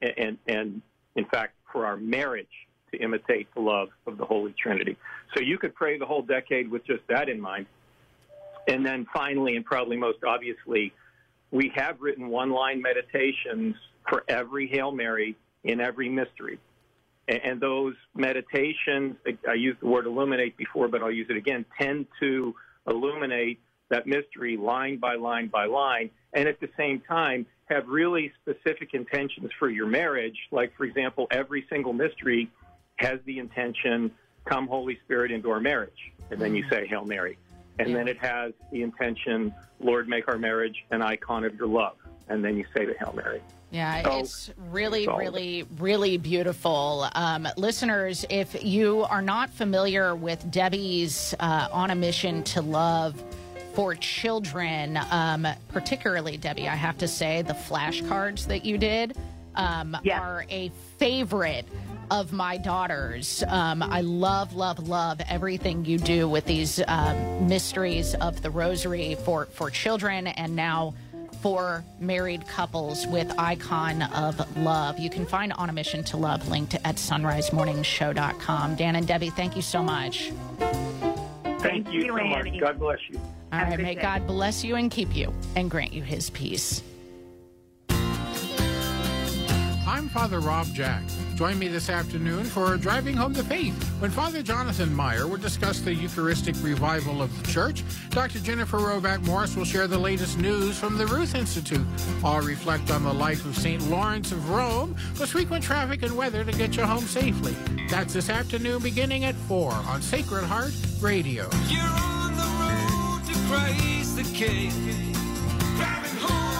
And, and, and in fact, for our marriage, to imitate the love of the Holy Trinity. So you could pray the whole decade with just that in mind. And then finally, and probably most obviously, we have written one line meditations for every Hail Mary in every mystery. And, those meditations, I, I used the word illuminate before, but I'll use it again, tend to illuminate that mystery line by line by line, and at the same time have really specific intentions for your marriage. Like, for example, every single mystery has the intention, come Holy Spirit into our marriage. And then you mm. say Hail Mary. And then it has the intention, Lord, make our marriage an icon of your love. And then you say the Hail Mary. Yeah, So, it's really, it's really, really beautiful. Um, listeners, if you are not familiar with Debbie's uh, On a Mission to Love for Children, um, particularly, Debbie, I have to say, the flashcards that you did um, are a favorite of my daughters. Um, I love, love, love everything you do with these um, mysteries of the Rosary for, for children and now for married couples with Icon of Love. You can find On a Mission to Love linked at sonrisemorningshow.com. Dan and Debbie, thank you so much. Thank you, so much. God bless you. All right, may God bless you and keep you and grant you his peace. I'm Father Rob Jack. Join me this afternoon for Driving Home the Faith when Father Jonathan Meyer will discuss the Eucharistic revival of the Church. Dr. Jennifer Roback Morse will share the latest news from the Ruth Institute. I'll reflect on the life of St. Lawrence of Rome with frequent traffic and weather to get you home safely. That's this afternoon beginning at 4 on Sacred Heart Radio. You're on the road to Christ the King. Driving home.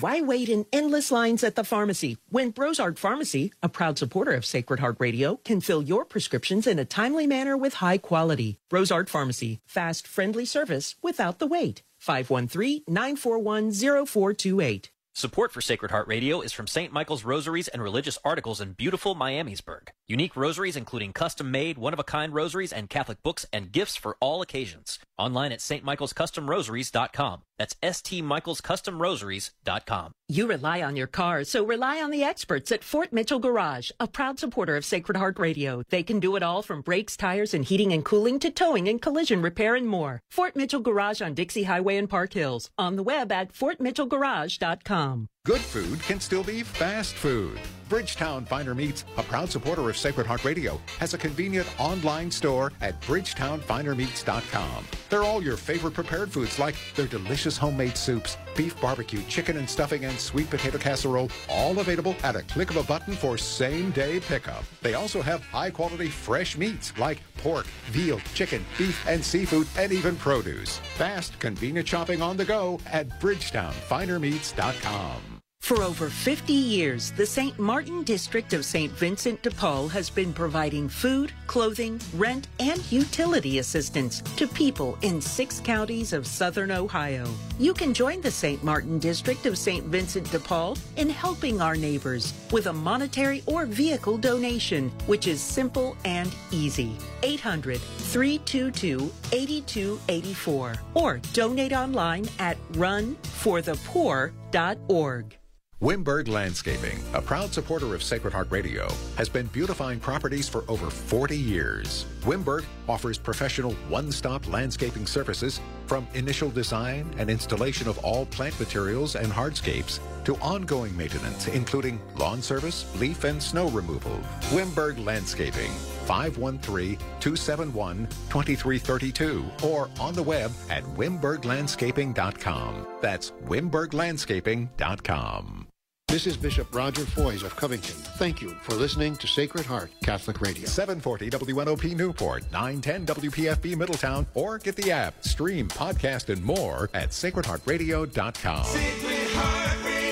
Why wait in endless lines at the pharmacy when Brosart Pharmacy, a proud supporter of Sacred Heart Radio, can fill your prescriptions in a timely manner with high quality? Brosart Pharmacy, fast, friendly service without the wait. 513-941-0428. Support for Sacred Heart Radio is from St. Michael's Rosaries and Religious Articles in beautiful Miamisburg. Unique rosaries including custom-made, one-of-a-kind rosaries and Catholic books and gifts for all occasions. Online at stmichaelscustomrosaries.com. That's stmichaelscustomrosaries.com. You rely on your car, so rely on the experts at Fort Mitchell Garage, a proud supporter of Sacred Heart Radio. They can do it all from brakes, tires, and heating and cooling to towing and collision repair and more. Fort Mitchell Garage on Dixie Highway in Park Hills. On the web at fortmitchellgarage.com. Good food can still be fast food. Bridgetown Finer Meats, a proud supporter of Sacred Heart Radio, has a convenient online store at bridgetownfinermeats.com. They're all your favorite prepared foods like their delicious homemade soups, beef barbecue, chicken and stuffing, and sweet potato casserole, all available at a click of a button for same day pickup. They also have high quality fresh meats like pork, veal, chicken, beef, and seafood, and even produce. Fast, convenient shopping on the go at BridgetownFinerMeats.com. For over 50 years, the St. Martin District of St. Vincent de Paul has been providing food, clothing, rent, and utility assistance to people in six counties of southern Ohio. You can join the St. Martin District of St. Vincent de Paul in helping our neighbors with a monetary or vehicle donation, which is simple and easy. 800 322 8284 or donate online at runforthepoor.org. Wimberg Landscaping, a proud supporter of Sacred Heart Radio, has been beautifying properties for over 40 years. Wimberg offers professional one-stop landscaping services from initial design and installation of all plant materials and hardscapes to ongoing maintenance, including lawn service, leaf and snow removal. Wimberg Landscaping, 513-271-2332 or on the web at wimberglandscaping.com. That's wimberglandscaping.com. This is Bishop Roger Foys of Covington. Thank you for listening to Sacred Heart Catholic Radio. 740 WNOP Newport, 910 WPFB Middletown, or get the app, stream, podcast, and more at sacredheartradio.com. Sacred Heart Radio.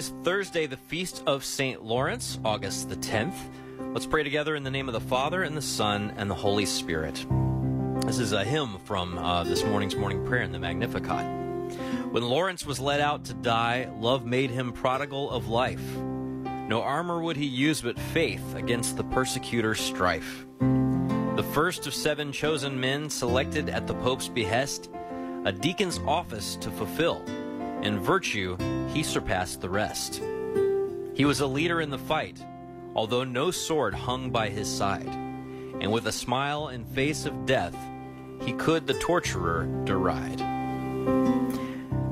Is Thursday, the feast of St. Lawrence, August the 10th. Let's pray together in the name of the Father, and the Son, and the Holy Spirit. This is a hymn from uh, this morning's morning prayer in the Magnificat. When Lawrence was led out to die, love made him prodigal of life. No armor would he use but faith against the persecutor's strife. The first of seven chosen men selected at the Pope's behest, a deacon's office to fulfill. In virtue, he surpassed the rest. He was a leader in the fight, although no sword hung by his side. And with a smile in face of death, he could the torturer deride.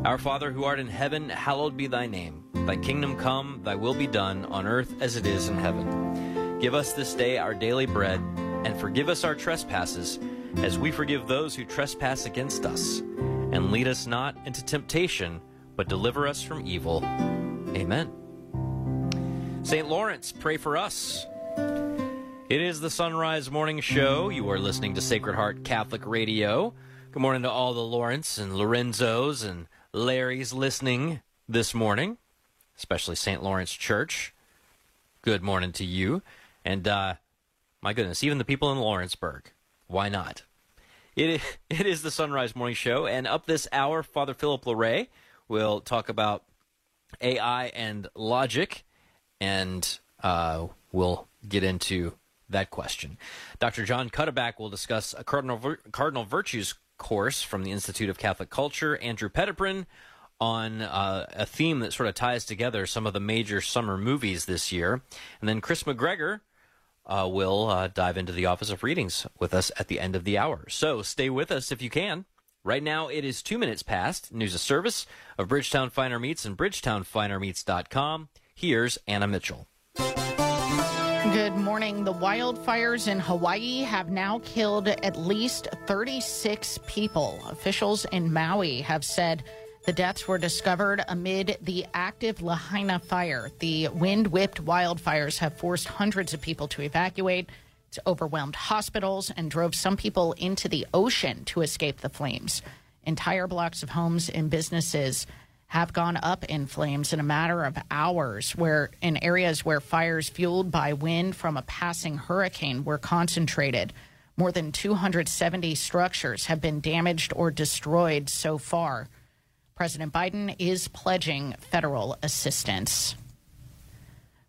Our Father who art in heaven, hallowed be thy name. Thy kingdom come, thy will be done, on earth as it is in heaven. Give us this day our daily bread, and forgive us our trespasses, as we forgive those who trespass against us. And lead us not into temptation, but deliver us from evil. Amen. St. Lawrence, pray for us. It is the Son Rise Morning Show. You are listening to Sacred Heart Catholic Radio. Good morning to all the Lawrence and Lorenzos and Larrys listening this morning, especially St. Lawrence Church. Good morning to you. And, uh, my goodness, even the people in Lawrenceburg. Why not? It is, it is the Son Rise Morning Show, and up this hour, Father Philip Larrey will talk about AI and logic, and uh, we'll get into that question. Dr. John Cuddeback will discuss a Cardinal, Cardinal Virtues course from the Institute of Catholic Culture, Andrew Petiprin, on uh, a theme that sort of ties together some of the major summer movies this year. And then Chris McGregor uh, will uh, dive into the Office of Readings with us at the end of the hour. So stay with us if you can. Right now, it is two minutes past. News of service of Bridgetown Finer Meats and BridgetownFinerMeats.com. Here's Anna Mitchell. Good morning. The wildfires in Hawaii have now killed at least 36 people. Officials in Maui have said the deaths were discovered amid the active Lahaina fire. The wind whipped wildfires have forced hundreds of people to evacuate. It's overwhelmed hospitals and drove some people into the ocean to escape the flames. Entire blocks of homes and businesses have gone up in flames in a matter of hours where in areas where fires fueled by wind from a passing hurricane were concentrated. More than 270 structures have been damaged or destroyed so far. President biden is pledging federal assistance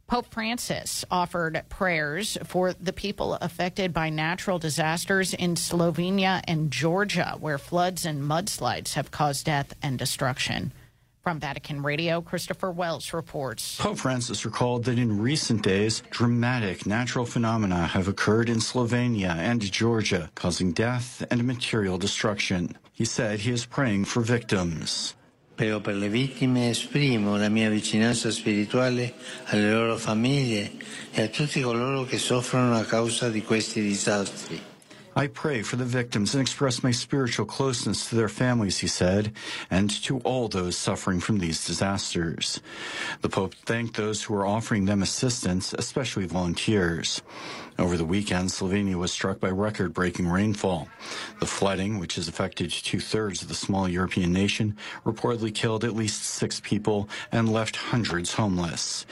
Pope Francis offered prayers for the people affected by natural disasters in Slovenia and Georgia, where floods and mudslides have caused death and destruction. From Vatican Radio, Christopher Wells reports. Pope Francis recalled that in recent days, dramatic natural phenomena have occurred in Slovenia and Georgia, causing death and material destruction. He said he is praying for victims. Prego per le vittime, esprimo la mia vicinanza spirituale alle loro famiglie e a tutti coloro che soffrono a causa di questi disastri. I pray for the victims and express my spiritual closeness to their families, he said, and to all those suffering from these disasters. The Pope thanked those who are offering them assistance, especially volunteers. Over the weekend, Slovenia was struck by record breaking rainfall. The flooding, which has affected two thirds of the small European nation, reportedly killed at least six people and left hundreds homeless.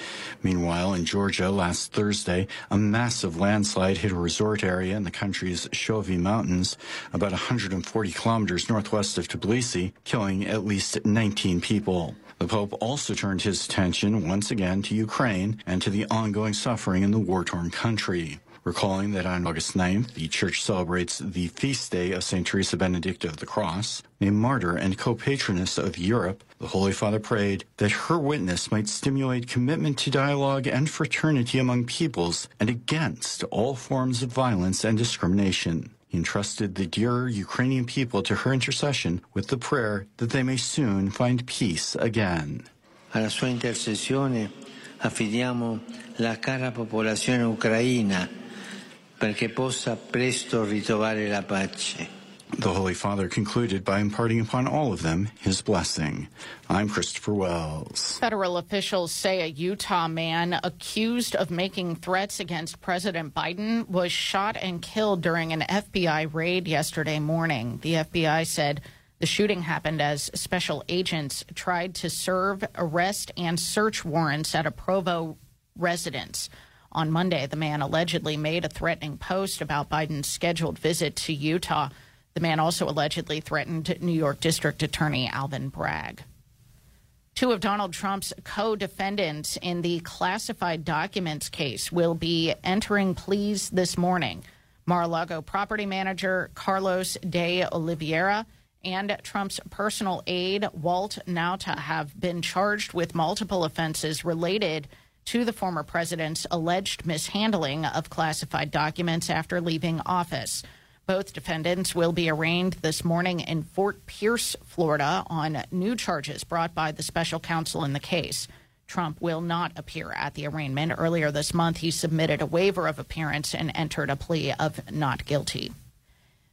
Meanwhile, in Georgia last Thursday, a massive landslide hit a resort area in the country's Mountains, about 140 kilometers northwest of Tbilisi, killing at least 19 people. The Pope also turned his attention once again to Ukraine and to the ongoing suffering in the war torn country. Recalling that on August 9th, the Church celebrates the feast day of St. Teresa Benedicta of the Cross, a martyr and co patroness of Europe, the Holy Father prayed that her witness might stimulate commitment to dialogue and fraternity among peoples and against all forms of violence and discrimination. He entrusted the dear Ukrainian people to her intercession with the prayer that they may soon find peace again. Alla sua intercessione affidiamo la cara popolazione ucraina perché possa presto ritrovare la pace. The Holy Father concluded by imparting upon all of them his blessing. I'm Christopher Wells. Federal officials say a Utah man accused of making threats against President Biden was shot and killed during an FBI raid yesterday morning. The FBI said the shooting happened as special agents tried to serve arrest and search warrants at a Provo residence. On Monday, the man allegedly made a threatening post about Biden's scheduled visit to Utah. The man also allegedly threatened New York District Attorney Alvin Bragg. Two of Donald Trump's co defendants in the classified documents case will be entering pleas this morning. Mar a Lago property manager Carlos de Oliveira and Trump's personal aide Walt Nauta have been charged with multiple offenses related to the former president's alleged mishandling of classified documents after leaving office. Both defendants will be arraigned this morning in Fort Pierce, Florida, on new charges brought by the special counsel in the case. Trump will not appear at the arraignment. Earlier this month, he submitted a waiver of appearance and entered a plea of not guilty.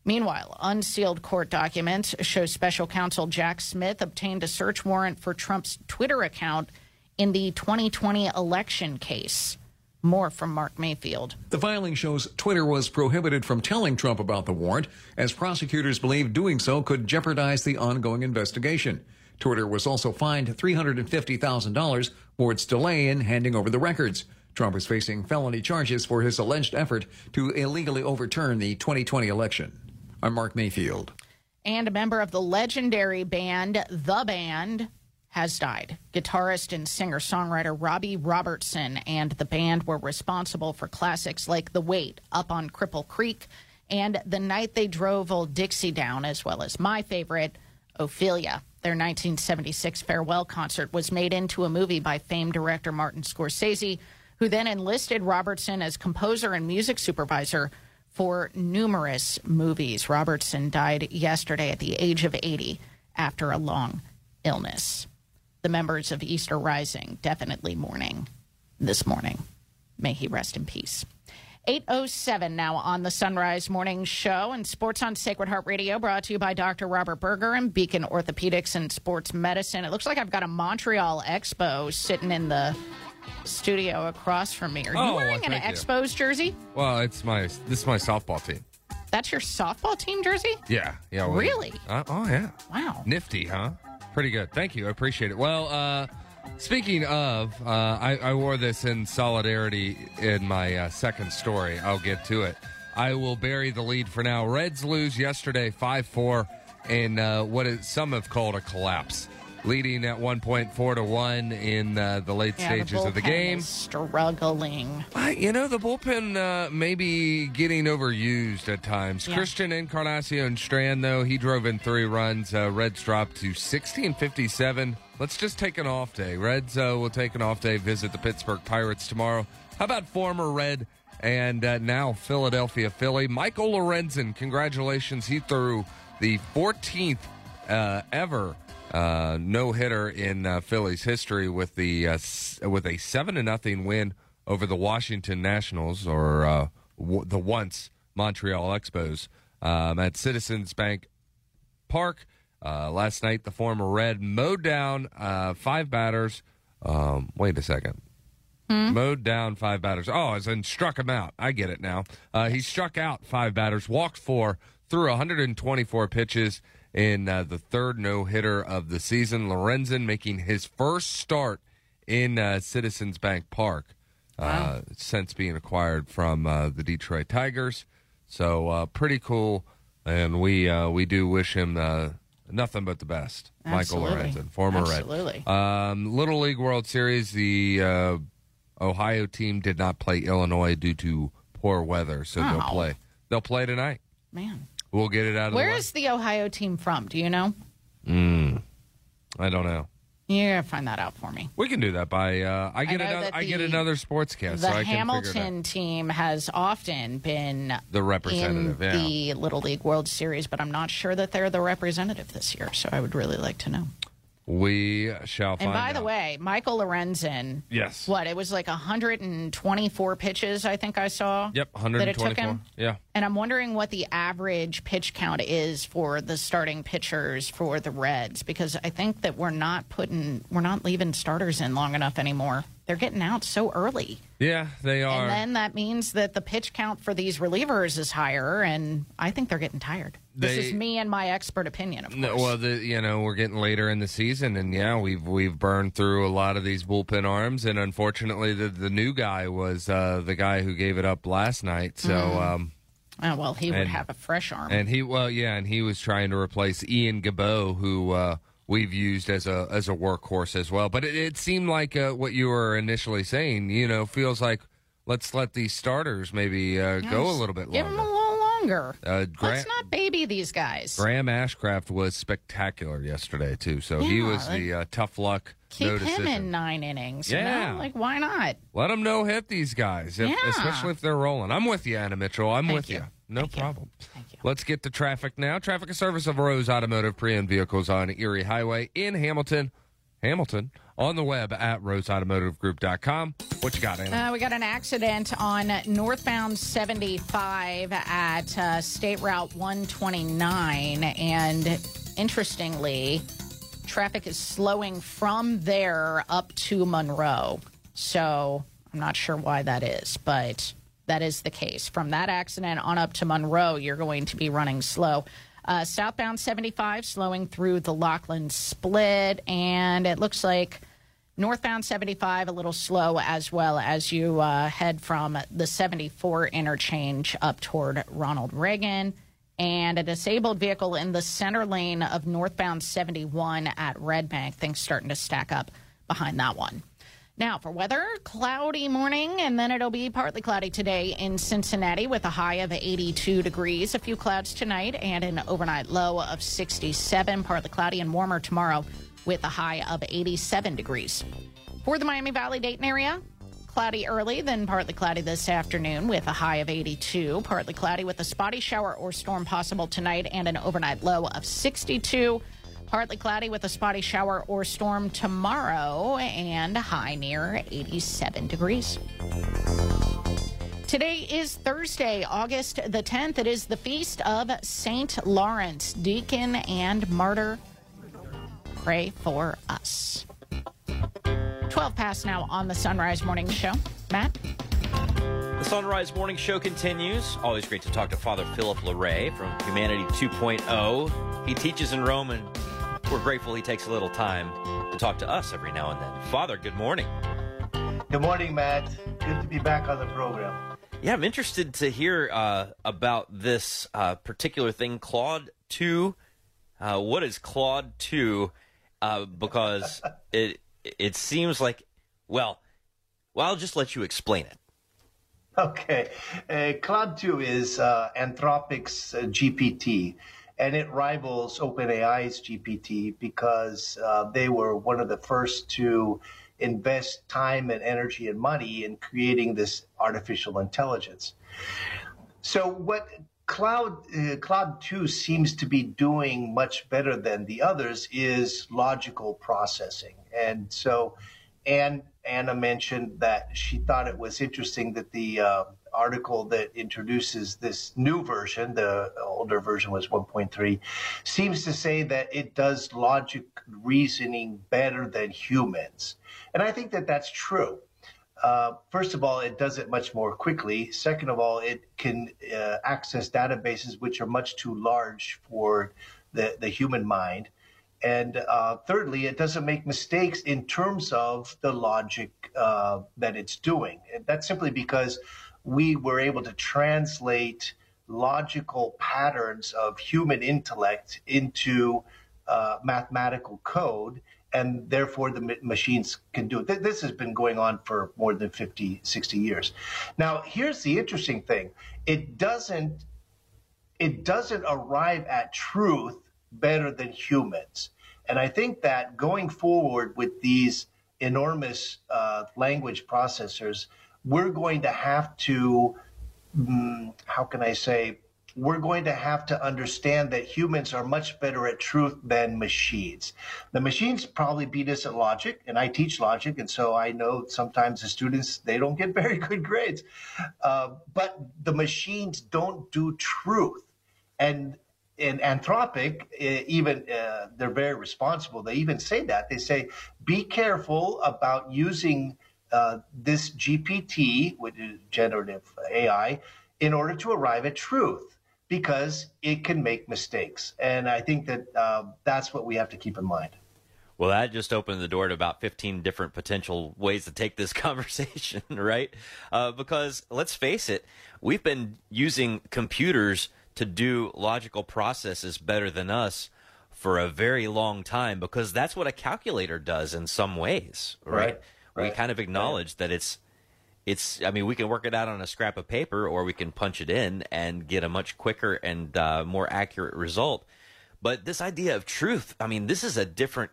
Meanwhile, unsealed court documents show special counsel Jack Smith obtained a search warrant for Trump's Twitter account in the 2020 election case. More from Mark Mayfield. The filing shows Twitter was prohibited from telling Trump about the warrant, as prosecutors believe doing so could jeopardize the ongoing investigation. Twitter was also fined $350,000 for its delay in handing over the records. Trump is facing felony charges for his alleged effort to illegally overturn the 2020 election. I'm Mark Mayfield. And a member of the legendary band, The Band, has died. Guitarist and singer songwriter Robbie Robertson and the band were responsible for classics like The Weight, Up on Cripple Creek, and The Night They Drove Old Dixie Down, as well as my favorite, Ophelia. Their 1976 farewell concert was made into a movie by famed director Martin Scorsese, who then enlisted Robertson as composer and music supervisor for numerous movies. Robertson died yesterday at the age of 80 after a long illness. The members of Easter Rising definitely mourning this morning. May he rest in peace. 807 now on the Son Rise Morning Show and Sports on Sacred Heart Radio brought to you by Dr. Robert Berger and Beacon Orthopedics and Sports Medicine. It looks like I've got a Montreal Expo sitting in the studio across from me. Are you Oh, wearing an thank you. Expos jersey? Well, it's my this is my softball team. That's your softball team jersey? Yeah, yeah. well, Really? Uh, oh yeah. Wow. Nifty, huh? Pretty good. Thank you. I appreciate it. Well, uh, speaking of, uh, I, I wore this in solidarity in my uh, second story. I'll get to it. I will bury the lead for now. Reds lose yesterday, five four, in uh, what is, some have called a collapse. Leading at one point four to one in uh, the late Yeah, stages of the game. struggling. I- You know, the bullpen uh, may be getting overused at times. Yeah. Christian Encarnacion Strand, though, he drove in three runs. Uh, Reds dropped to 16.57. Let's just take an off day. Reds uh, will take an off day, visit the Pittsburgh Pirates tomorrow. How about former Red and uh, now Philadelphia Philly? Michael Lorenzen, congratulations. He threw the 14th uh, ever uh, no hitter in uh, Philly's history with the uh, s- with a seven to nothing win over the Washington Nationals or uh, w- the once Montreal Expos um, at Citizens Bank Park uh, last night. The former Red mowed down uh, five batters. Um, wait a second. Mowed down five batters. Oh, as in struck him out. I get it now. Uh, he struck out five batters, walked four, threw 124 pitches in uh, the third no hitter of the season. Lorenzen making his first start in uh, Citizens Bank Park uh, since being acquired from uh, the Detroit Tigers. So uh, pretty cool, and we uh, we do wish him uh, nothing but the best. Michael Lorenzen, former Absolutely. Red. Um, Little League World Series, the uh, Ohio team did not play Illinois due to poor weather, so they'll Oh. play. They'll play tonight. Man. We'll get it out of Where the is the Ohio team from? Do you know? Mm, I don't know. You gotta find that out for me. We can do that by. Uh, I get know another. that I get the- another sportscast. the so I can figure it out. Hamilton team has often been The representative, in yeah. the Little League World Series, but I'm not sure that they're the representative this year. So I would really like to know. We shall find And by out. the way, Michael Lorenzen. Yes. What it was like 124 pitches. I think I saw. Yep, That it took 124. him. Yeah. And I'm wondering what the average pitch count is for the starting pitchers for the Reds because I think that we're not putting we're not leaving starters in long enough anymore. They're getting out so early. Yeah, they are. And then that means that the pitch count for these relievers is higher and I think they're getting tired. this is me and my expert opinion, of course. No, well, the, you know, we're getting later in the season, and yeah, we've we've burned through a lot of these bullpen arms, and unfortunately, the the new guy was uh, the guy who gave it up last night. So, Mm. um, Oh, well, he would and- have a fresh arm. and he, well, yeah, and he was trying to replace Ian Gibaut, who uh, we've used as a as a workhorse as well. But it, it seemed like uh, what you were initially saying, you know, feels like let's let these starters maybe uh, go a little bit longer. Give them a little longer. Uh, Gra- Let's not baby these guys. Graham Ashcraft was spectacular yesterday too. So he Yeah, was the uh, tough luck. Keep no him in nine innings. you Yeah. know? Like, why not? Let them no hit these guys, if, Yeah. especially if they're rolling. I'm with you, Anna Mitchell. I'm Thank with you. you. No problem. Thank you. Let's get to traffic now. Traffic a service of Rose Automotive pre-owned vehicles on Erie Highway in Hamilton. Hamilton on the web at roseautomotivegroup.com. What you got, Anna? Uh, we got an accident on northbound 75 at uh, State Route 129. And interestingly, traffic is slowing from there up to Monroe. So I'm not sure why that is, but that is the case. From that accident on up to Monroe, you're going to be running slow. Uh, southbound 75 slowing through the Lockland split, and it looks like northbound 75 a little slow as well as you uh, head from the 74 interchange up toward Ronald Reagan. And a disabled vehicle in the center lane of northbound 71 at Red Bank. Things starting to stack up behind that one. Now, for weather, cloudy morning, and then it'll be partly cloudy today in Cincinnati with a high of 82 degrees. A few clouds tonight and an overnight low of 67. Partly cloudy and warmer tomorrow with a high of 87 degrees. For the Miami Valley Dayton area, cloudy early, then partly cloudy this afternoon with a high of 82. Partly cloudy with a spotty shower or storm possible tonight and an overnight low of 62. Partly cloudy with a spotty shower or storm tomorrow and high near 87 degrees. Today is Thursday, August the 10th. It is the feast of St. Lawrence, deacon and martyr. Pray for us. 12 past now on the Son Rise Morning Show. Matt? The Son Rise Morning Show continues. Always great to talk to Father Philip Larrey from Humanity 2.0. He teaches in Rome, and we're grateful he takes a little time to talk to us every now and then. Father, good morning. Good morning, Matt. Good to be back on the program. Yeah, I'm interested to hear uh, about this uh, particular thing, Claude 2. Uh, what is Claude 2? uh, because it it seems like well, well, I'll just let you explain it. Okay. Uh, Claude 2 is uh, Anthropic's uh, GPT, and it rivals OpenAI's GPT because uh, they were one of the first to invest time and energy and money in creating this artificial intelligence. So, what Claude uh, Claude 2 seems to be doing much better than the others is logical processing. And so, and Anna mentioned that she thought it was interesting that the uh, article that introduces this new version, the older version was 1.3, seems to say that it does logic reasoning better than humans. And I think that that's true. Uh, first of all, it does it much more quickly. Second of all, it can uh, access databases which are much too large for the, the human mind. And uh, thirdly, it doesn't make mistakes in terms of the logic uh, that it's doing. And that's simply because we were able to translate logical patterns of human intellect into uh, mathematical code, and therefore the machines can do it. This has been going on for more than 50, 60 years. Now, here's the interesting thing it doesn't it doesn't arrive at truth better than humans. And I think that going forward with these enormous uh, language processors, we're going to have to, mm, how can I say, we're going to have to understand that humans are much better at truth than machines. The machines probably beat us at logic, and I teach logic, and so I know sometimes the students they don't get very good grades. Uh, but the machines don't do truth, and in Anthropic, even uh, they're very responsible. They even say that they say, be careful about using uh, this GPT, which is generative AI, in order to arrive at truth, because it can make mistakes. And I think that uh, that's what we have to keep in mind. Well, that just opened the door to about 15 different potential ways to take this conversation, right? Uh, because let's face it, we've been using computers to do logical processes better than us for a very long time because that's what a calculator does in some ways, right? right, right. We kind of acknowledge right. that it's it's I mean we can work it out on a scrap of paper or we can punch it in and get a much quicker and uh, more accurate result. But this idea of truth, I mean, this is a different.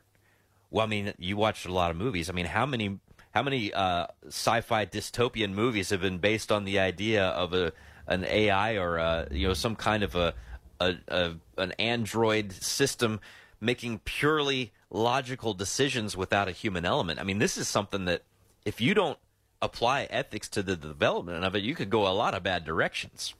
Well, I mean, you watched a lot of movies. I mean, how many how many uh, sci-fi dystopian movies have been based on the idea of a an AI or a, you know some kind of a, a, a an android system making purely logical decisions without a human element. I mean, this is something that if you don't apply ethics to the development of it, you could go a lot of bad directions.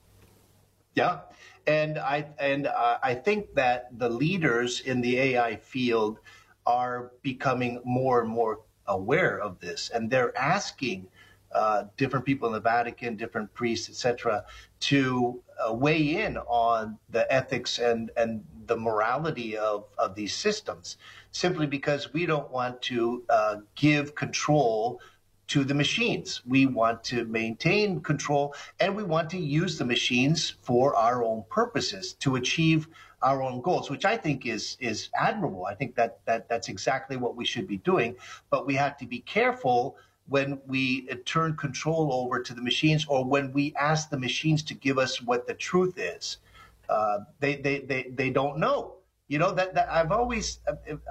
Yeah, and I and uh, I think that the leaders in the AI field are becoming more and more aware of this, and they're asking uh, different people in the Vatican, different priests, etc., to uh, weigh in on the ethics and, and the morality of, of these systems, simply because we don't want to uh, give control to the machines. We want to maintain control and we want to use the machines for our own purposes to achieve our own goals, which I think is is admirable. I think that that that's exactly what we should be doing, but we have to be careful when we uh, turn control over to the machines or when we ask the machines to give us what the truth is. Uh, they, they, they, they don't know. You know, that, that I've always,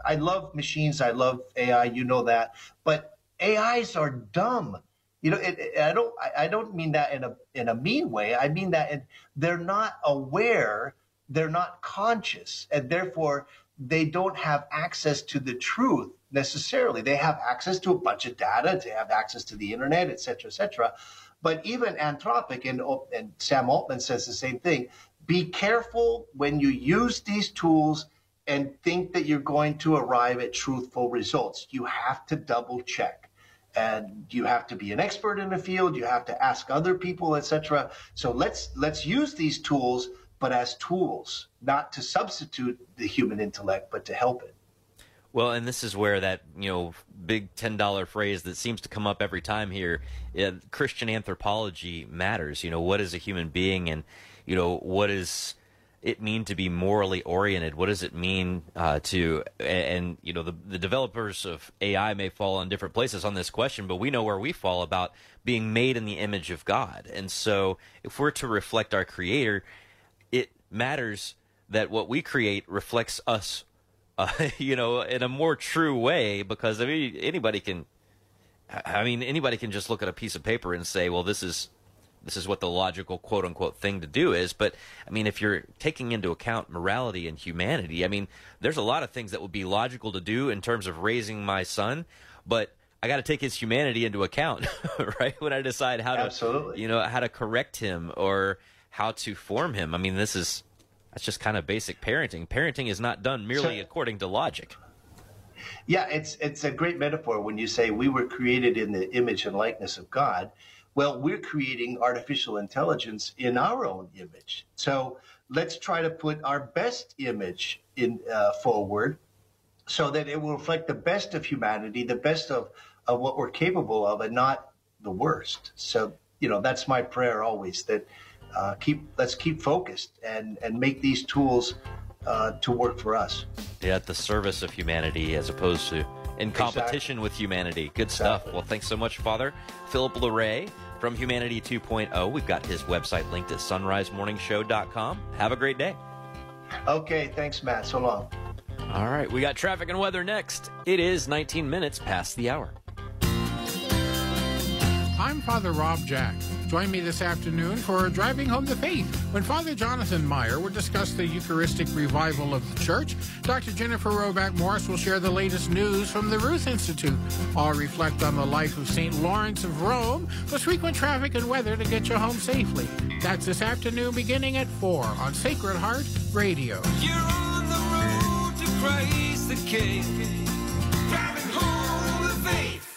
I love machines, I love AI, you know that, but AIs are dumb. You know, it, it, I don't, I, I don't mean that in a, in a mean way. I mean that in, they're not aware, they're not conscious, and therefore they don't have access to the truth necessarily. They have access to a bunch of data, they have access to the internet, et cetera, et cetera. But even Anthropic, and, and Sam Altman says the same thing be careful when you use these tools and think that you're going to arrive at truthful results. You have to double check. And you have to be an expert in the field. You have to ask other people, etc. So let's let's use these tools, but as tools, not to substitute the human intellect, but to help it. Well, and this is where that you know big ten dollar phrase that seems to come up every time here, uh, Christian anthropology matters. You know, what is a human being, and you know what does it mean to be morally oriented? What does it mean uh, to and, you know the the developers of AI may fall in different places on this question, but we know where we fall about being made in the image of God. And so, if we're to reflect our Creator, it matters that what we create reflects us, uh, you know, in a more true way. Because I mean, anybody can. I mean, anybody can just look at a piece of paper and say, "Well, this is this is what the logical quote unquote thing to do is. But I mean, if you're taking into account morality and humanity, I mean, there's a lot of things that would be logical to do in terms of raising my son, but I got to take his humanity into account, right? When I decide how to, Absolutely. you know, how to correct him or how to form him. I mean, this is that's just kind of basic parenting. Parenting is not done merely So- according to logic. Yeah, it's it's a great metaphor when you say we were created in the image and likeness of God. Well, we're creating artificial intelligence in our own image. So let's try to put our best image in uh, forward, so that it will reflect the best of humanity, the best of of what we're capable of, and not the worst. So you know that's my prayer always that uh, keep let's keep focused and and make these tools uh, to work for us. Yeah, at the service of humanity as opposed to in competition with humanity. Good stuff. Well, thanks so much, Father. Philip Larrey from Humanity 2.0. We've got his website linked at sonrisemorningshow.com. Have a great day. Okay, thanks, Matt. So long. All right, we got traffic and weather next. It is 19 minutes past the hour. I'm Father Rob Jack. Join me this afternoon for Driving Home the Faith when Father Jonathan Meyer will discuss the Eucharistic revival of the church. Dr. Jennifer Roback Morse will share the latest news from the Ruth Institute. I'll reflect on the life of St. Lawrence of Rome, plus frequent traffic and weather to get you home safely. That's this afternoon beginning at 4 on Sacred Heart Radio. You're on the road to Christ the King. Driving home the faith.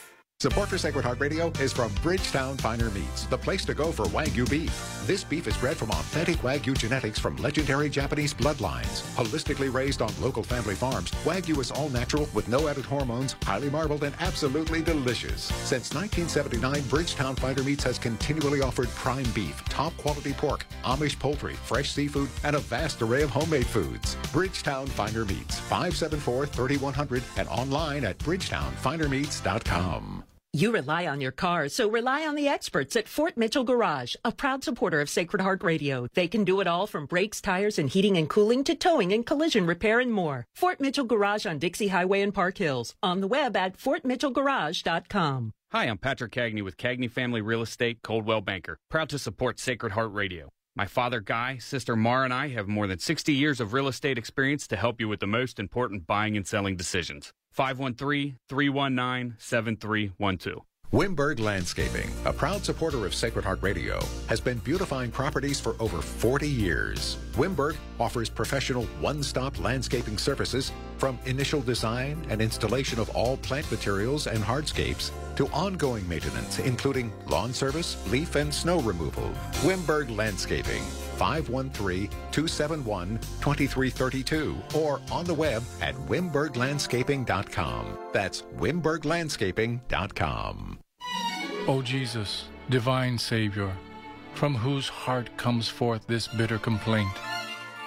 Support for Sacred Heart Radio is from Bridgetown Finer Meats, the place to go for Wagyu beef. This beef is bred from authentic Wagyu genetics from legendary Japanese bloodlines. Holistically raised on local family farms, Wagyu is all natural with no added hormones, highly marbled, and absolutely delicious. Since 1979, Bridgetown Finer Meats has continually offered prime beef, top quality pork, Amish poultry, fresh seafood, and a vast array of homemade foods. Bridgetown Finer Meats, 574 3100 and online at bridgetownfinermeats.com. You rely on your car, so rely on the experts at Fort Mitchell Garage, a proud supporter of Sacred Heart Radio. They can do it all from brakes, tires, and heating and cooling to towing and collision repair and more. Fort Mitchell Garage on Dixie Highway in Park Hills. On the web at fortmitchellgarage.com. Hi, I'm Patrick Cagney with Cagney Family Real Estate, Coldwell Banker. Proud to support Sacred Heart Radio. My father Guy, sister Mara, and I have more than 60 years of real estate experience to help you with the most important buying and selling decisions. 513 319 7312. Wimberg Landscaping, a proud supporter of Sacred Heart Radio, has been beautifying properties for over 40 years. Wimberg offers professional one-stop landscaping services from initial design and installation of all plant materials and hardscapes to ongoing maintenance, including lawn service, leaf and snow removal. Wimberg Landscaping, 513-271-2332 or on the web at wimberglandscaping.com. That's wimberglandscaping.com. O Jesus, divine Savior, from whose heart comes forth this bitter complaint,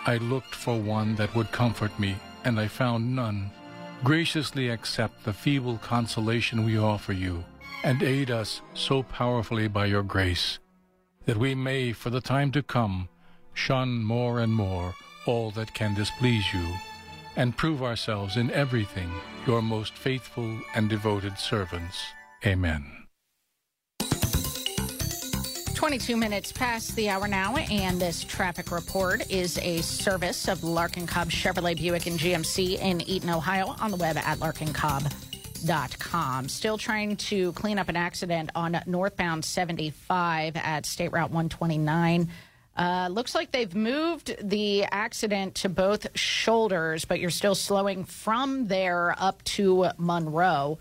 I looked for one that would comfort me, and I found none. Graciously accept the feeble consolation we offer you, and aid us so powerfully by your grace, that we may, for the time to come, shun more and more all that can displease you, and prove ourselves in everything your most faithful and devoted servants. Amen. 22 minutes past the hour now, and this traffic report is a service of Larkin Cobb Chevrolet Buick and GMC in Eaton, Ohio, on the web at larkincobb.com. Still trying to clean up an accident on northbound 75 at State Route 129. Uh, looks like they've moved the accident to both shoulders, but you're still slowing from there up to Monroe.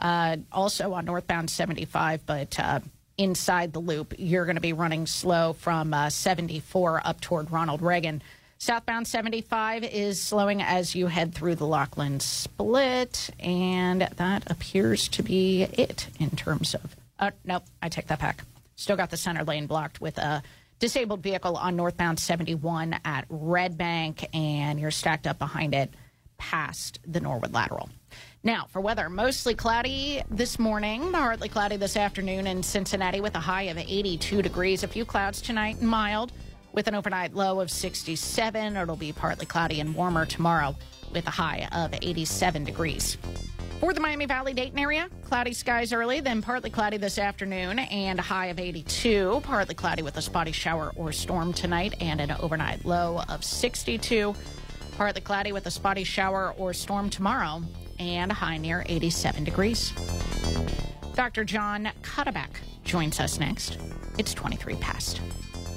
Uh, also on northbound 75, but uh, inside the loop, you're going to be running slow from uh, 74 up toward Ronald Reagan. Southbound 75 is slowing as you head through the Lockland split, and that appears to be it in terms of. Uh, nope, I take that back. Still got the center lane blocked with uh, disabled vehicle on northbound 71 at Red Bank, and you're stacked up behind it past the Norwood Lateral. Now, for weather, mostly cloudy this morning, partly cloudy this afternoon in Cincinnati with a high of 82 degrees. A few clouds tonight and mild with an overnight low of 67. It'll be partly cloudy and warmer tomorrow with a high of 87 degrees. For the Miami Valley Dayton area, cloudy skies early, then partly cloudy this afternoon and a high of 82. Partly cloudy with a spotty shower or storm tonight and an overnight low of 62. Partly cloudy with a spotty shower or storm tomorrow and a high near 87 degrees. Dr. John Cuddeback joins us next. It's 23 past.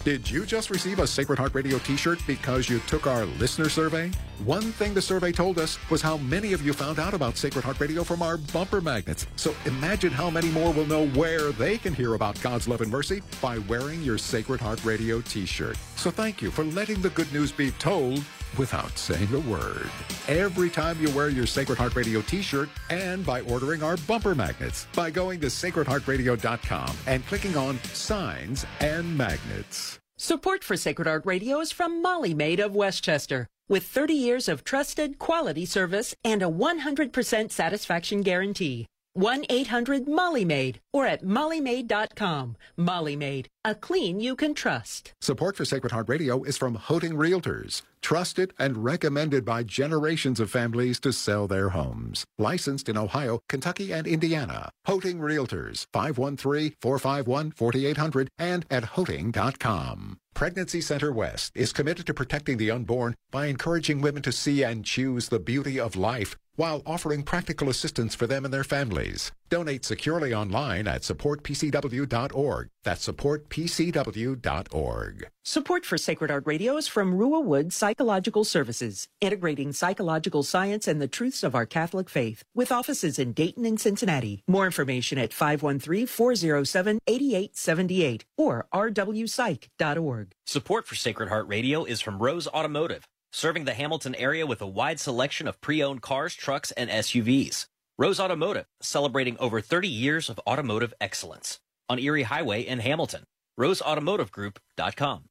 Did you just receive a Sacred Heart Radio t shirt because you took our listener survey? One thing the survey told us was how many of you found out about Sacred Heart Radio from our bumper magnets. So imagine how many more will know where they can hear about God's love and mercy by wearing your Sacred Heart Radio t shirt. So thank you for letting the good news be told without saying a word. Every time you wear your Sacred Heart Radio t-shirt and by ordering our bumper magnets by going to sacredheartradio.com and clicking on signs and magnets. Support for Sacred Heart Radio is from Molly Maid of Westchester. With 30 years of trusted quality service and a 100% satisfaction guarantee. 1-800-MOLLY-MAID or at mollymaid.com. Molly Maid, a clean you can trust. Support for Sacred Heart Radio is from Hoting Realtors, trusted and recommended by generations of families to sell their homes. Licensed in Ohio, Kentucky, and Indiana. Hoting Realtors, 513-451-4800 and at hoting.com. Pregnancy Center West is committed to protecting the unborn by encouraging women to see and choose the beauty of life while offering practical assistance for them and their families. Donate securely online at supportpcw.org. That's supportpcw.org. Support for Sacred Heart Radio is from Ruah Wood Psychological Services, integrating psychological science and the truths of our Catholic faith, with offices in Dayton and Cincinnati. More information at 513-407-8878 or rwpsych.org. Support for Sacred Heart Radio is from Rose Automotive, serving the Hamilton area with a wide selection of pre-owned cars, trucks, and SUVs. Rose Automotive, celebrating over 30 years of automotive excellence on Erie Highway in Hamilton. RoseAutomotiveGroup.com.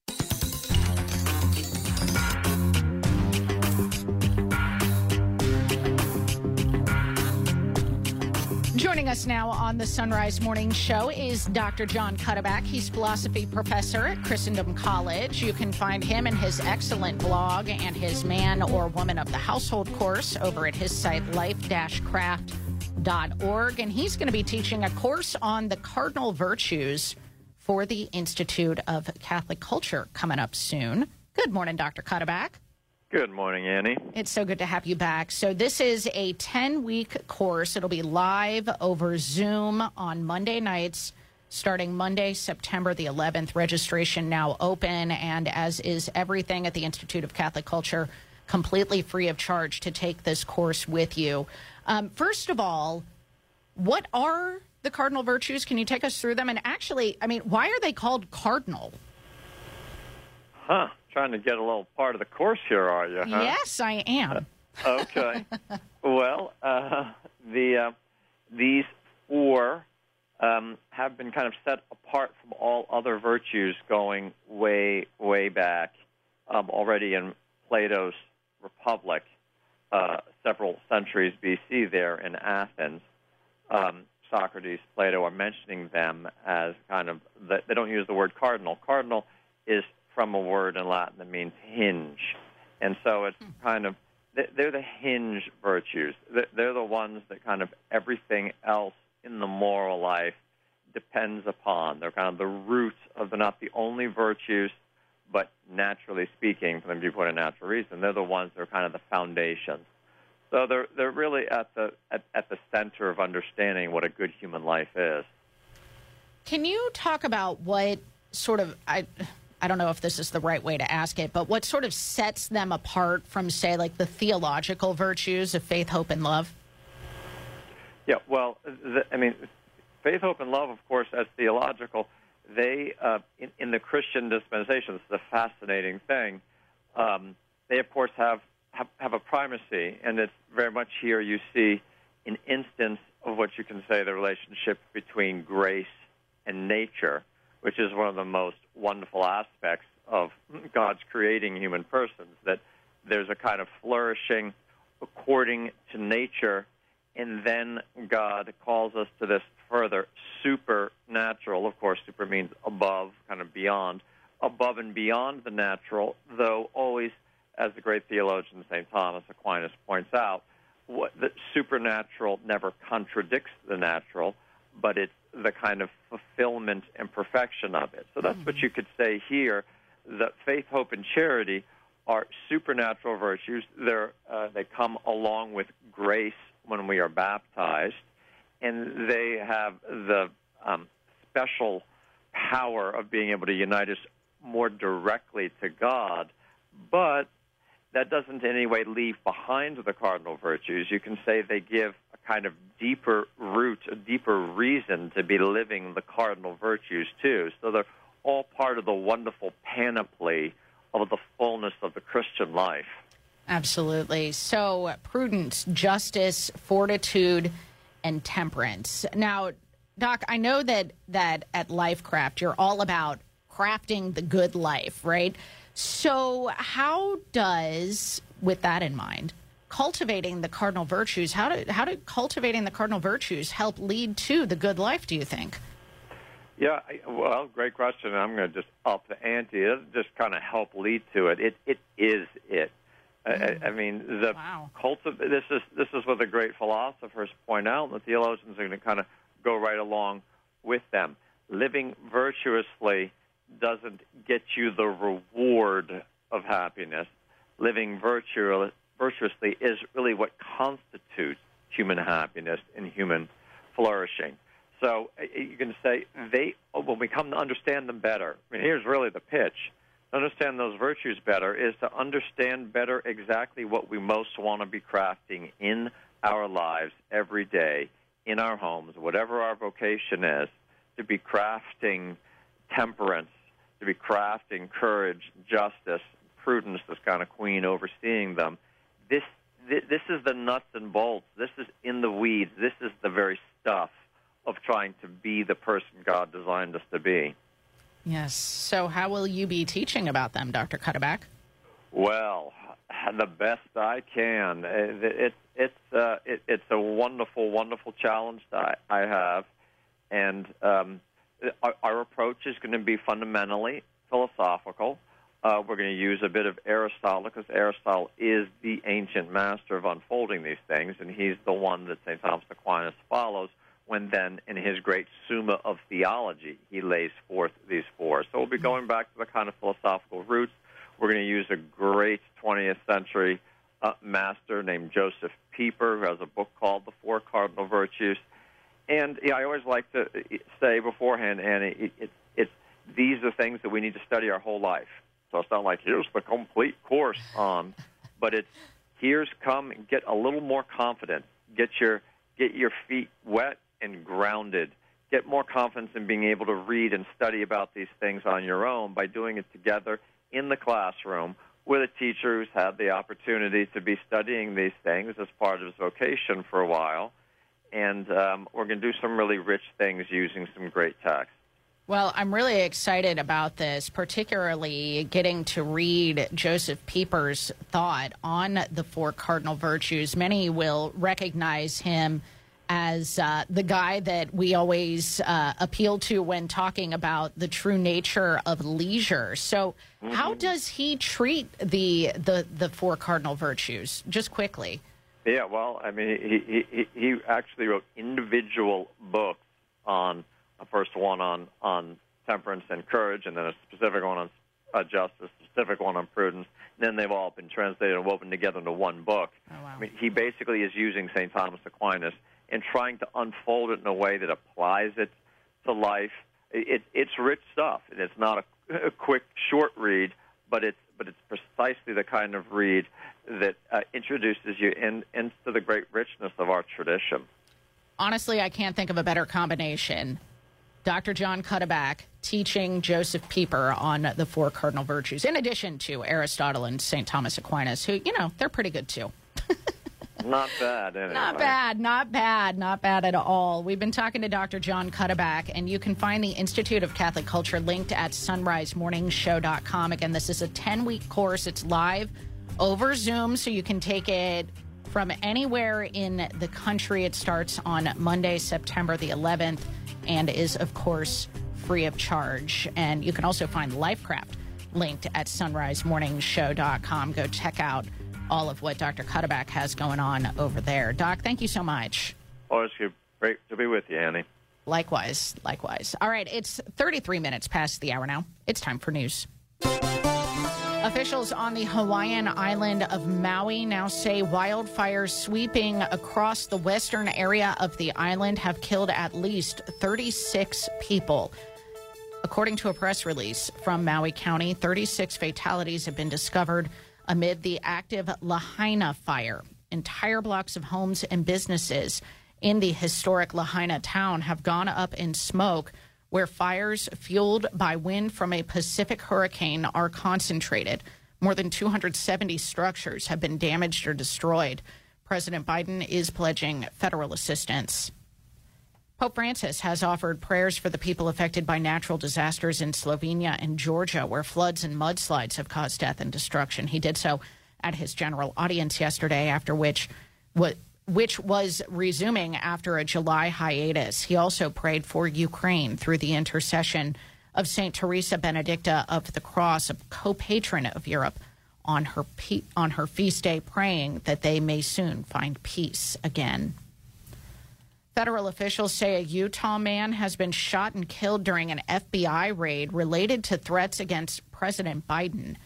Joining us now on the Son Rise Morning Show is Dr. John Cuddeback. He's philosophy professor at Christendom College. You can find him and his excellent blog and his man or woman of the household course over at his site life-craft.org. And he's going to be teaching a course on the cardinal virtues for the Institute of Catholic Culture coming up soon. Good morning, Dr. Cuddeback. Good morning, Annie. It's so good to have you back. So, this is a 10 week course. It'll be live over Zoom on Monday nights, starting Monday, September the 11th. Registration now open, and as is everything at the Institute of Catholic Culture, completely free of charge to take this course with you. Um, first of all, what are the cardinal virtues? Can you take us through them? And actually, I mean, why are they called cardinal? Huh. Trying to get a little part of the course here, are you? Huh? Yes, I am. okay. well, uh, the uh, these four um, have been kind of set apart from all other virtues going way, way back um, already in Plato's Republic, uh, several centuries BC, there in Athens. Um, Socrates, Plato are mentioning them as kind of, they don't use the word cardinal. Cardinal is from a word in Latin that means hinge. And so it's hmm. kind of, they're the hinge virtues. They're the ones that kind of everything else in the moral life depends upon. They're kind of the roots of, they're not the only virtues, but naturally speaking, from the viewpoint of natural reason, they're the ones that are kind of the foundations. So they're, they're really at the, at, at the center of understanding what a good human life is. Can you talk about what sort of, I, I don't know if this is the right way to ask it, but what sort of sets them apart from, say, like the theological virtues of faith, hope, and love? Yeah, well, the, I mean, faith, hope, and love, of course, as theological, they, uh, in, in, the Christian dispensation, this is a fascinating thing. Um, they, of course, have, have, have a primacy, and it's very much here you see an instance of what you can say the relationship between grace and nature which is one of the most wonderful aspects of God's creating human persons, that there's a kind of flourishing according to nature, and then God calls us to this further supernatural. Of course, super means above, kind of beyond, above and beyond the natural, though always, as the great theologian St. Thomas Aquinas points out, what, the supernatural never contradicts the natural, but it's the kind of fulfillment and perfection of it. So that's what you could say here that faith, hope, and charity are supernatural virtues. They're, uh, they come along with grace when we are baptized, and they have the um, special power of being able to unite us more directly to God. But that doesn't in any way leave behind the cardinal virtues. You can say they give kind of deeper root, a deeper reason to be living the cardinal virtues too. So they're all part of the wonderful panoply of the fullness of the Christian life. Absolutely. So, prudence, justice, fortitude, and temperance. Now, Doc, I know that that at Lifecraft you're all about crafting the good life, right? So, how does, with that in mind, cultivating the cardinal virtues, how do how do cultivating the cardinal virtues help lead to the good life? Do you think? Yeah, well, great question. I'm going to just up the ante. It doesn't just kind of help lead to it. It it is it. I- I, I mean, the cultiv- This is this is what the great philosophers point out, and the theologians are going to kind of go right along with them. Living virtuously doesn't get you the reward of happiness. Living virtu- virtuously is really what constitutes human happiness and human flourishing. So uh, you can say they when we come to understand them better. I mean, here's really the pitch: to understand those virtues better is to understand better exactly what we most want to be crafting in our lives every day, in our homes, whatever our vocation is, to be crafting temperance, to be crafting courage, justice, prudence, this kind of queen overseeing them. This thi- this is the nuts and bolts. This is in the weeds. This is the very stuff of trying to be the person God designed us to be. Yes. So, how will you be teaching about them, Dr. Cuddeback? Well, the best I can. It, it, it's uh, it, it's a wonderful, wonderful challenge that I, I have, and um, our, our approach is going to be fundamentally philosophical. Uh, we're going to use a bit of Aristotle because Aristotle is the ancient master of unfolding these things, and he's the one that St. Thomas Aquinas follows when then, in his great Summa of Theology, he lays forth these four. So we'll be going back to the kind of philosophical roots. We're going to use a great 20th century uh, master named Josef Pieper, who has a book called The Four Cardinal Virtues. And yeah, I always like to uh, say beforehand, Annie, it, it, it's these are things that we need to study our whole life. So it's not like here's the complete course on, but it's here's come and get a little more confident. Get your get your feet wet and grounded. Get more confidence in being able to read and study about these things on your own by doing it together in the classroom with a teacher who's had the opportunity to be studying these things as part of his vocation for a while. And um, we're going to do some really rich things using some great text. Well, I'm really excited about this, particularly getting to read Josef Pieper's thought on the four cardinal virtues. Many will recognize him as uh, the guy that we always uh, appeal to when talking about the true nature of leisure. So, how does he treat the the the four cardinal virtues? Just quickly. Yeah, well, I mean, he he he actually wrote individual books on a first one on on temperance and courage, and then a specific one on uh, justice, a specific one on prudence. And then they've all been translated and woven together into one book. I mean, he basically is using St. Thomas Aquinas and trying to unfold it in a way that applies it to life. It, it, it's rich stuff, and it's not a, a quick, short read, but it's but it's precisely the kind of read that uh, introduces you in, into the great richness of our tradition. Honestly, I can't think of a better combination. Dr. John Cuddeback teaching Josef Pieper on the four cardinal virtues, in addition to Aristotle and St. Thomas Aquinas, who, you know, they're pretty good too. Not bad, anyway. Not bad, not bad, not bad at all. We've been talking to Dr. John Cuddeback, and you can find the Institute of Catholic Culture linked at sonrisemorningshow.com. Again, this is a 10 week course. It's live over Zoom, so you can take it from anywhere in the country. It starts on Monday, September the 11th, and is, of course, free of charge. And you can also find Lifecraft linked at sonrisemorningshow.com. Go check out all of what Dr. Cuddeback has going on over there. Doc, thank you so much. Oh, Always great to be with you, Annie. Likewise, likewise. All right, it's 33 minutes past the hour now. It's time for news. Officials on the Hawaiian island of Maui now say wildfires sweeping across the western area of the island have killed at least 36 people. According to a press release from Maui County, 36 fatalities have been discovered amid the active Lahaina fire. Entire blocks of homes and businesses in the historic Lahaina town have gone up in smoke, where fires fueled by wind from a Pacific hurricane are concentrated. More than 270 structures have been damaged or destroyed. President Biden is pledging federal assistance. Pope Francis has offered prayers for the people affected by natural disasters in Slovenia and Georgia, where floods and mudslides have caused death and destruction. He did so at his general audience yesterday, after which what which was resuming after a July hiatus. He also prayed for Ukraine through the intercession of St. Teresa Benedicta of the Cross, a co-patron of Europe, on her pe- on her feast day, praying that they may soon find peace again. Federal officials say a Utah man has been shot and killed during an FBI raid related to threats against President Biden.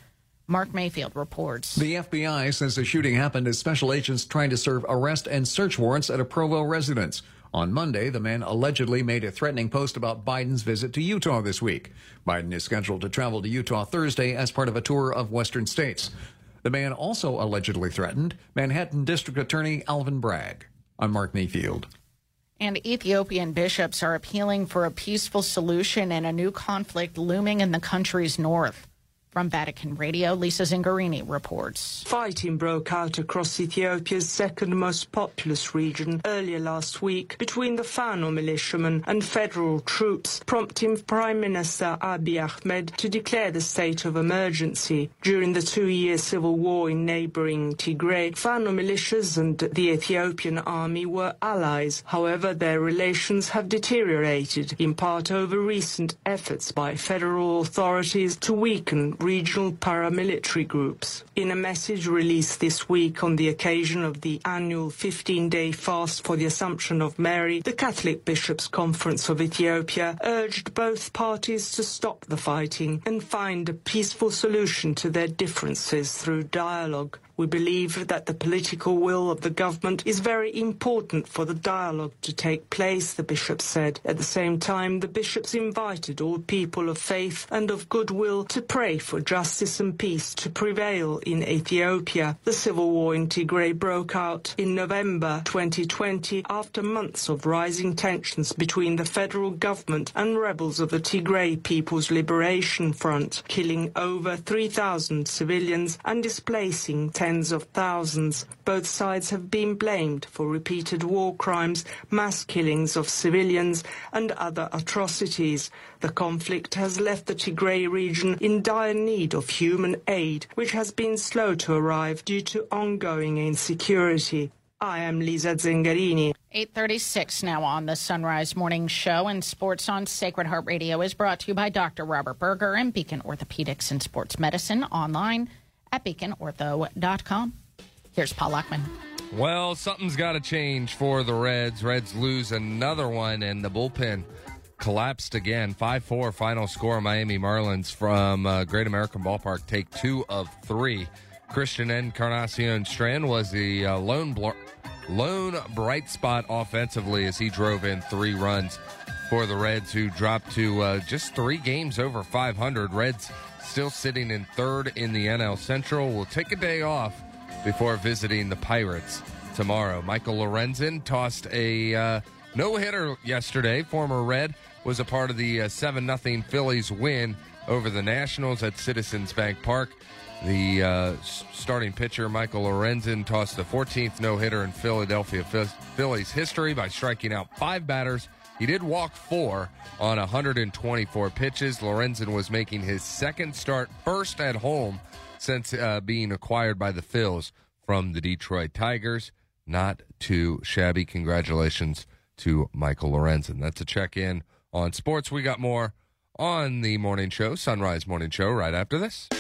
Mark Mayfield reports. The FBI says the shooting happened as special agents trying to serve arrest and search warrants at a Provo residence. On Monday, the man allegedly made a threatening post about Biden's visit to Utah this week. Biden is scheduled to travel to Utah Thursday as part of a tour of western states. The man also allegedly threatened Manhattan District Attorney Alvin Bragg. I'm Mark Mayfield. And Ethiopian bishops are appealing for a peaceful solution in a new conflict looming in the country's north. From Vatican Radio, Lisa Zengarini reports. Fighting broke out across Ethiopia's second most populous region earlier last week between the Fano militiamen and federal troops, prompting Prime Minister Abiy Ahmed to declare the state of emergency. During the two-year civil war in neighboring Tigray, Fano militias and the Ethiopian army were allies. However, their relations have deteriorated, in part over recent efforts by federal authorities to weaken regional paramilitary groups. In a message released this week on the occasion of the annual 15-day fast for the Assumption of Mary, the Catholic Bishops' Conference of Ethiopia urged both parties to stop the fighting and find a peaceful solution to their differences through dialogue. We believe that the political will of the government is very important for the dialogue to take place, the bishop said. At the same time, the bishops invited all people of faith and of goodwill to pray for justice and peace to prevail in Ethiopia. The civil war in Tigray broke out in November 2020 after months of rising tensions between the federal government and rebels of the Tigray People's Liberation Front, killing over 3,000 civilians and displacing tens of thousands. Both sides have been blamed for repeated war crimes, mass killings of civilians, and other atrocities. The conflict has left the Tigray region in dire need of human aid, which has been slow to arrive due to ongoing insecurity. I am Lisa Zengarini. 836 now on the Son Rise Morning Show and Sports on Sacred Heart Radio is brought to you by Dr. Robert Berger and Beacon Orthopedics and Sports Medicine online at beaconortho.com. Here's Paul Lockman. Well, something's got to change for the Reds. Reds lose another one, and the bullpen collapsed again. 5 4 final score. Miami Marlins from uh, Great American Ballpark take two of three. Christian Encarnacion Strand was the uh, lone, bl- lone bright spot offensively as he drove in three runs for the Reds, who dropped to uh, just three games over 500. Reds still sitting in third in the NL Central. Will take a day off before visiting the Pirates tomorrow. Michael Lorenzen tossed a uh, no hitter yesterday. Former Red was a part of the uh, 7 0 Phillies win over the Nationals at Citizens Bank Park. The uh, starting pitcher, Michael Lorenzen, tossed the 14th no hitter in Philadelphia Phillies history by striking out five batters. He did walk four on 124 pitches. Lorenzen was making his second start first at home since uh, being acquired by the Phils from the Detroit Tigers. Not too shabby. Congratulations to Michael Lorenzen. That's a check in on sports. We got more on the morning show, Son Rise Morning Show, right after this.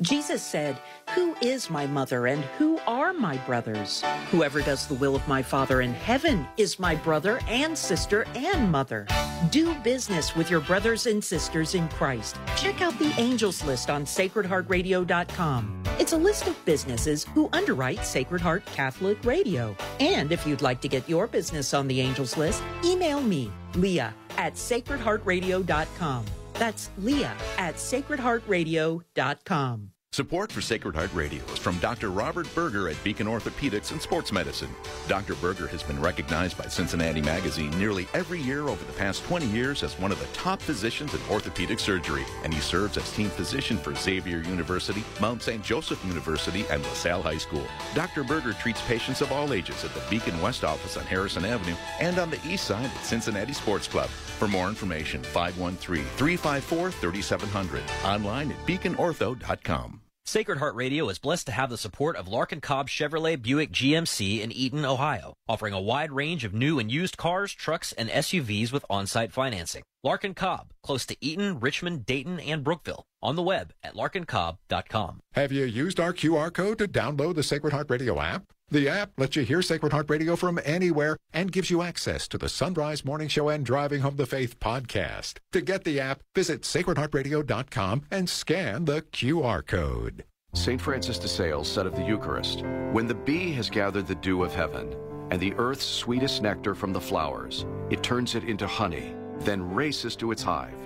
Jesus said, Who is my mother and who are my brothers? Whoever does the will of my Father in heaven is my brother and sister and mother. Do business with your brothers and sisters in Christ. Check out the Angels list on sacredheartradio.com. It's a list of businesses who underwrite Sacred Heart Catholic Radio. And if you'd like to get your business on the Angels list, email me, Leah, at sacredheartradio.com. That's Leah at sacredheartradio.com. Support for Sacred Heart Radio is from Dr. Robert Berger at Beacon Orthopedics and Sports Medicine. Dr. Berger has been recognized by Cincinnati Magazine nearly every year over the past 20 years as one of the top physicians in orthopedic surgery, and he serves as team physician for Xavier University, Mount St. Joseph University, and LaSalle High School. Dr. Berger treats patients of all ages at the Beacon West office on Harrison Avenue and on the east side at Cincinnati Sports Club. For more information, 513 354 3700. Online at beaconortho.com. Sacred Heart Radio is blessed to have the support of Larkin Cobb Chevrolet Buick GMC in Eaton, Ohio, offering a wide range of new and used cars, trucks, and SUVs with on-site financing. Larkin Cobb, close to Eaton, Richmond, Dayton, and Brookville. On the web at larkincobb.com. Have you used our QR code to download the Sacred Heart Radio app? The app lets you hear Sacred Heart Radio from anywhere and gives you access to the Son Rise Morning Show and Driving Home the Faith podcast. To get the app, visit sacredheartradio.com and scan the QR code. St. Francis de Sales said of the Eucharist, When the bee has gathered the dew of heaven and the earth's sweetest nectar from the flowers, it turns it into honey, then races to its hive.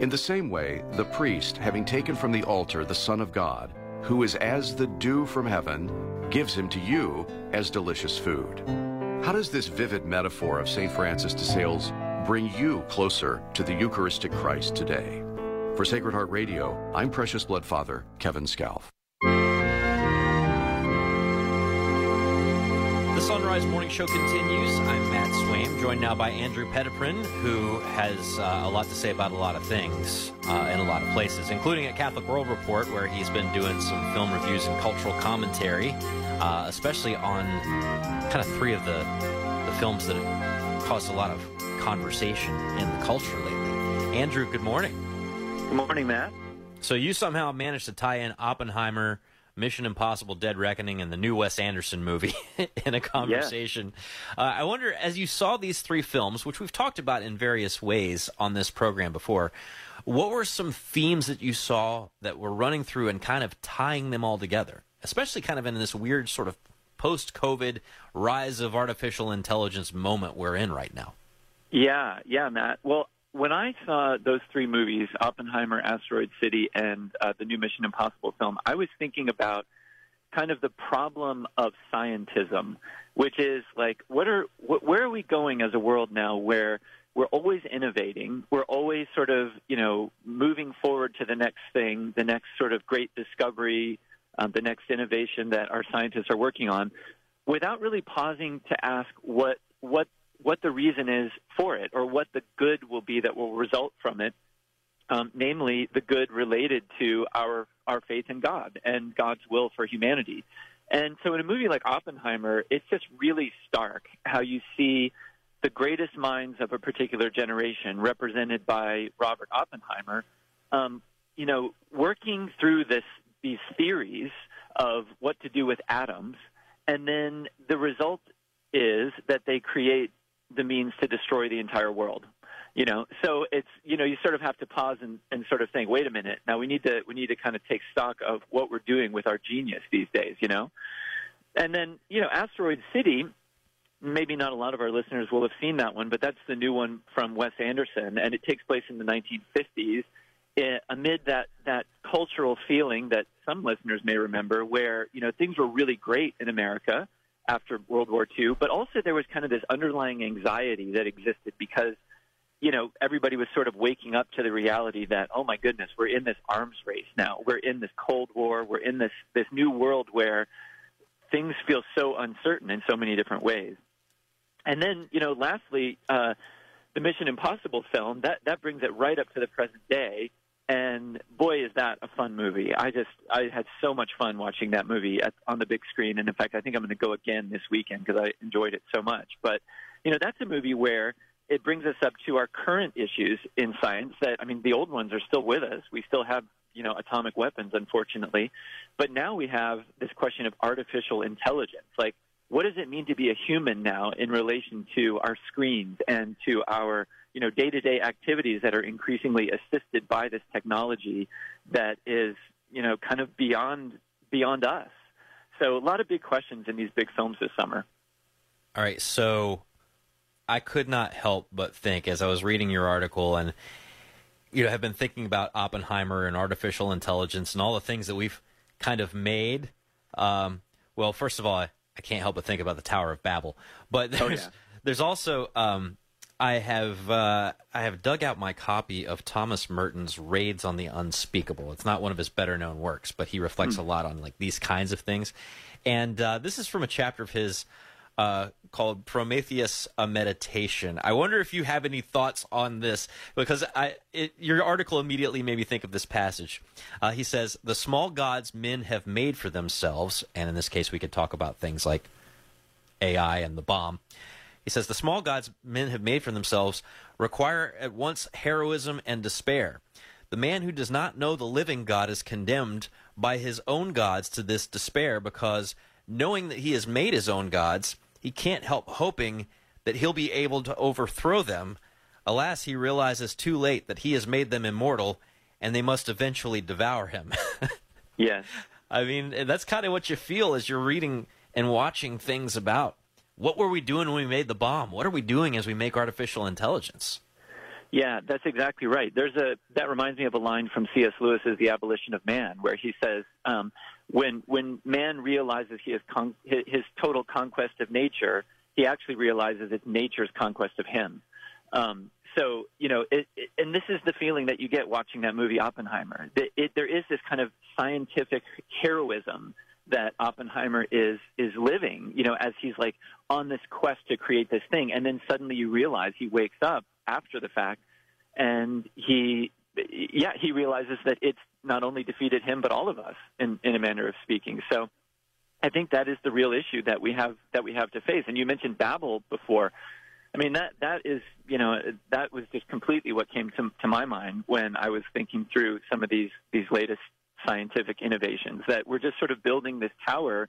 In the same way, the priest, having taken from the altar the Son of God, who is as the dew from heaven, gives him to you as delicious food. How does this vivid metaphor of St. Francis de Sales bring you closer to the Eucharistic Christ today? For Sacred Heart Radio, I'm Precious Blood Father Kevin Scalf. Son Rise Morning Show continues. I'm Matt Swaim, joined now by Andrew Petiprin, who has uh, a lot to say about a lot of things uh, in a lot of places, including at Catholic World Report, where he's been doing some film reviews and cultural commentary uh, especially on kind of three of the, the films that have caused a lot of conversation in the culture lately. Andrew, good morning. Good morning, Matt. So you somehow managed to tie in Oppenheimer, Mission Impossible: Dead Reckoning, and the new Wes Anderson movie in a conversation. Yeah. Uh, I wonder, as you saw these three films, which we've talked about in various ways on this program before, what were some themes that you saw that were running through and kind of tying them all together? especially kind of in this weird sort of post COVID rise of artificial intelligence moment we're in right now. Yeah, yeah, Matt. Well, when I saw those three movies, Oppenheimer, Asteroid City, and uh, the new Mission Impossible film, I was thinking about kind of the problem of scientism, which is like, what are, wh- where are we going as a world now where we're always innovating, we're always sort of, you know, moving forward to the next thing, the next sort of great discovery, um, the next innovation that our scientists are working on, without really pausing to ask what what what the reason is for it or what the good will be that will result from it. Um, namely, the good related to our our faith in God and God's will for humanity. And so, in a movie like Oppenheimer, it's just really stark how you see the greatest minds of a particular generation, represented by Robert Oppenheimer, um, you know, working through this these theories of what to do with atoms, and then the result is that they create the means to destroy the entire world. You know, so it's you know you sort of have to pause and, and sort of think, wait a minute, now we need to we need to kind of take stock of what we're doing with our genius these days. You know, and then you know, Asteroid City. Maybe not a lot of our listeners will have seen that one, but that's the new one from Wes Anderson, and it takes place in the 1950s Eh, amid that that cultural feeling that some listeners may remember, where you know things were really great in America, after World War II, but also there was kind of this underlying anxiety that existed because you know, everybody was sort of waking up to the reality that, oh my goodness, we're in this arms race now. We're in this Cold War. We're in this this new world where things feel so uncertain in so many different ways. And then, you know, lastly, uh, the Mission Impossible film that that brings it right up to the present day. And boy, is that a fun movie! I just I had so much fun watching that movie at, on the big screen, and in fact, I think I'm going to go again this weekend because I enjoyed it so much. But you know, that's a movie where it brings us up to our current issues in science that I mean the old ones are still with us. We still have you know atomic weapons unfortunately, but now we have this question of artificial intelligence. Like what does it mean to be a human now in relation to our screens and to our you know day-to-day activities that are increasingly assisted by this technology that is you know kind of beyond beyond us. So a lot of big questions in these big films this summer. All right, so I could not help but think as I was reading your article and you know have been thinking about Oppenheimer and artificial intelligence and all the things that we've kind of made. Um, well, first of all, I, I, can't help but think about the Tower of Babel, but there's, oh, yeah. there's also um, I have uh, I have dug out my copy of Thomas Merton's Raids on the Unspeakable. It's not one of his better known works, but he reflects mm. a lot on like these kinds of things. And uh, this is from a chapter of his uh, called Prometheus: A Meditation. I wonder if you have any thoughts on this because I, it, your article immediately made me think of this passage. Uh, he says, "The small gods men have made for themselves, and in this case, we could talk about things like AI and the bomb." He says, "The small gods men have made for themselves require at once heroism and despair." The man who does not know the living God is condemned by his own gods to this despair because knowing that he has made his own gods, he can't help hoping that he'll be able to overthrow them. Alas, he realizes too late that he has made them immortal and they must eventually devour him. yes. I mean, that's kind of what you feel as you're reading and watching things about what were we doing when we made the bomb? What are we doing as we make artificial intelligence? Yeah, that's exactly right. There's a that reminds me of a line from C.S. Lewis's *The Abolition of Man*, where he says, um, "When when man realizes he is con- his, total conquest of nature, he actually realizes it's nature's conquest of him." Um, so you know, it, it, and this is the feeling that you get watching that movie Oppenheimer. It, there is this kind of scientific heroism that Oppenheimer is is living, you know, as he's like on this quest to create this thing, and then suddenly you realize he wakes up after the fact, and he, yeah, he realizes that it's not only defeated him but all of us in in a manner of speaking. So, I think that is the real issue that we have that we have to face. And you mentioned Babel before. I mean that that is you know that was just completely what came to to my mind when I was thinking through some of these these latest scientific innovations. That we're just sort of building this tower,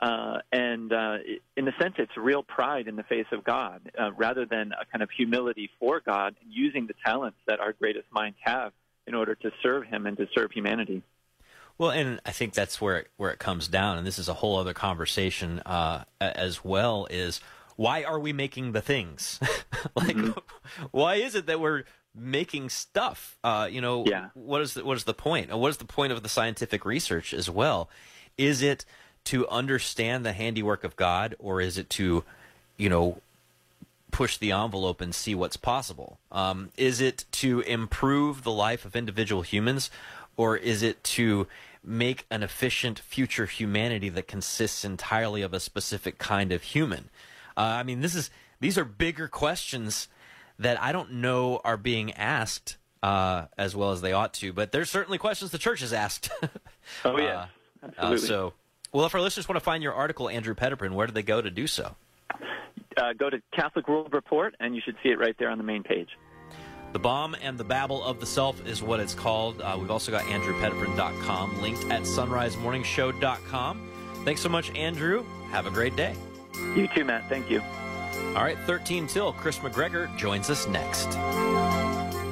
uh, and uh, in a sense, it's real pride in the face of God, uh, rather than a kind of humility for God and using the talents that our greatest minds have in order to serve Him and to serve humanity. Well, and I think that's where it, where it comes down, and this is a whole other conversation uh, as well. Is why are we making the things? like, mm-hmm. why is it that we're making stuff. Uh, you know, yeah. what is the, what is the point? What is the point of the scientific research as well? Is it to understand the handiwork of God, or is it to, you know, push the envelope and see what's possible? Um, is it to improve the life of individual humans, or is it to make an efficient future humanity that consists entirely of a specific kind of human? Uh, I mean, this is these are bigger questions that I don't know are being asked uh, as well as they ought to. But there's certainly questions the church has asked. oh yeah, uh, absolutely. Uh, so, well, if our listeners want to find your article, Andrew Petiprin, where do they go to do so? Uh, go to Catholic World Report, and you should see it right there on the main page. The Bomb and the Babble of the Self is what it's called. Uh, we've also got AndrewPetiprin.com linked at SonriseMorningshow.com. Thanks so much, Andrew. Have a great day. You too, Matt. Thank you. All right, 13 till. Kris McGregor joins us next.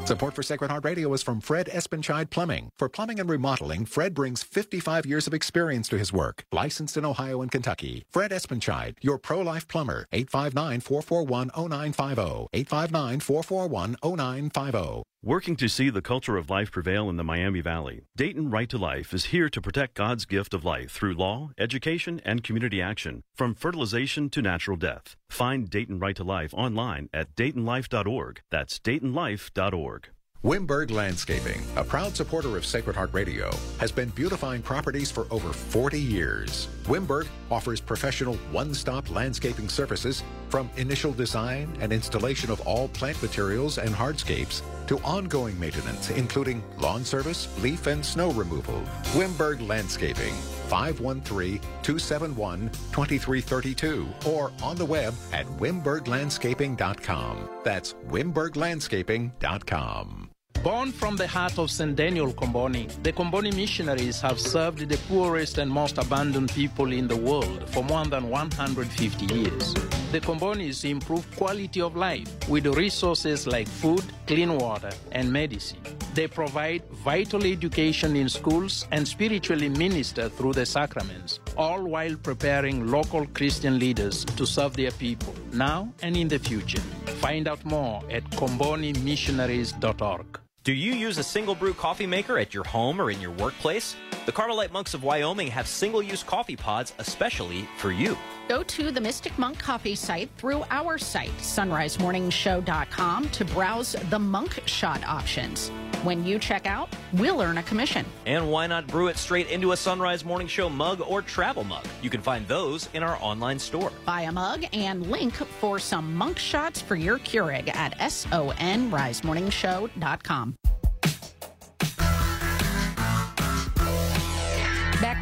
Support for Sacred Heart Radio is from Fred Espenscheid Plumbing. For plumbing and remodeling, Fred brings 55 years of experience to his work. Licensed in Ohio and Kentucky. Fred Espenscheid, your pro-life plumber. 859-441-0950. 859-441-0950. Working to see the culture of life prevail in the Miami Valley, Dayton Right to Life is here to protect God's gift of life through law, education, and community action, from fertilization to natural death. Find Dayton Right to Life online at DaytonLife.org. That's DaytonLife.org. Wimberg Landscaping, a proud supporter of Sacred Heart Radio, has been beautifying properties for over 40 years. Wimberg offers professional one-stop landscaping services from initial design and installation of all plant materials and hardscapes to ongoing maintenance, including lawn service, leaf and snow removal. Wimberg Landscaping, 513-271-2332 or on the web at wimberglandscaping.com. That's wimberglandscaping.com. Born from the heart of St. Daniel Comboni, the Comboni missionaries have served the poorest and most abandoned people in the world for more than 150 years. The Combonis improve quality of life with resources like food, clean water, and medicine. They provide vital education in schools and spiritually minister through the sacraments, all while preparing local Christian leaders to serve their people now and in the future. Find out more at combonimissionaries.org. Do you use a single brew coffee maker at your home or in your workplace? The Carmelite Monks of Wyoming have single use coffee pods especially for you. Go to the Mystic Monk Coffee site through our site, sonrisemorningshow.com, to browse the monk shot options. When you check out, we'll earn a commission. And why not brew it straight into a Son Rise Morning Show mug or travel mug? You can find those in our online store. Buy a mug and link for some monk shots for your Keurig at sonrisemorningshow.com.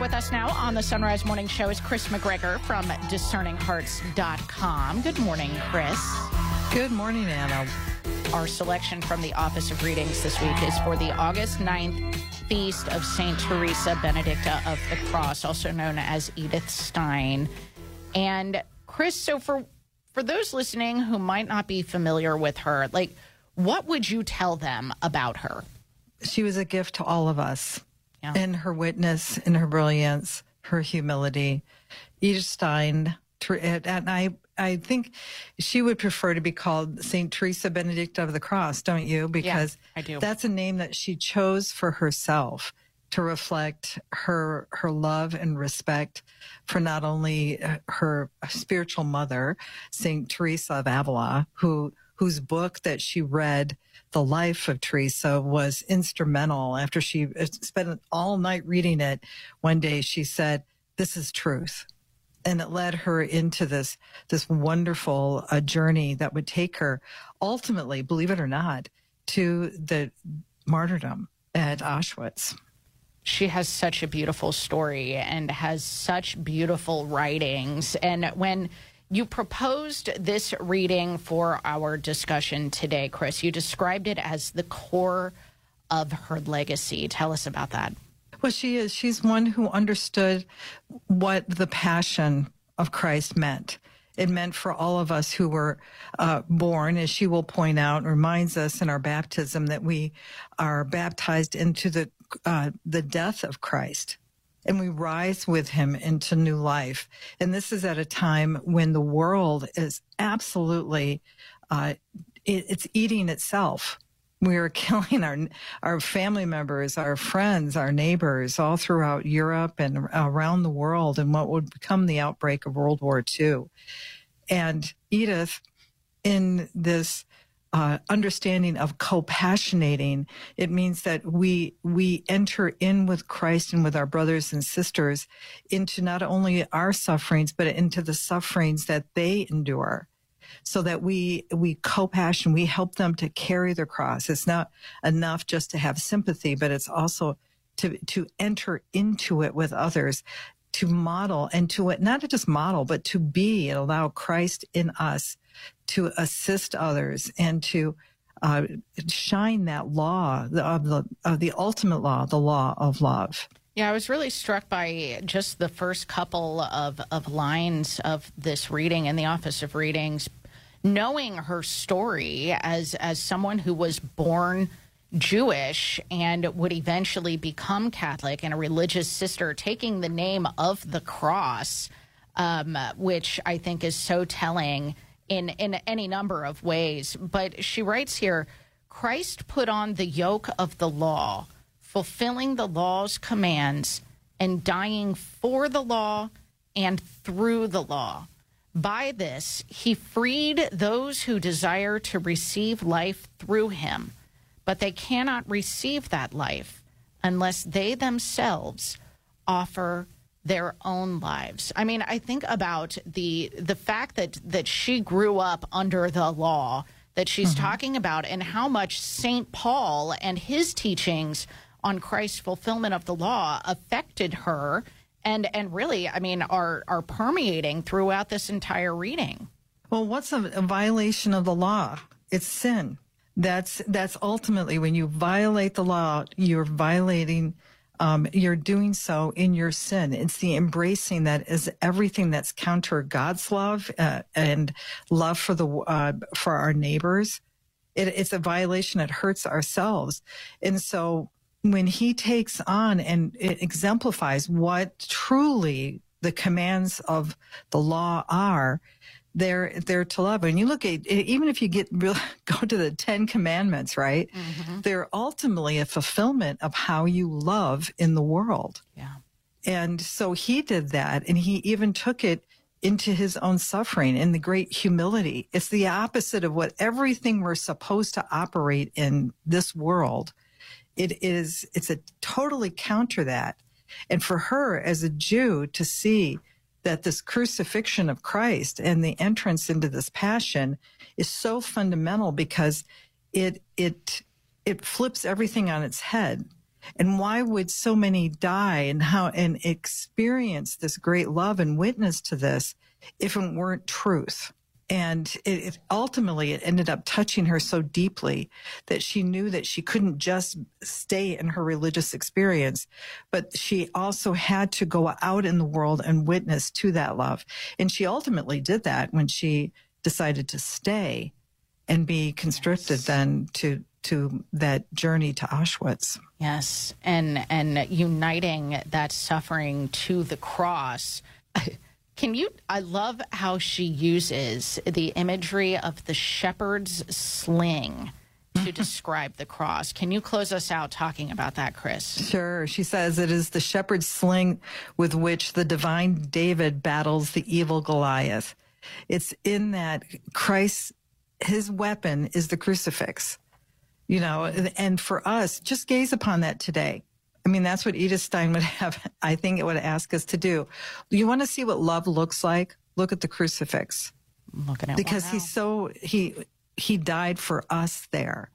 with us now on the Son Rise Morning Show is Kris McGregor from discerninghearts.com. Good morning, Kris. Good morning, Anna. Our selection from the Office of Readings this week is for the August 9th feast of St. Teresa Benedicta of the Cross, also known as Edith Stein. And Kris, so for for those listening who might not be familiar with her, like what would you tell them about her? She was a gift to all of us in her witness, in her brilliance, her humility. Edith Stein, and I, I think she would prefer to be called Saint Teresa Benedicta of the Cross, don't you? Because I do. that's a name that she chose for herself to reflect her her love and respect for not only uh, her spiritual mother, Saint Teresa of Avila, who whose book that she read the life of Teresa was instrumental. After she spent all night reading it, one day she said, "This is truth," and it led her into this this wonderful uh, journey that would take her ultimately, believe it or not, to the martyrdom at Auschwitz. She has such a beautiful story and has such beautiful writings. And when you proposed this reading for our discussion today, Kris. You described it as the core of her legacy. Tell us about that. Well, she is. She's one who understood what the passion of Christ meant. It meant for all of us who were uh, born, as she will point out, reminds us in our baptism that we are baptized into the uh, the death of Christ and we rise with him into new life. And this is at a time when the world is absolutely, uh, it, it's eating itself. We are killing our our family members, our friends, our neighbors, all throughout Europe and around the world, in what would become the outbreak of World War II. And Edith, in this uh, understanding of co-passionating. It means that we we enter in with Christ and with our brothers and sisters into not only our sufferings but into the sufferings that they endure, so that we we co-passion. We help them to carry the cross. It's not enough just to have sympathy, but it's also to to enter into it with others to model and to not to just model, but to be and allow Christ in us to assist others and to uh, shine that law of the of the ultimate law, the law of love. Yeah, I was really struck by just the first couple of, of lines of this reading in the Office of Readings, knowing her story as as someone who was born Jewish and would eventually become Catholic and a religious sister, taking the name of the cross, um, which I think is so telling in in any number of ways. But she writes here. Christ put on the yoke of the law, fulfilling the law's commands and dying for the law and through the law. By this, he freed those who desire to receive life through him, but they cannot receive that life unless they themselves offer their own lives. I mean, I think about the the fact that that she grew up under the law that she's Mm-hmm. talking about and how much St. Paul and his teachings on Christ's fulfillment of the law affected her and and really, I mean, are are permeating throughout this entire reading. Well, what's a, a violation of the law? It's sin. That's that's ultimately when you violate the law, you're violating. Um, you're doing so in your sin. It's the embracing that is everything that's counter God's love uh, and love for the uh, for our neighbors. It, it's a violation. It hurts ourselves, and so when He takes on and it exemplifies what truly the commands of the law are, they're they're to love. And you look at even if you get real, go to the Ten Commandments, right? Mm-hmm. They're ultimately a fulfillment of how you love in the world. Yeah. And so he did that, and he even took it into his own suffering in the great humility. It's the opposite of what everything we're supposed to operate in this world. It is, it's a totally counter that. And for her as a Jew to see that this crucifixion of Christ and the entrance into this passion is so fundamental because it, it, it flips everything on its head. And why would so many die and how and experience this great love and witness to this if it weren't truth? And it, it ultimately it ended up touching her so deeply that she knew that she couldn't just stay in her religious experience, but she also had to go out in the world and witness to that love. And she ultimately did that when she decided to stay and be conscripted then to to that journey to Auschwitz. Yes, and and uniting that suffering to the cross. Can you? I love how she uses the imagery of the shepherd's sling to describe the cross. Can you close us out talking about that, Kris? Sure. She says it is the shepherd's sling with which the divine David battles the evil Goliath. It's in that Christ, his weapon is the crucifix, you know, and for us, just gaze upon that today. I mean, that's what Edith Stein would have, I think it would ask us to do. You want to see what love looks like? Look at the crucifix. Looking at because he's so, he, he died for us there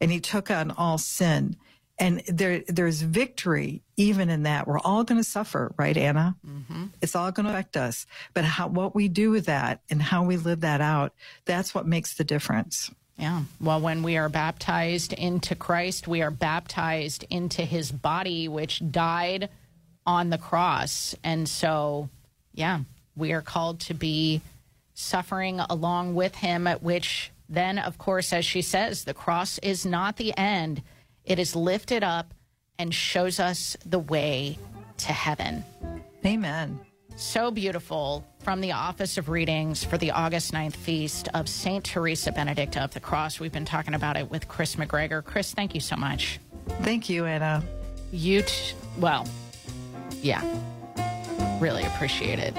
and he took on all sin. And there, there's victory even in that. We're all going to suffer, right, Anna? Mm-hmm. It's all going to affect us. But how, what we do with that and how we live that out, that's what makes the difference. Yeah. Well, when we are baptized into Christ, we are baptized into his body, which died on the cross. And so, yeah, we are called to be suffering along with him, at which then, of course, as she says, the cross is not the end, it is lifted up and shows us the way to heaven. Amen. So beautiful from the Office of Readings for the August 9th feast of St. Teresa Benedicta of the Cross. We've been talking about it with Kris McGregor. Kris, thank you so much. Thank you, Anna. You, t- well, yeah, really appreciate it.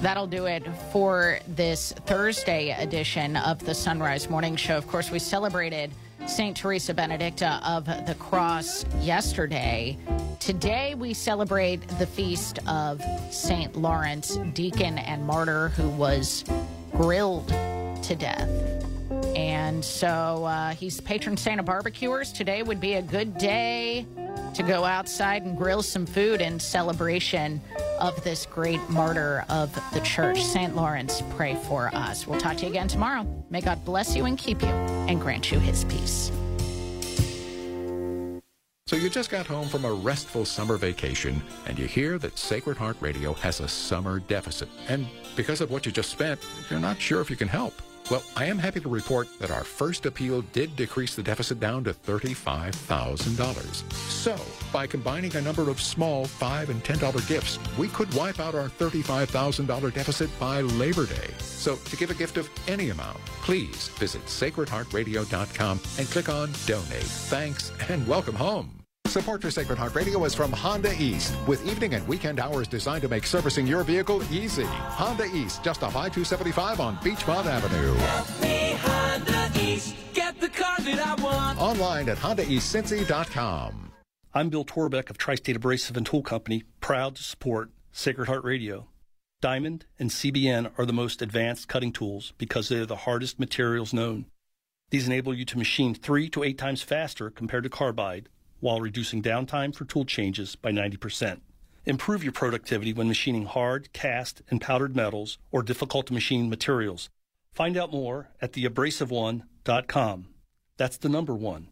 That'll do it for this Thursday edition of the Son Rise Morning Show. Of course, we celebrated St. Teresa Benedicta of the Cross yesterday. Today, we celebrate the feast of St. Lawrence, deacon and martyr, who was grilled to death. And so uh, he's patron saint of barbecuers. Today would be a good day to go outside and grill some food in celebration of this great martyr of the church. St. Lawrence, pray for us. We'll talk to you again tomorrow. May God bless you and keep you and grant you his peace. So you just got home from a restful summer vacation and you hear that Sacred Heart Radio has a summer deficit. And because of what you just spent, you're not sure if you can help. Well, I am happy to report that our first appeal did decrease the deficit down to $35,000. So, by combining a number of small 5 and $10 gifts, we could wipe out our $35,000 deficit by Labor Day. So, to give a gift of any amount, please visit sacredheartradio.com and click on Donate. Thanks and welcome home. Support for Sacred Heart Radio is from Honda East, with evening and weekend hours designed to make servicing your vehicle easy. Honda East, just off I-275 on Beechmont Avenue. Me Honda East, get the car that I want. Online at HondaEastCincy.com. I'm Bill Torbeck of Tri-State Abrasive and Tool Company, proud to support Sacred Heart Radio. Diamond and CBN are the most advanced cutting tools because they're the hardest materials known. These enable you to machine three to eight times faster compared to carbide while reducing downtime for tool changes by 90%. Improve your productivity when machining hard, cast, and powdered metals or difficult to machine materials. Find out more at theabrasiveone.com. That's the number one,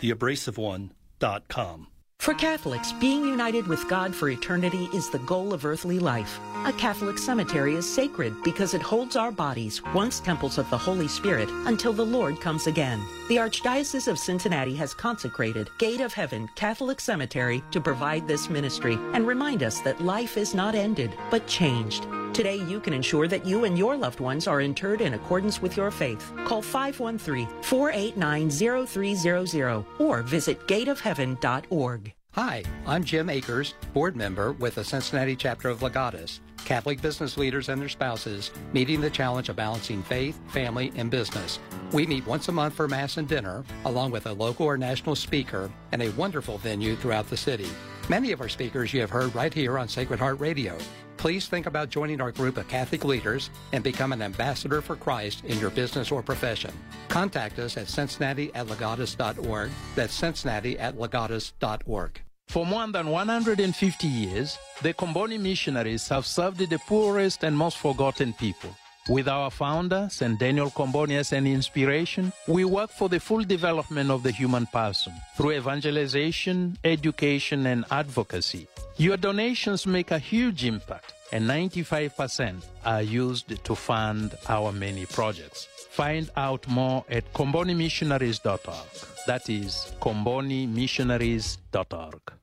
theabrasiveone.com. For Catholics, being united with God for eternity is the goal of earthly life. A Catholic cemetery is sacred because it holds our bodies, once temples of the Holy Spirit, until the Lord comes again. The Archdiocese of Cincinnati has consecrated Gate of Heaven Catholic Cemetery to provide this ministry and remind us that life is not ended, but changed. Today, you can ensure that you and your loved ones are interred in accordance with your faith. Call 513-489-0300 or visit gateofheaven.org. Hi, I'm Jim Akers, board member with the Cincinnati chapter of Legatus. Catholic business leaders and their spouses meeting the challenge of balancing faith, family, and business. We meet once a month for Mass and dinner, along with a local or national speaker and a wonderful venue throughout the city. Many of our speakers you have heard right here on Sacred Heart Radio. Please think about joining our group of Catholic leaders and become an ambassador for Christ in your business or profession. Contact us at cincinnati at legatus.org. That's cincinnati at legatus.org. For more than 150 years, the Comboni missionaries have served the poorest and most forgotten people. With our founder, St. Daniel Comboni as an inspiration, we work for the full development of the human person through evangelization, education, and advocacy. Your donations make a huge impact, and 95% are used to fund our many projects. Find out more at combonimissionaries.org. That is combonimissionaries.org.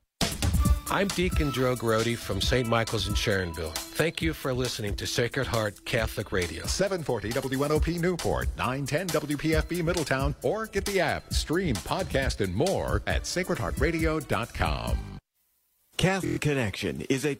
I'm Deacon Joe Grody from St. Michael's in Sharonville. Thank you for listening to Sacred Heart Catholic Radio. 740 WNOP Newport, 910 WPFB Middletown, or get the app, stream, podcast, and more at sacredheartradio.com. Catholic Connection is a